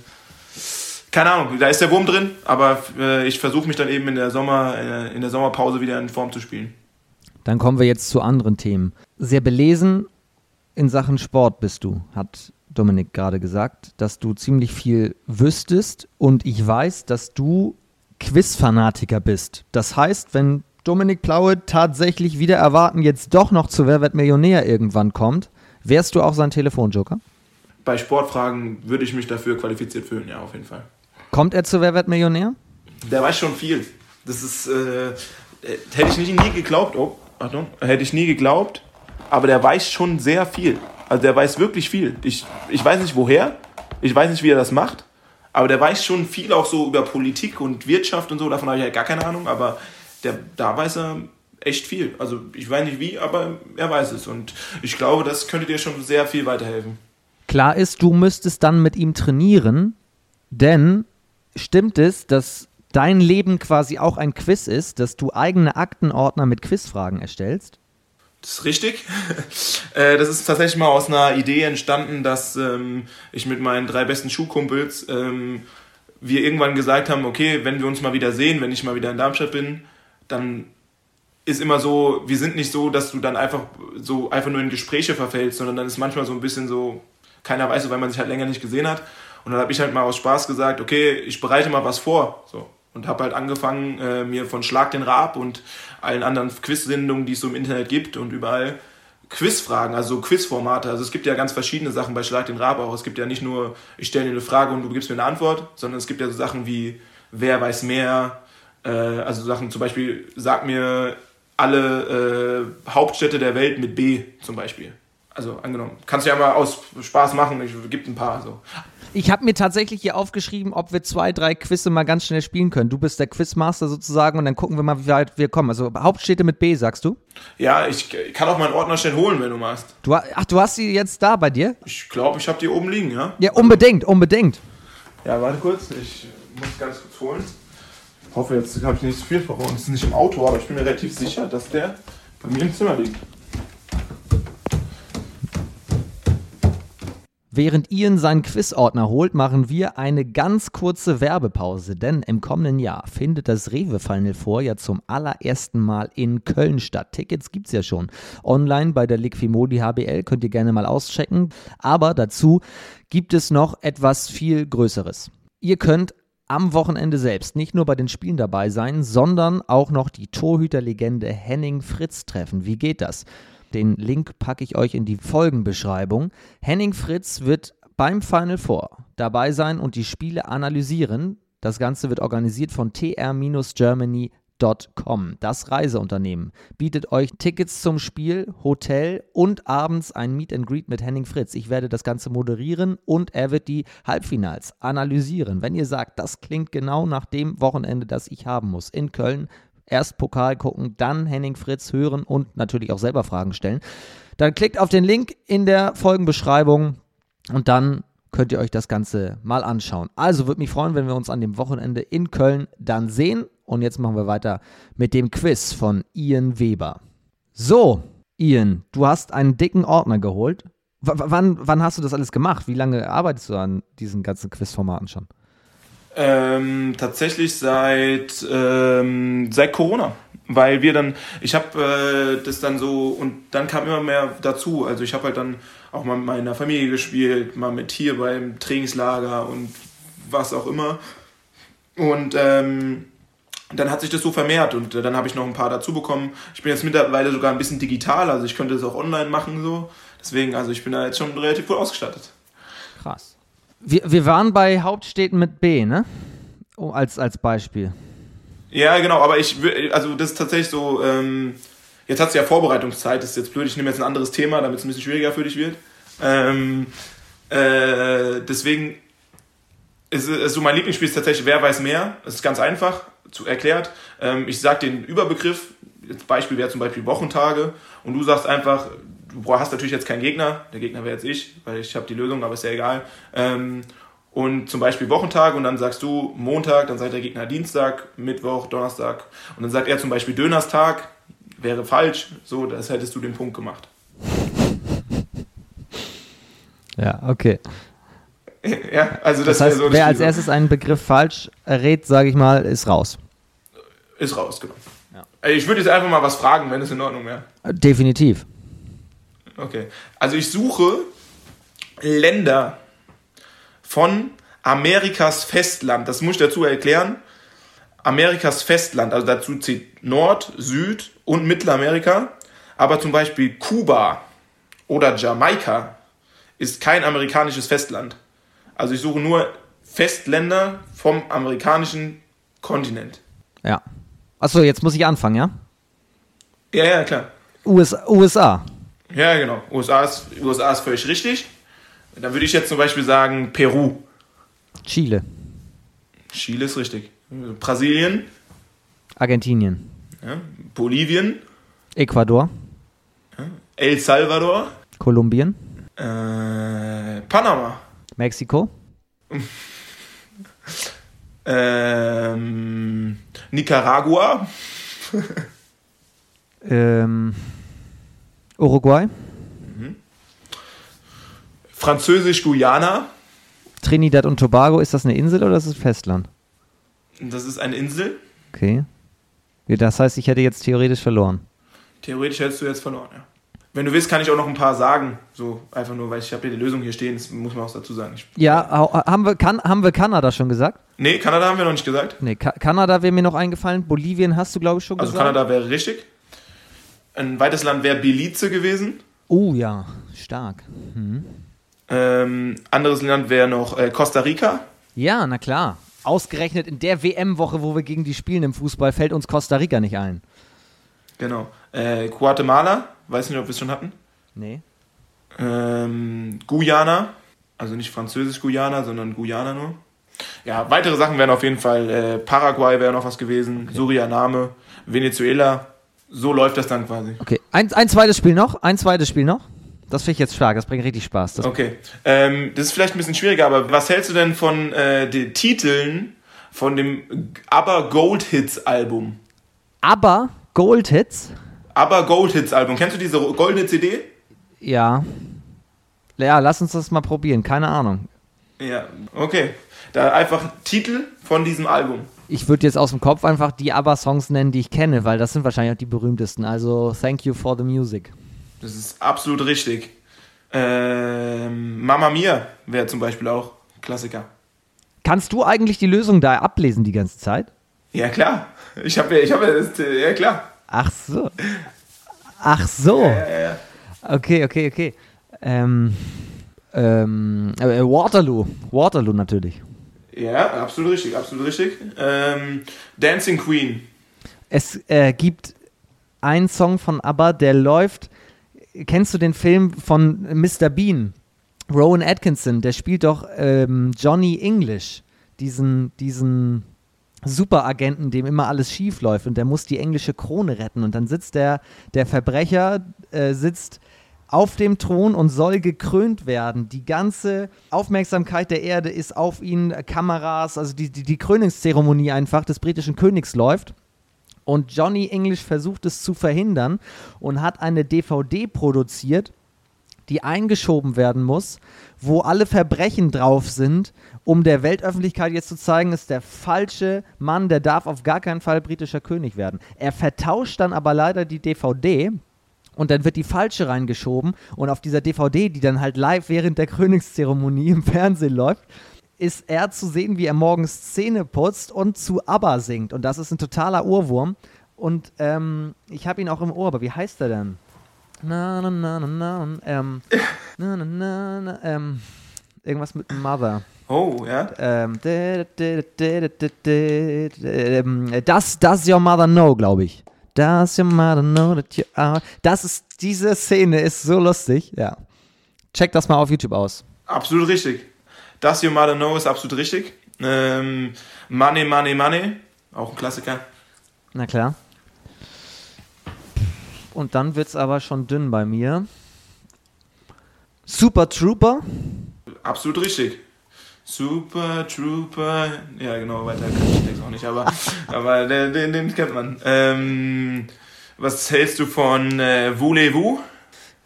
keine Ahnung, da ist der Wurm drin, aber äh, ich versuche mich dann eben in der, Sommer, äh, in der Sommerpause wieder in Form zu spielen. Dann kommen wir jetzt zu anderen Themen. Sehr belesen in Sachen Sport bist du, hat Dominik gerade gesagt, dass du ziemlich viel wüsstest und ich weiß, dass du Quizfanatiker bist. Das heißt, wenn Dominik Plaue tatsächlich wieder erwarten, jetzt doch noch zu Wer wird Millionär irgendwann kommt, wärst du auch sein Telefonjoker? Bei Sportfragen würde ich mich dafür qualifiziert fühlen, ja, auf jeden Fall. Kommt er zu Wer wird Millionär? Der weiß schon viel. Das ist, äh, hätte ich nicht, nie geglaubt, oh, Achtung, hätte ich nie geglaubt, aber der weiß schon sehr viel. Also der weiß wirklich viel. Ich, ich weiß nicht woher, ich weiß nicht, wie er das macht, aber der weiß schon viel auch so über Politik und Wirtschaft und so, davon habe ich halt gar keine Ahnung, aber der, da weiß er echt viel. Also ich weiß nicht wie, aber er weiß es und ich glaube, das könnte dir schon sehr viel weiterhelfen. Klar ist, du müsstest dann mit ihm trainieren, denn stimmt es, dass dein Leben quasi auch ein Quiz ist, dass du eigene Aktenordner mit Quizfragen erstellst? Das ist richtig. Äh, das ist tatsächlich mal aus einer Idee entstanden, dass ähm, ich mit meinen drei besten Schulkumpels ähm, wir irgendwann gesagt haben, okay, wenn wir uns mal wieder sehen, wenn ich mal wieder in Darmstadt bin, dann ist immer so, wir sind nicht so, dass du dann einfach so einfach nur in Gespräche verfällst, sondern dann ist manchmal so ein bisschen so, keiner weiß, weil man sich halt länger nicht gesehen hat. Und dann habe ich halt mal aus Spaß gesagt, okay, ich bereite mal was vor. So. Und habe halt angefangen, äh, mir von Schlag den Raab und allen anderen Quiz-Sendungen, die es so im Internet gibt und überall Quizfragen, also Quizformate. Also es gibt ja ganz verschiedene Sachen bei Schlag den Rab auch. Es gibt ja nicht nur, ich stelle dir eine Frage und du gibst mir eine Antwort, sondern es gibt ja so Sachen wie, wer weiß mehr, äh, also Sachen zum Beispiel, sag mir alle äh, Hauptstädte der Welt mit B zum Beispiel. Also angenommen. Kannst du ja mal aus Spaß machen, ich gibt ein paar. So. Ich habe mir tatsächlich hier aufgeschrieben, ob wir zwei, drei Quizze mal ganz schnell spielen können. Du bist der Quizmaster sozusagen und dann gucken wir mal, wie weit wir kommen. Also Hauptstädte mit B, sagst du? Ja, ich kann auch meinen Ordner schnell holen, wenn du magst. Du, ach, du hast sie jetzt da bei dir? Ich glaube, ich habe die oben liegen, ja? Ja, unbedingt, unbedingt. Ja, warte kurz, ich muss ganz kurz holen. Ich hoffe, jetzt habe ich nicht zu viel verhauen. Es ist nicht im Auto, aber ich bin mir relativ sicher, dass der bei mir im Zimmer liegt. Während Ian seinen Quizordner holt, machen wir eine ganz kurze Werbepause, denn im kommenden Jahr findet das Rewe Final Four ja zum allerersten Mal in Köln statt. Tickets gibt's ja schon. Online bei der Liquimodi HBL könnt ihr gerne mal auschecken, aber dazu gibt es noch etwas viel Größeres. Ihr könnt am Wochenende selbst nicht nur bei den Spielen dabei sein, sondern auch noch die Torhüterlegende Henning Fritz treffen. Wie geht das? Den Link packe ich euch in die Folgenbeschreibung. Henning Fritz wird beim Final Four dabei sein und die Spiele analysieren. Das Ganze wird organisiert von tr-germany.com. Das Reiseunternehmen bietet euch Tickets zum Spiel, Hotel und abends ein Meet and Greet mit Henning Fritz. Ich werde das Ganze moderieren und er wird die Halbfinals analysieren. Wenn ihr sagt, das klingt genau nach dem Wochenende, das ich haben muss in Köln, erst Pokal gucken, dann Henning Fritz hören und natürlich auch selber Fragen stellen. Dann klickt auf den Link in der Folgenbeschreibung und dann könnt ihr euch das Ganze mal anschauen. Also würde mich freuen, wenn wir uns an dem Wochenende in Köln dann sehen. Und jetzt machen wir weiter mit dem Quiz von Ian Weber. So, Ian, du hast einen dicken Ordner geholt. W wann, wann hast du das alles gemacht? Wie lange arbeitest du an diesen ganzen Quizformaten schon? Ähm, tatsächlich seit, ähm, seit Corona. Weil wir dann, ich habe äh, das dann so, und dann kam immer mehr dazu. Also ich habe halt dann auch mal mit meiner Familie gespielt, mal mit hier beim Trainingslager und was auch immer. Und ähm, dann hat sich das so vermehrt und äh, dann habe ich noch ein paar dazu bekommen. Ich bin jetzt mittlerweile sogar ein bisschen digital, also ich könnte das auch online machen so. Deswegen, also ich bin da jetzt schon relativ gut ausgestattet. Krass. Wir, wir waren bei Hauptstädten mit B, ne? Oh, als, als Beispiel. Ja, genau, aber ich also das ist tatsächlich so, ähm, jetzt hast du ja Vorbereitungszeit, das ist jetzt blöd, ich nehme jetzt ein anderes Thema, damit es ein bisschen schwieriger für dich wird. Ähm, äh, deswegen ist, ist so mein Lieblingsspiel ist tatsächlich Wer weiß mehr. Das ist ganz einfach zu erklärt. Ähm, ich sage den Überbegriff, Beispiel wäre zum Beispiel Wochentage und du sagst einfach, du hast natürlich jetzt keinen Gegner, der Gegner wäre jetzt ich, weil ich habe die Lösung, aber ist ja egal. Ähm, und zum Beispiel Wochentag und dann sagst du Montag, dann sagt der Gegner Dienstag, Mittwoch, Donnerstag und dann sagt er zum Beispiel Dönerstag, wäre falsch, so, das hättest du den Punkt gemacht. Ja, okay. Ja, also das, das heißt, so wer als erstes einen Begriff falsch errät, sage ich mal, ist raus. Ist raus, genau. Ja. Ich würde jetzt einfach mal was fragen, wenn es in Ordnung wäre. Definitiv. Okay. Also ich suche Länder von Amerikas Festland. Das muss ich dazu erklären. Amerikas Festland, also dazu zählt Nord-, Süd- und Mittelamerika. Aber zum Beispiel Kuba oder Jamaika ist kein amerikanisches Festland. Also ich suche nur Festländer vom amerikanischen Kontinent. Ja. Achso, jetzt muss ich anfangen, ja? Ja, ja, klar. US, USA. Ja, genau. USA ist, USA ist völlig richtig. Dann würde ich jetzt zum Beispiel sagen Peru. Chile. Chile ist richtig. Brasilien. Argentinien. Ja. Bolivien. Ecuador. Ja. El Salvador. Kolumbien. Äh, Panama. Mexiko. ähm, Nicaragua. Ähm, Uruguay, Französisch-Guyana. Trinidad und Tobago, ist das eine Insel oder ist es Festland? Das ist eine Insel. Okay. Ja, Das heißt, ich hätte jetzt theoretisch verloren. Theoretisch hättest du jetzt verloren, ja. Wenn du willst, kann ich auch noch ein paar sagen. So, einfach nur, weil ich habe hier die Lösung hier stehen, das muss man auch dazu sagen. Ich, Ja, hau- haben wir, kan haben wir Kanada schon gesagt? nee, Kanada haben wir noch nicht gesagt. Nee, Ka Kanada wäre mir noch eingefallen. Bolivien hast du, glaube ich, schon Also gesagt. Kanada wäre richtig. Ein weites Land wäre Belize gewesen. Oh ja, stark. Ähm, anderes Land wäre noch äh, Costa Rica. Ja, na klar. Ausgerechnet in der WM-Woche, wo wir gegen die spielen im Fußball, fällt uns Costa Rica nicht ein. Genau. Äh, Guatemala. Weiß nicht, ob wir es schon hatten. Nee. Ähm, Guyana. Also nicht französisch-Guyana, sondern Guyana nur. Ja, weitere Sachen wären auf jeden Fall äh, Paraguay wäre noch was gewesen, Suriname, Venezuela. So läuft das dann quasi. Okay, ein, ein zweites Spiel noch. Ein zweites Spiel noch. Das finde ich jetzt stark. Das bringt richtig Spaß. Das Okay. Ähm, das ist vielleicht ein bisschen schwieriger, aber was hältst du denn von äh, den Titeln von dem ABBA Gold Hits Album? Aber Gold Hits, ABBA Gold Hits Album. Kennst du diese goldene CD? ja. Ja, lass uns das mal probieren. Keine Ahnung. Ja, okay. Da einfach Titel von diesem Album. Ich würde jetzt aus dem Kopf einfach die ABBA-Songs nennen, die ich kenne, weil das sind wahrscheinlich auch die berühmtesten. Also, Thank You for the Music. Das ist absolut richtig. Ähm, Mamma Mia wäre zum Beispiel auch Klassiker. Kannst du eigentlich die Lösung da ablesen die ganze Zeit? Ja, klar. Ich habe ja, ich habe ja, das, ja, klar. Ach so. Ach so. Ja, ja. Okay, okay, okay. Ähm, ähm, äh, Waterloo. Waterloo natürlich. Ja, absolut richtig, absolut richtig. Ähm, Dancing Queen. Es äh, gibt einen Song von ABBA, der läuft. Kennst du den Film von Mr. Bean? Rowan Atkinson, der spielt doch ähm, Johnny English, diesen, diesen Superagenten, dem immer alles schief läuft und der muss die englische Krone retten. Und dann sitzt der, der Verbrecher, äh, sitzt auf dem Thron und soll gekrönt werden. Die ganze Aufmerksamkeit der Erde ist auf ihn, Kameras, also die, die, die Krönungszeremonie einfach des britischen Königs läuft. Und Johnny English versucht es zu verhindern und hat eine DVD produziert, die eingeschoben werden muss, wo alle Verbrechen drauf sind, um der Weltöffentlichkeit jetzt zu zeigen, ist der falsche Mann, der darf auf gar keinen Fall britischer König werden. Er vertauscht dann aber leider die DVD und dann wird die falsche reingeschoben und auf dieser DVD, die dann halt live während der Krönungszeremonie im Fernsehen läuft, ist er zu sehen, wie er morgens Zähne putzt und zu ABBA singt. Und das ist ein totaler Urwurm. Und ähm, ich habe ihn auch im Ohr, aber wie heißt er denn? Na, na, na, na, na, ähm, na, na, na, na, ähm, irgendwas mit Mother. Oh, ja. Ähm, ähm, das, das Your Mother Know, glaube ich. Does your mother know that you are. Das ist, diese Szene ist so lustig, ja. Check das mal auf YouTube aus. Absolut richtig. Das Your Mother Know ist absolut richtig. Ähm, Money, Money, Money. Auch ein Klassiker. Na klar. Und dann wird's aber schon dünn bei mir. Super Trooper. Absolut richtig. Super Trooper. Ja, genau, weiter kann ich den auch nicht, aber, aber den, den, den kennt man. Ähm, was hältst du von äh, Voulez-vous?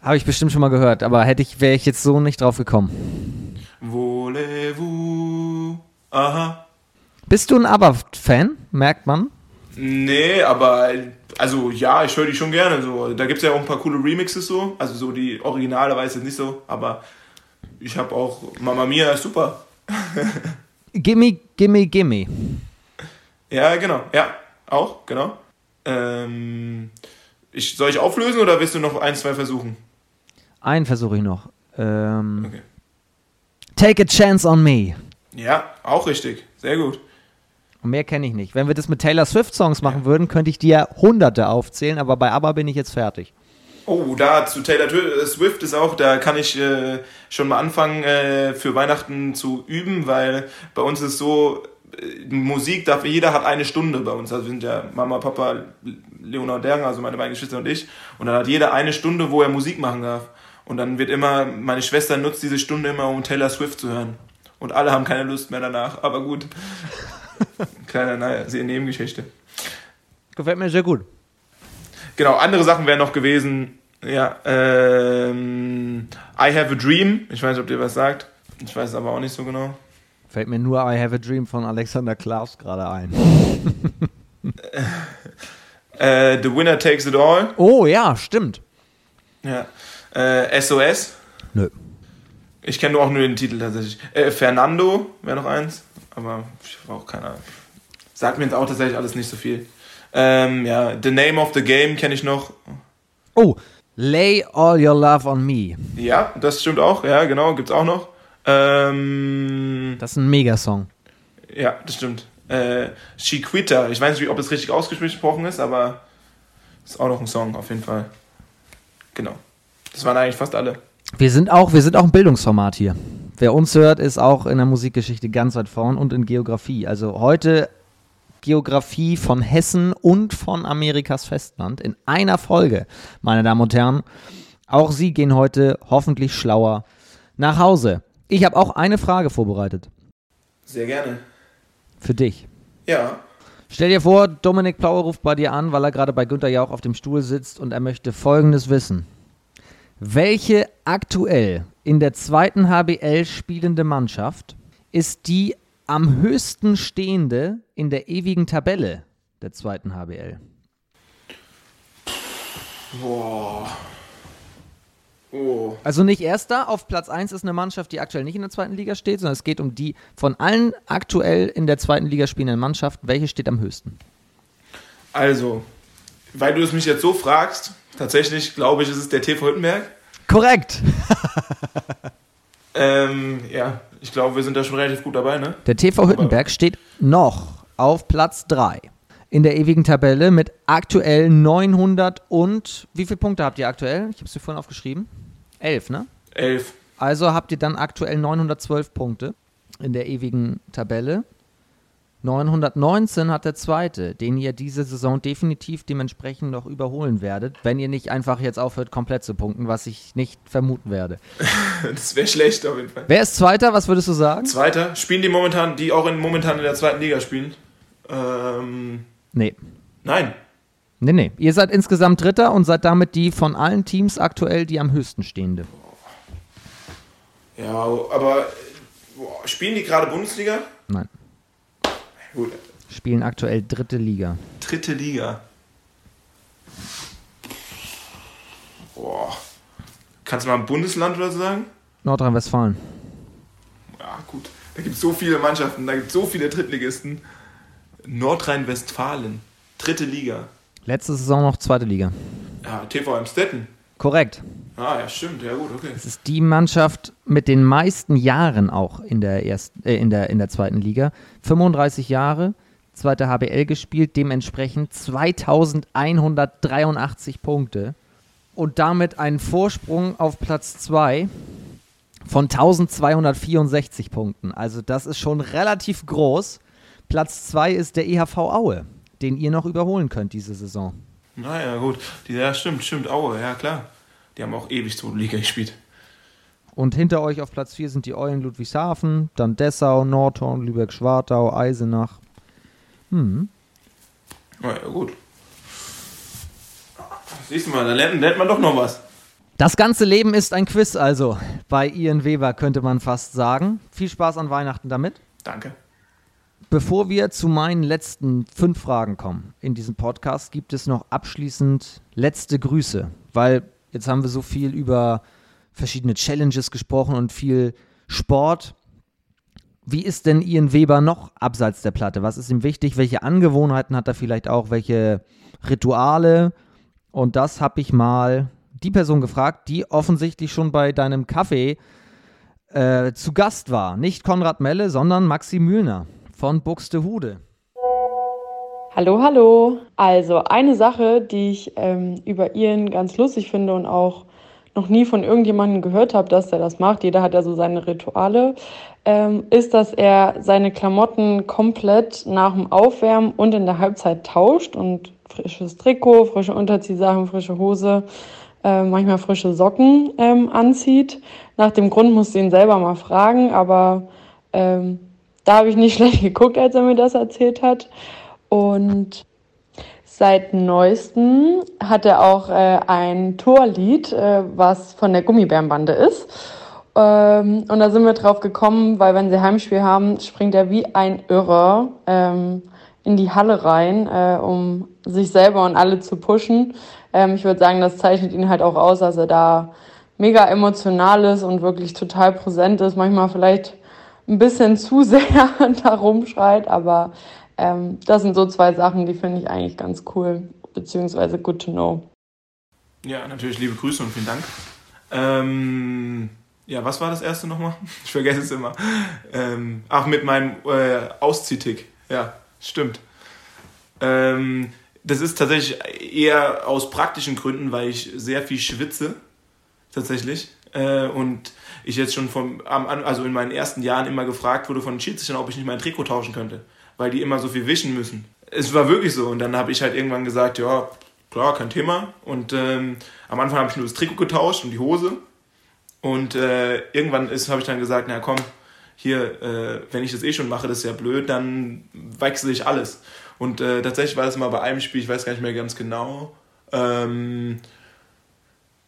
Habe ich bestimmt schon mal gehört, aber hätte ich, wäre ich jetzt so nicht drauf gekommen. Voulez-vous? Aha. Bist du ein ABBA-Fan? Merkt man. Nee, aber also ja, ich höre die schon gerne. So. Da gibt es ja auch ein paar coole Remixes so. Also so die Originale weiß ich nicht so, aber ich habe auch Mamma Mia ist super. Gimme, gimme, gimme. Ja, genau. Ja, auch, genau. Ähm, ich, soll ich auflösen oder willst du noch ein, zwei versuchen? Einen versuche ich noch. Ähm, Okay. Take a chance on me. Ja, auch richtig. Sehr gut. Und mehr kenne ich nicht. Wenn wir das mit Taylor Swift-Songs machen würden, könnte ich dir hunderte aufzählen, aber bei ABBA bin ich jetzt fertig. Oh, da zu Taylor äh, Swift ist auch, da kann ich äh, schon mal anfangen, äh, für Weihnachten zu üben, weil bei uns ist so, äh, Musik darf, jeder hat eine Stunde bei uns. Also wir sind ja Mama, Papa, Leonard Derger, also meine beiden Geschwister und ich. Und dann hat jeder eine Stunde, wo er Musik machen darf. Und dann wird immer, meine Schwester nutzt diese Stunde immer, um Taylor Swift zu hören. Und alle haben keine Lust mehr danach, aber gut. Kleine, naja, sehr Nebengeschichte. Gefällt mir sehr gut. Genau, andere Sachen wären noch gewesen. Ja, ähm, I Have a Dream. Ich weiß nicht, ob dir was sagt. Ich weiß es aber auch nicht so genau. Fällt mir nur I Have a Dream von Alexander Klaus gerade ein. äh, The Winner Takes It All. Oh ja, stimmt. Ja. Äh, SOS. Nö. Ich kenne nur auch nur den Titel tatsächlich. Äh, Fernando wäre noch eins, aber ich habe auch keine Ahnung. Sagt mir jetzt auch tatsächlich alles nicht so viel. Ähm, ja, The Name of the Game kenne ich noch. Oh, Lay All Your Love on Me. Ja, das stimmt auch. Ja, genau, gibt's auch noch. Ähm, das ist ein Megasong. Ja, das stimmt. Äh, Chiquita. Ich weiß nicht, ob es richtig ausgesprochen ist, aber ist auch noch ein Song auf jeden Fall. Genau. Das waren eigentlich fast alle. Wir sind auch, wir sind auch ein Bildungsformat hier. Wer uns hört, ist auch in der Musikgeschichte ganz weit vorn und in Geografie. Also heute Geografie von Hessen und von Amerikas Festland in einer Folge, meine Damen und Herren. Auch Sie gehen heute hoffentlich schlauer nach Hause. Ich habe auch eine Frage vorbereitet. Sehr gerne. Für dich. Ja. Stell dir vor, Dominik Plauer ruft bei dir an, weil er gerade bei Günter Jauch auf dem Stuhl sitzt und er möchte Folgendes wissen. Welche aktuell in der zweiten HBL spielende Mannschaft ist die am höchsten stehende in der ewigen Tabelle der zweiten HBL? Boah. Oh. Also nicht erster, auf Platz 1 ist eine Mannschaft, die aktuell nicht in der zweiten Liga steht, sondern es geht um die von allen aktuell in der zweiten Liga spielenden Mannschaften. Welche steht am höchsten? Also, weil du es mich jetzt so fragst, tatsächlich glaube ich, ist es der TV Hüttenberg. Korrekt. ähm, ja, ich glaube, wir sind da schon relativ gut dabei, ne? Der TV Hüttenberg steht noch auf Platz 3 in der ewigen Tabelle mit aktuell 900 und wie viele Punkte habt ihr aktuell? Ich habe es dir vorhin aufgeschrieben. 11, ne? 11. Also habt ihr dann aktuell 912 Punkte in der ewigen Tabelle. 919 hat der zweite, den ihr diese Saison definitiv dementsprechend noch überholen werdet, wenn ihr nicht einfach jetzt aufhört, komplett zu punkten, was ich nicht vermuten werde. das wäre schlecht auf jeden Fall. Wer ist Zweiter? Was würdest du sagen? Zweiter? Spielen die momentan, die auch in, momentan in der zweiten Liga spielen? Ähm, nee. Nein. Nee, nee. Ihr seid insgesamt Dritter und seid damit die von allen Teams aktuell die am höchsten stehende. Ja, aber boah, spielen die gerade Bundesliga? Nein. Gut. Spielen aktuell dritte Liga. Dritte Liga. Boah. Kannst du mal ein Bundesland oder so sagen? Nordrhein-Westfalen. Ja, gut. Da gibt es so viele Mannschaften, da gibt es so viele Drittligisten. Nordrhein-Westfalen. Dritte Liga. Letzte Saison noch zweite Liga. Ja, TV Amstetten. Korrekt. Ah, ja, stimmt. Ja, gut, okay. Es ist die Mannschaft mit den meisten Jahren auch in der, ersten, äh, in der, in der zweiten Liga. 35 Jahre, zweite HBL gespielt, dementsprechend 2183 Punkte. Und damit einen Vorsprung auf Platz 2 von 1264 Punkten. Also, das ist schon relativ groß. Platz 2 ist der EHV Aue, den ihr noch überholen könnt diese Saison. Naja, gut. Die, ja, stimmt, stimmt. Aue, ja klar. Die haben auch ewig zweite Liga gespielt. Und hinter euch auf Platz 4 sind die Eulen Ludwigshafen, dann Dessau, Nordhorn, Lübeck-Schwartau, Eisenach. Hm. Naja, gut. Siehst du mal, da lernt, lernt man doch noch was. Das ganze Leben ist ein Quiz, also bei Ian Weber könnte man fast sagen. Viel Spaß an Weihnachten damit. Danke. Bevor wir zu meinen letzten fünf Fragen kommen in diesem Podcast, gibt es noch abschließend letzte Grüße, weil jetzt haben wir so viel über verschiedene Challenges gesprochen und viel Sport. Wie ist denn Ian Weber noch abseits der Platte? Was ist ihm wichtig? Welche Angewohnheiten hat er vielleicht auch? Welche Rituale? Und das habe ich mal die Person gefragt, die offensichtlich schon bei deinem Kaffee äh, zu Gast war. Nicht Konrad Melle, sondern Maxi Mühlner von Buxtehude. Hallo, hallo. Also eine Sache, die ich ähm, über Ian ganz lustig finde und auch noch nie von irgendjemandem gehört habe, dass er das macht, jeder hat ja so seine Rituale, ähm, ist, dass er seine Klamotten komplett nach dem Aufwärmen und in der Halbzeit tauscht und frisches Trikot, frische Unterziehsachen, frische Hose, äh, manchmal frische Socken ähm, anzieht. Nach dem Grund musst du ihn selber mal fragen, aber ähm, da habe ich nicht schlecht geguckt, als er mir das erzählt hat. Und Seit neuestem hat er auch äh, ein Torlied, äh, was von der Gummibärenbande ist. Ähm, und da sind wir drauf gekommen, weil wenn sie Heimspiel haben, springt er wie ein Irrer ähm, in die Halle rein, äh, um sich selber und alle zu pushen. Ähm, ich würde sagen, das zeichnet ihn halt auch aus, dass er da mega emotional ist und wirklich total präsent ist. Manchmal vielleicht ein bisschen zu sehr da rumschreit, aber ähm, das sind so zwei Sachen, die finde ich eigentlich ganz cool, beziehungsweise good to know. Ja, natürlich liebe Grüße und vielen Dank. Ähm, ja, was war das erste nochmal? Ich vergesse es immer. Ähm, ach, mit meinem äh, Ausziehtick. Ja, stimmt. Ähm, das ist tatsächlich eher aus praktischen Gründen, weil ich sehr viel schwitze. Tatsächlich. Äh, und ich jetzt schon vom, also in meinen ersten Jahren immer gefragt wurde von den Schiedsrichtern, ob ich nicht mein Trikot tauschen könnte weil die immer so viel wischen müssen. Es war wirklich so. Und dann habe ich halt irgendwann gesagt, ja, klar, kein Thema. Und ähm, am Anfang habe ich nur das Trikot getauscht und die Hose. Und äh, irgendwann habe ich dann gesagt, na komm, hier, äh, wenn ich das eh schon mache, das ist ja blöd, dann wechsle ich alles. Und äh, tatsächlich war das mal bei einem Spiel, ich weiß gar nicht mehr ganz genau. Ähm,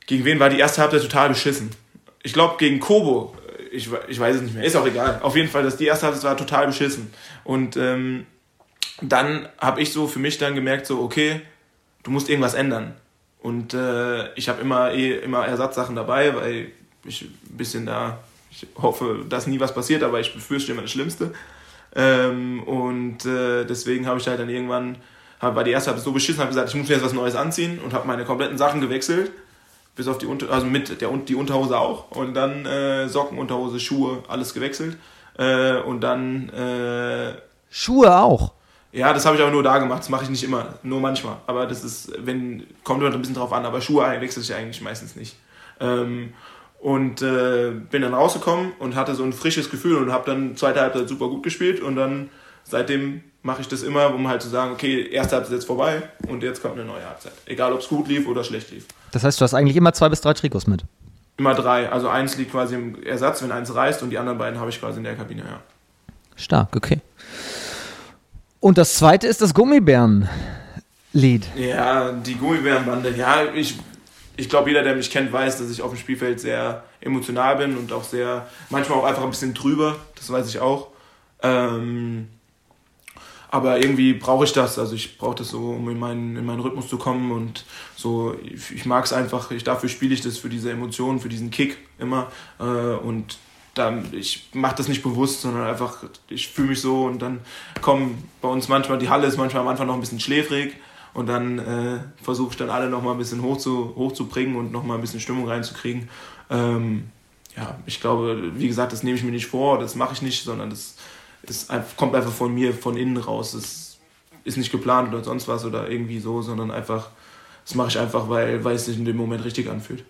gegen wen war die erste Halbzeit total beschissen? Ich glaube gegen Kobo ich, ich weiß es nicht mehr, ist auch egal. Auf jeden Fall, dass die erste Halbzeit war total beschissen. Und ähm, dann habe ich so für mich dann gemerkt, so, okay, du musst irgendwas ändern. Und äh, ich habe immer eh immer Ersatzsachen dabei, weil ich ein bisschen da, ich hoffe, dass nie was passiert, aber ich befürchte immer das Schlimmste. Ähm, und äh, deswegen habe ich halt dann irgendwann, hab, war die erste Halbzeit so beschissen, habe gesagt, ich muss mir jetzt was Neues anziehen und habe meine kompletten Sachen gewechselt bis auf die Unter also mit der die Unterhose auch und dann äh, Socken, Unterhose, Schuhe, alles gewechselt äh, und dann äh, Schuhe auch. Ja, das habe ich auch nur da gemacht. Das mache ich nicht immer, nur manchmal. Aber das ist, wenn kommt halt ein bisschen drauf an. Aber Schuhe wechsle ich eigentlich meistens nicht. Ähm, und äh, bin dann rausgekommen und hatte so ein frisches Gefühl und habe dann zweite Halbzeit super gut gespielt und dann seitdem mache ich das immer, um halt zu sagen, okay, erste Halbzeit ist jetzt vorbei und jetzt kommt eine neue Halbzeit. Egal, ob es gut lief oder schlecht lief. Das heißt, du hast eigentlich immer zwei bis drei Trikots mit? Immer drei. Also eins liegt quasi im Ersatz, wenn eins reißt und die anderen beiden habe ich quasi in der Kabine, ja. Stark, okay. Und das zweite ist das Gummibären-Lied. Ja, die Gummibärenbande. Ja, ich, ich glaube, jeder, der mich kennt, weiß, dass ich auf dem Spielfeld sehr emotional bin und auch sehr, manchmal auch einfach ein bisschen drüber. Das weiß ich auch. Ähm, aber irgendwie brauche ich das. Also ich brauche das so, um in meinen, in meinen Rhythmus zu kommen und so, ich, ich mag es einfach, ich, dafür spiele ich das, für diese Emotionen, für diesen Kick immer. Äh, und dann, ich mache das nicht bewusst, sondern einfach, ich fühle mich so und dann kommen bei uns manchmal, die Halle ist manchmal am Anfang noch ein bisschen schläfrig und dann äh, versuche ich dann alle noch mal ein bisschen hoch zu, hoch zu bringen und noch mal ein bisschen Stimmung reinzukriegen. Ähm, ja, ich glaube, wie gesagt, das nehme ich mir nicht vor, das mache ich nicht, sondern das es kommt einfach von mir, von innen raus. Es ist nicht geplant oder sonst was oder irgendwie so, sondern einfach, das mache ich einfach, weil, weil es sich in dem Moment richtig anfühlt.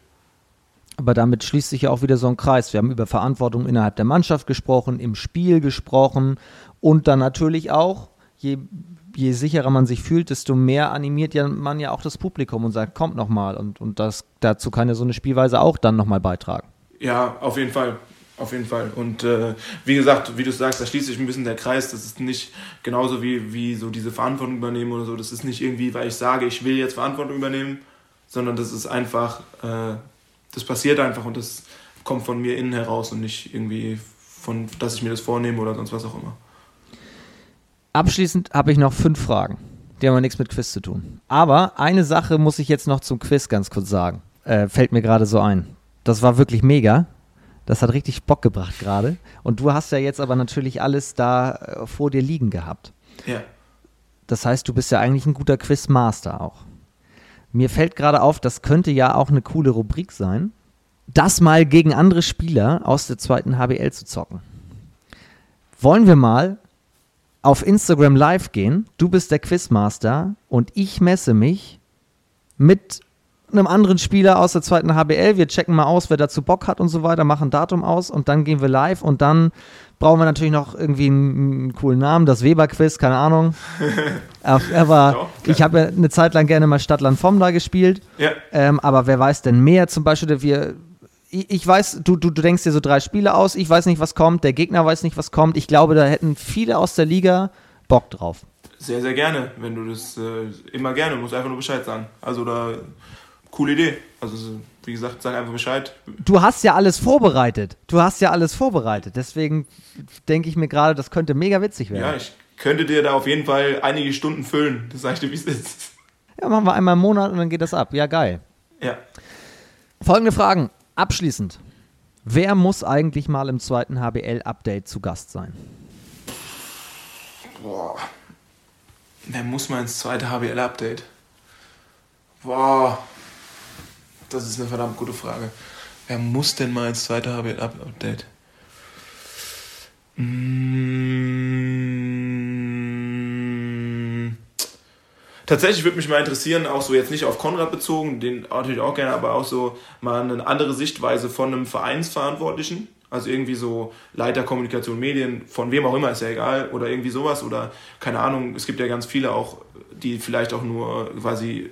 Aber damit schließt sich ja auch wieder so ein Kreis. Wir haben über Verantwortung innerhalb der Mannschaft gesprochen, im Spiel gesprochen und dann natürlich auch, je, je sicherer man sich fühlt, desto mehr animiert ja man ja auch das Publikum und sagt, kommt nochmal. Und, und das, dazu kann ja so eine Spielweise auch dann nochmal beitragen. Ja, auf jeden Fall. Auf jeden Fall. Und äh, wie gesagt, wie du sagst, da schließt sich ein bisschen der Kreis. Das ist nicht genauso wie, wie so diese Verantwortung übernehmen oder so. Das ist nicht irgendwie, weil ich sage, ich will jetzt Verantwortung übernehmen, sondern das ist einfach, äh, das passiert einfach und das kommt von mir innen heraus und nicht irgendwie von, dass ich mir das vornehme oder sonst was auch immer. Abschließend habe ich noch fünf Fragen. Die haben aber nichts mit Quiz zu tun. Aber eine Sache muss ich jetzt noch zum Quiz ganz kurz sagen. Äh, fällt mir gerade so ein. Das war wirklich mega. Das hat richtig Bock gebracht gerade. Und du hast ja jetzt aber natürlich alles da äh, vor dir liegen gehabt. Ja. Das heißt, du bist ja eigentlich ein guter Quizmaster auch. Mir fällt gerade auf, das könnte ja auch eine coole Rubrik sein, das mal gegen andere Spieler aus der zweiten HBL zu zocken. Wollen wir mal auf Instagram live gehen? Du bist der Quizmaster und ich messe mich mit einem anderen Spieler aus der zweiten HBL. Wir checken mal aus, wer dazu Bock hat und so weiter, machen Datum aus und dann gehen wir live und dann brauchen wir natürlich noch irgendwie einen, coolen Namen, das Weber-Quiz, keine Ahnung. aber ja, ich habe ja eine Zeit lang gerne mal Stadtland vom da gespielt. Ja. Ähm, aber wer weiß denn mehr? Zum Beispiel, wir, ich, ich weiß, du, du, du denkst dir so drei Spiele aus, ich weiß nicht, was kommt, der Gegner weiß nicht, was kommt. Ich glaube, da hätten viele aus der Liga Bock drauf. Sehr, sehr gerne. Wenn du das äh, immer gerne, musst einfach nur Bescheid sagen. Also da, coole Idee. Also wie gesagt, sag einfach Bescheid. Du hast ja alles vorbereitet. Du hast ja alles vorbereitet. Deswegen denke ich mir gerade, das könnte mega witzig werden. Ja, ich könnte dir da auf jeden Fall einige Stunden füllen. Das sag ich dir, wie es ist. Ja, machen wir einmal im Monat und dann geht das ab. Ja, geil. Ja. Folgende Fragen. Abschließend. Wer muss eigentlich mal im zweiten HBL-Update zu Gast sein? Boah. Wer muss mal ins zweite HBL-Update? Boah. Das ist eine verdammt gute Frage. Wer muss denn mal ins zweite HBL-Update? Mmh. Tatsächlich würde mich mal interessieren, auch so jetzt nicht auf Konrad bezogen, den natürlich auch gerne, aber auch so mal eine andere Sichtweise von einem Vereinsverantwortlichen. Also irgendwie so Leiter Kommunikation, Medien, von wem auch immer, ist ja egal, oder irgendwie sowas, oder keine Ahnung, es gibt ja ganz viele auch, die vielleicht auch nur quasi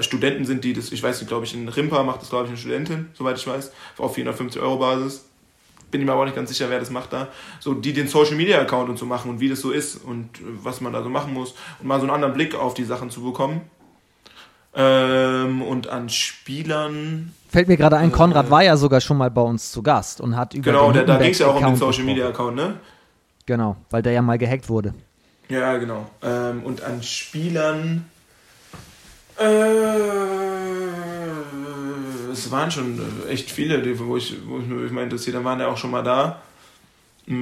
Studenten sind, die das, ich weiß nicht, glaube ich, in Rimpa macht das, glaube ich, eine Studentin, soweit ich weiß, auf 450 Euro Basis. Bin ich mir aber auch nicht ganz sicher, wer das macht da. So, die den Social Media Account und so machen und wie das so ist und äh, was man da so machen muss und mal so einen anderen Blick auf die Sachen zu bekommen. Ähm, und an Spielern. Fällt mir gerade ein, Konrad äh, war ja sogar schon mal bei uns zu Gast und hat über Genau, der, da ging es ja auch um den Social Media Account, ne? Genau, weil der ja mal gehackt wurde. Ja, genau. Ähm, und an Spielern. Äh, es waren schon echt viele, die, wo, ich, wo ich mich mal interessiert habe, waren ja auch schon mal da. Mm,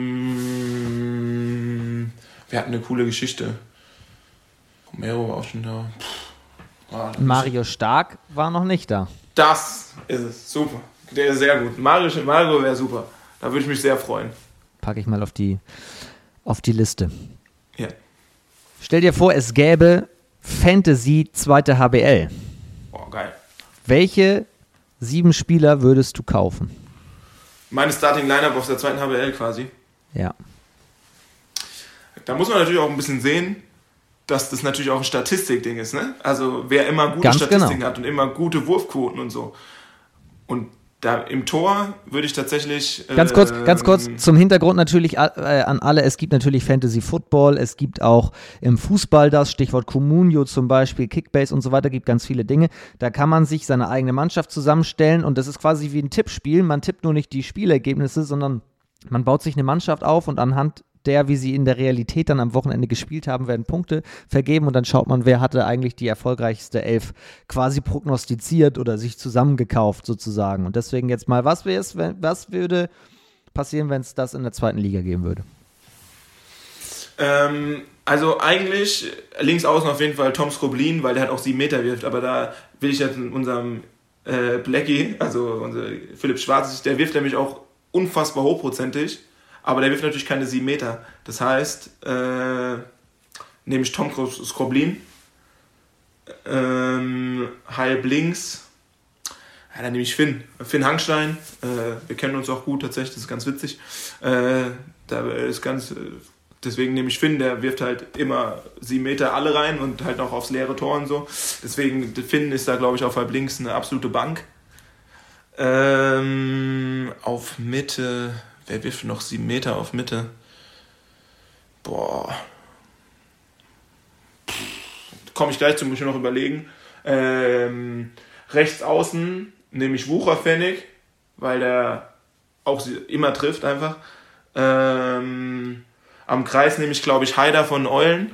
wir hatten eine coole Geschichte. Romero war auch schon da. Ah, Mario Stark war noch nicht da. Das ist es. Super. Der ist sehr gut. Mario, Mario wäre super. Da würde ich mich sehr freuen. Packe ich mal auf die, auf die Liste. Ja. Stell dir vor, es gäbe Fantasy zweite HBL. Boah, geil. Welche sieben Spieler würdest du kaufen? Meine Starting Lineup aus der zweiten HBL quasi. Ja. Da muss man natürlich auch ein bisschen sehen, dass das natürlich auch ein Statistikding ist. Ne? Also wer immer gute Ganz Statistiken genau. hat und immer gute Wurfquoten und so. Und da im Tor würde ich tatsächlich. Ganz kurz, ähm, ganz kurz zum Hintergrund natürlich äh, an alle. Es gibt natürlich Fantasy Football, es gibt auch im Fußball das, Stichwort Communio zum Beispiel, Kickbase und so weiter, gibt ganz viele Dinge. Da kann man sich seine eigene Mannschaft zusammenstellen und das ist quasi wie ein Tippspiel. Man tippt nur nicht die Spielergebnisse, sondern man baut sich eine Mannschaft auf und anhand der, wie sie in der Realität dann am Wochenende gespielt haben, werden Punkte vergeben und dann schaut man, wer hatte eigentlich die erfolgreichste Elf quasi prognostiziert oder sich zusammengekauft sozusagen. Und deswegen jetzt mal, was, wär's, wenn, was würde passieren, wenn es das in der zweiten Liga geben würde? Ähm, also eigentlich links außen auf jeden Fall Tom Skroblin, weil der hat auch sieben Meter wirft, aber da will ich jetzt in unserem äh, Blackie, also unser Philipp Schwarz, der wirft nämlich auch unfassbar hochprozentig. Aber der wirft natürlich keine 7 Meter. Das heißt, äh, nehme ich Tom Skroblin, ähm, halb links, ja, dann nehme ich Finn. Finn Hangstein, äh, wir kennen uns auch gut tatsächlich, das ist ganz witzig. Äh, da ist ganz, deswegen nehme ich Finn, der wirft halt immer 7 Meter alle rein und halt auch aufs leere Tor und so. Deswegen, Finn ist da, glaube ich, auf halb links eine absolute Bank. Ähm, auf Mitte, wer wirft noch 7 Meter auf Mitte? Boah. Komme ich gleich zu, muss ich noch überlegen. Ähm, rechts außen nehme ich Wucherpfennig, weil der auch immer trifft einfach. Ähm, am Kreis nehme ich, glaube ich, Haider von Eulen,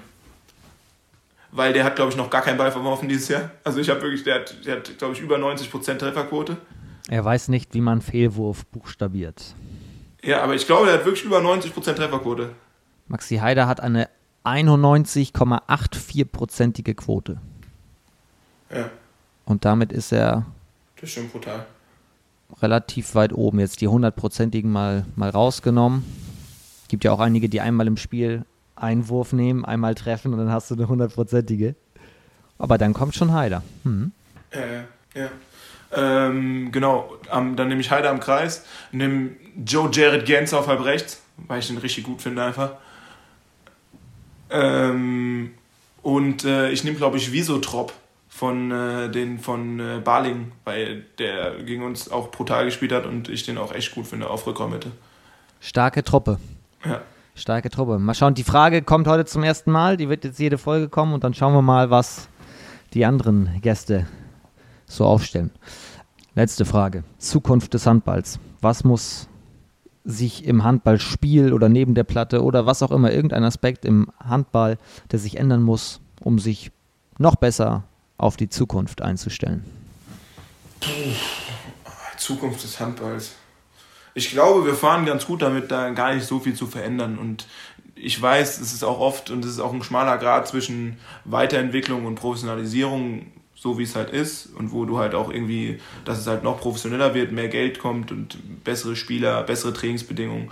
weil der hat, glaube ich, noch gar keinen Ball verworfen dieses Jahr. Also ich habe wirklich, der hat, der hat glaube ich, über 90% Trefferquote. Er weiß nicht, wie man Fehlwurf buchstabiert. Ja, aber ich glaube, er hat wirklich über 90% Trefferquote. Maxi Heider hat eine 91,84%ige Quote. Ja. Und damit ist er Das ist schon brutal. relativ weit oben. Jetzt die 100%igen mal, mal rausgenommen. Gibt ja auch einige, die einmal im Spiel einen Wurf nehmen, einmal treffen und dann hast du eine 100%ige. Aber dann kommt schon Heider. Hm. Äh, ja. Ähm, genau, am, dann nehme ich Heider am Kreis, nehme Joe Jared Gens auf halb rechts, weil ich den richtig gut finde einfach. Ähm, und äh, ich nehme, glaube ich, Visotrop von, äh, den, von äh, Baling, weil der gegen uns auch brutal gespielt hat und ich den auch echt gut finde auf Rückraummitte. Starke Truppe. Ja. Starke Truppe. Mal schauen, die Frage kommt heute zum ersten Mal. Die wird jetzt jede Folge kommen und dann schauen wir mal, was die anderen Gäste so aufstellen. Letzte Frage. Zukunft des Handballs. Was muss sich im Handballspiel oder neben der Platte oder was auch immer, irgendein Aspekt im Handball, der sich ändern muss, um sich noch besser auf die Zukunft einzustellen? Zukunft des Handballs ich glaube, wir fahren ganz gut damit, da gar nicht so viel zu verändern. Und ich weiß, es ist auch oft und es ist auch ein schmaler Grad zwischen Weiterentwicklung und Professionalisierung, so wie es halt ist und wo du halt auch irgendwie, dass es halt noch professioneller wird, mehr Geld kommt und bessere Spieler, bessere Trainingsbedingungen.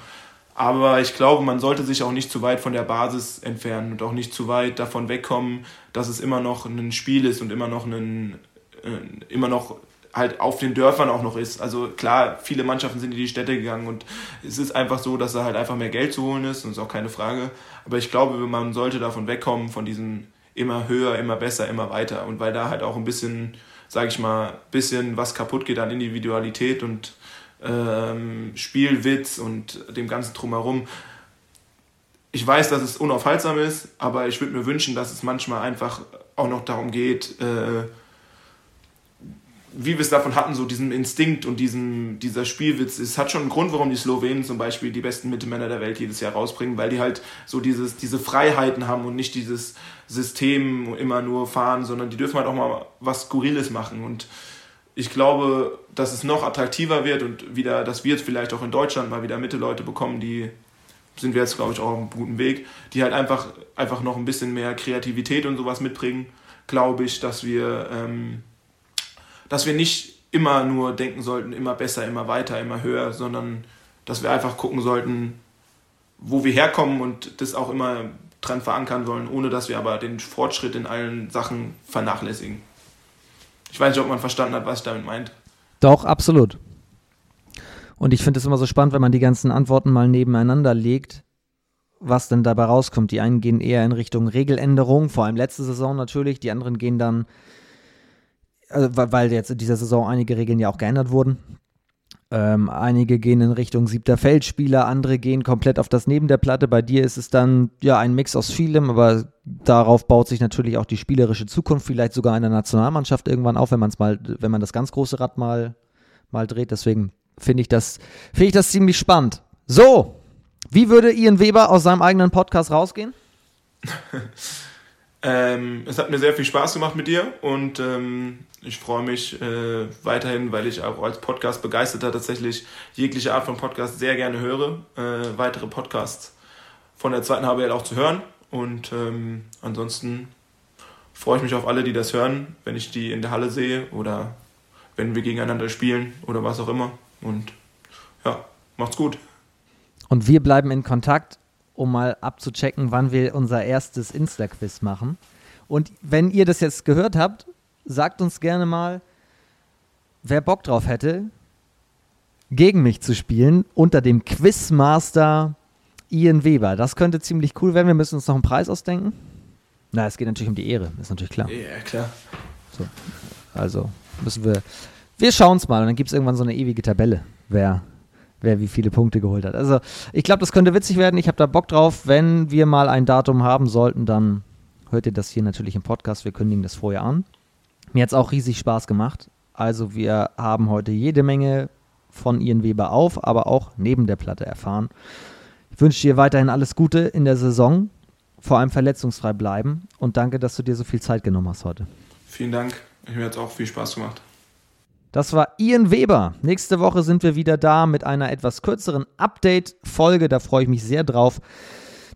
Aber ich glaube, man sollte sich auch nicht zu weit von der Basis entfernen und auch nicht zu weit davon wegkommen, dass es immer noch ein Spiel ist und immer noch ein, äh, immer noch halt auf den Dörfern auch noch ist. Also klar, viele Mannschaften sind in die Städte gegangen und es ist einfach so, dass da halt einfach mehr Geld zu holen ist und ist auch keine Frage. Aber ich glaube, man sollte davon wegkommen, von diesem immer höher, immer besser, immer weiter. Und weil da halt auch ein bisschen, sag ich mal, bisschen was kaputt geht an Individualität und ähm, Spielwitz und dem ganzen drumherum. Ich weiß, dass es unaufhaltsam ist, aber ich würde mir wünschen, dass es manchmal einfach auch noch darum geht, äh, wie wir es davon hatten, so diesen Instinkt und diesen, dieser Spielwitz. Es hat schon einen Grund, warum die Slowenen zum Beispiel die besten Mittelmänner der Welt jedes Jahr rausbringen, weil die halt so dieses, diese Freiheiten haben und nicht dieses System immer nur fahren, sondern die dürfen halt auch mal was Skurriles machen. Und ich glaube, dass es noch attraktiver wird und wieder, dass wir jetzt vielleicht auch in Deutschland mal wieder Mittelleute bekommen, die sind wir jetzt, glaube ich, auch auf einem guten Weg, die halt einfach, einfach noch ein bisschen mehr Kreativität und sowas mitbringen, glaube ich, dass wir. Ähm, dass wir nicht immer nur denken sollten, immer besser, immer weiter, immer höher, sondern dass wir einfach gucken sollten, wo wir herkommen und das auch immer dran verankern wollen, ohne dass wir aber den Fortschritt in allen Sachen vernachlässigen. Ich weiß nicht, ob man verstanden hat, was ich damit meint. Doch, absolut. Und ich finde es immer so spannend, wenn man die ganzen Antworten mal nebeneinander legt, was denn dabei rauskommt. Die einen gehen eher in Richtung Regeländerung, vor allem letzte Saison natürlich, die anderen gehen dann also, weil jetzt in dieser Saison einige Regeln ja auch geändert wurden. Ähm, einige gehen in Richtung siebter Feldspieler, andere gehen komplett auf das Neben der Platte. Bei dir ist es dann ja ein Mix aus vielem, aber darauf baut sich natürlich auch die spielerische Zukunft, vielleicht sogar einer Nationalmannschaft irgendwann auf, wenn man es mal, wenn man das ganz große Rad mal, mal dreht. Deswegen finde ich das, finde ich das ziemlich spannend. So, wie würde Ian Weber aus seinem eigenen Podcast rausgehen? Ähm, es hat mir sehr viel Spaß gemacht mit dir und ähm, ich freue mich äh, weiterhin, weil ich auch als Podcast-Begeisterter tatsächlich jegliche Art von Podcast sehr gerne höre, äh, weitere Podcasts von der zweiten HBL auch zu hören. Und ähm, ansonsten freue ich mich auf alle, die das hören, wenn ich die in der Halle sehe oder wenn wir gegeneinander spielen oder was auch immer. Und ja, macht's gut. Und wir bleiben in Kontakt um mal abzuchecken, wann wir unser erstes Insta-Quiz machen. Und wenn ihr das jetzt gehört habt, sagt uns gerne mal, wer Bock drauf hätte, gegen mich zu spielen unter dem Quizmaster Ian Weber. Das könnte ziemlich cool werden. Wir müssen uns noch einen Preis ausdenken. Na, es geht natürlich um die Ehre, ist natürlich klar. Ja, klar. So. Also müssen wir. Wir schauen es mal und dann gibt es irgendwann so eine ewige Tabelle, wer wer wie viele Punkte geholt hat. Also ich glaube, das könnte witzig werden. Ich habe da Bock drauf. Wenn wir mal ein Datum haben sollten, dann hört ihr das hier natürlich im Podcast. Wir kündigen das vorher an. Mir hat es auch riesig Spaß gemacht. Also wir haben heute jede Menge von Ian Weber auf, aber auch neben der Platte erfahren. Ich wünsche dir weiterhin alles Gute in der Saison, vor allem verletzungsfrei bleiben und danke, dass du dir so viel Zeit genommen hast heute. Vielen Dank. Mir hat es auch viel Spaß gemacht. Das war Ian Weber. Nächste Woche sind wir wieder da mit einer etwas kürzeren Update-Folge. Da freue ich mich sehr drauf.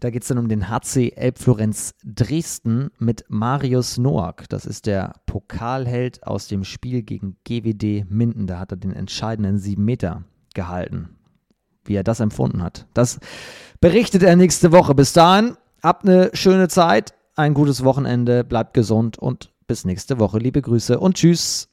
Da geht es dann um den HC Elbflorenz Dresden mit Marius Noack. Das ist der Pokalheld aus dem Spiel gegen GWD Minden. Da hat er den entscheidenden sieben Meter gehalten. Wie er das empfunden hat. Das berichtet er nächste Woche. Bis dahin, habt eine schöne Zeit, ein gutes Wochenende, bleibt gesund und bis nächste Woche. Liebe Grüße und tschüss.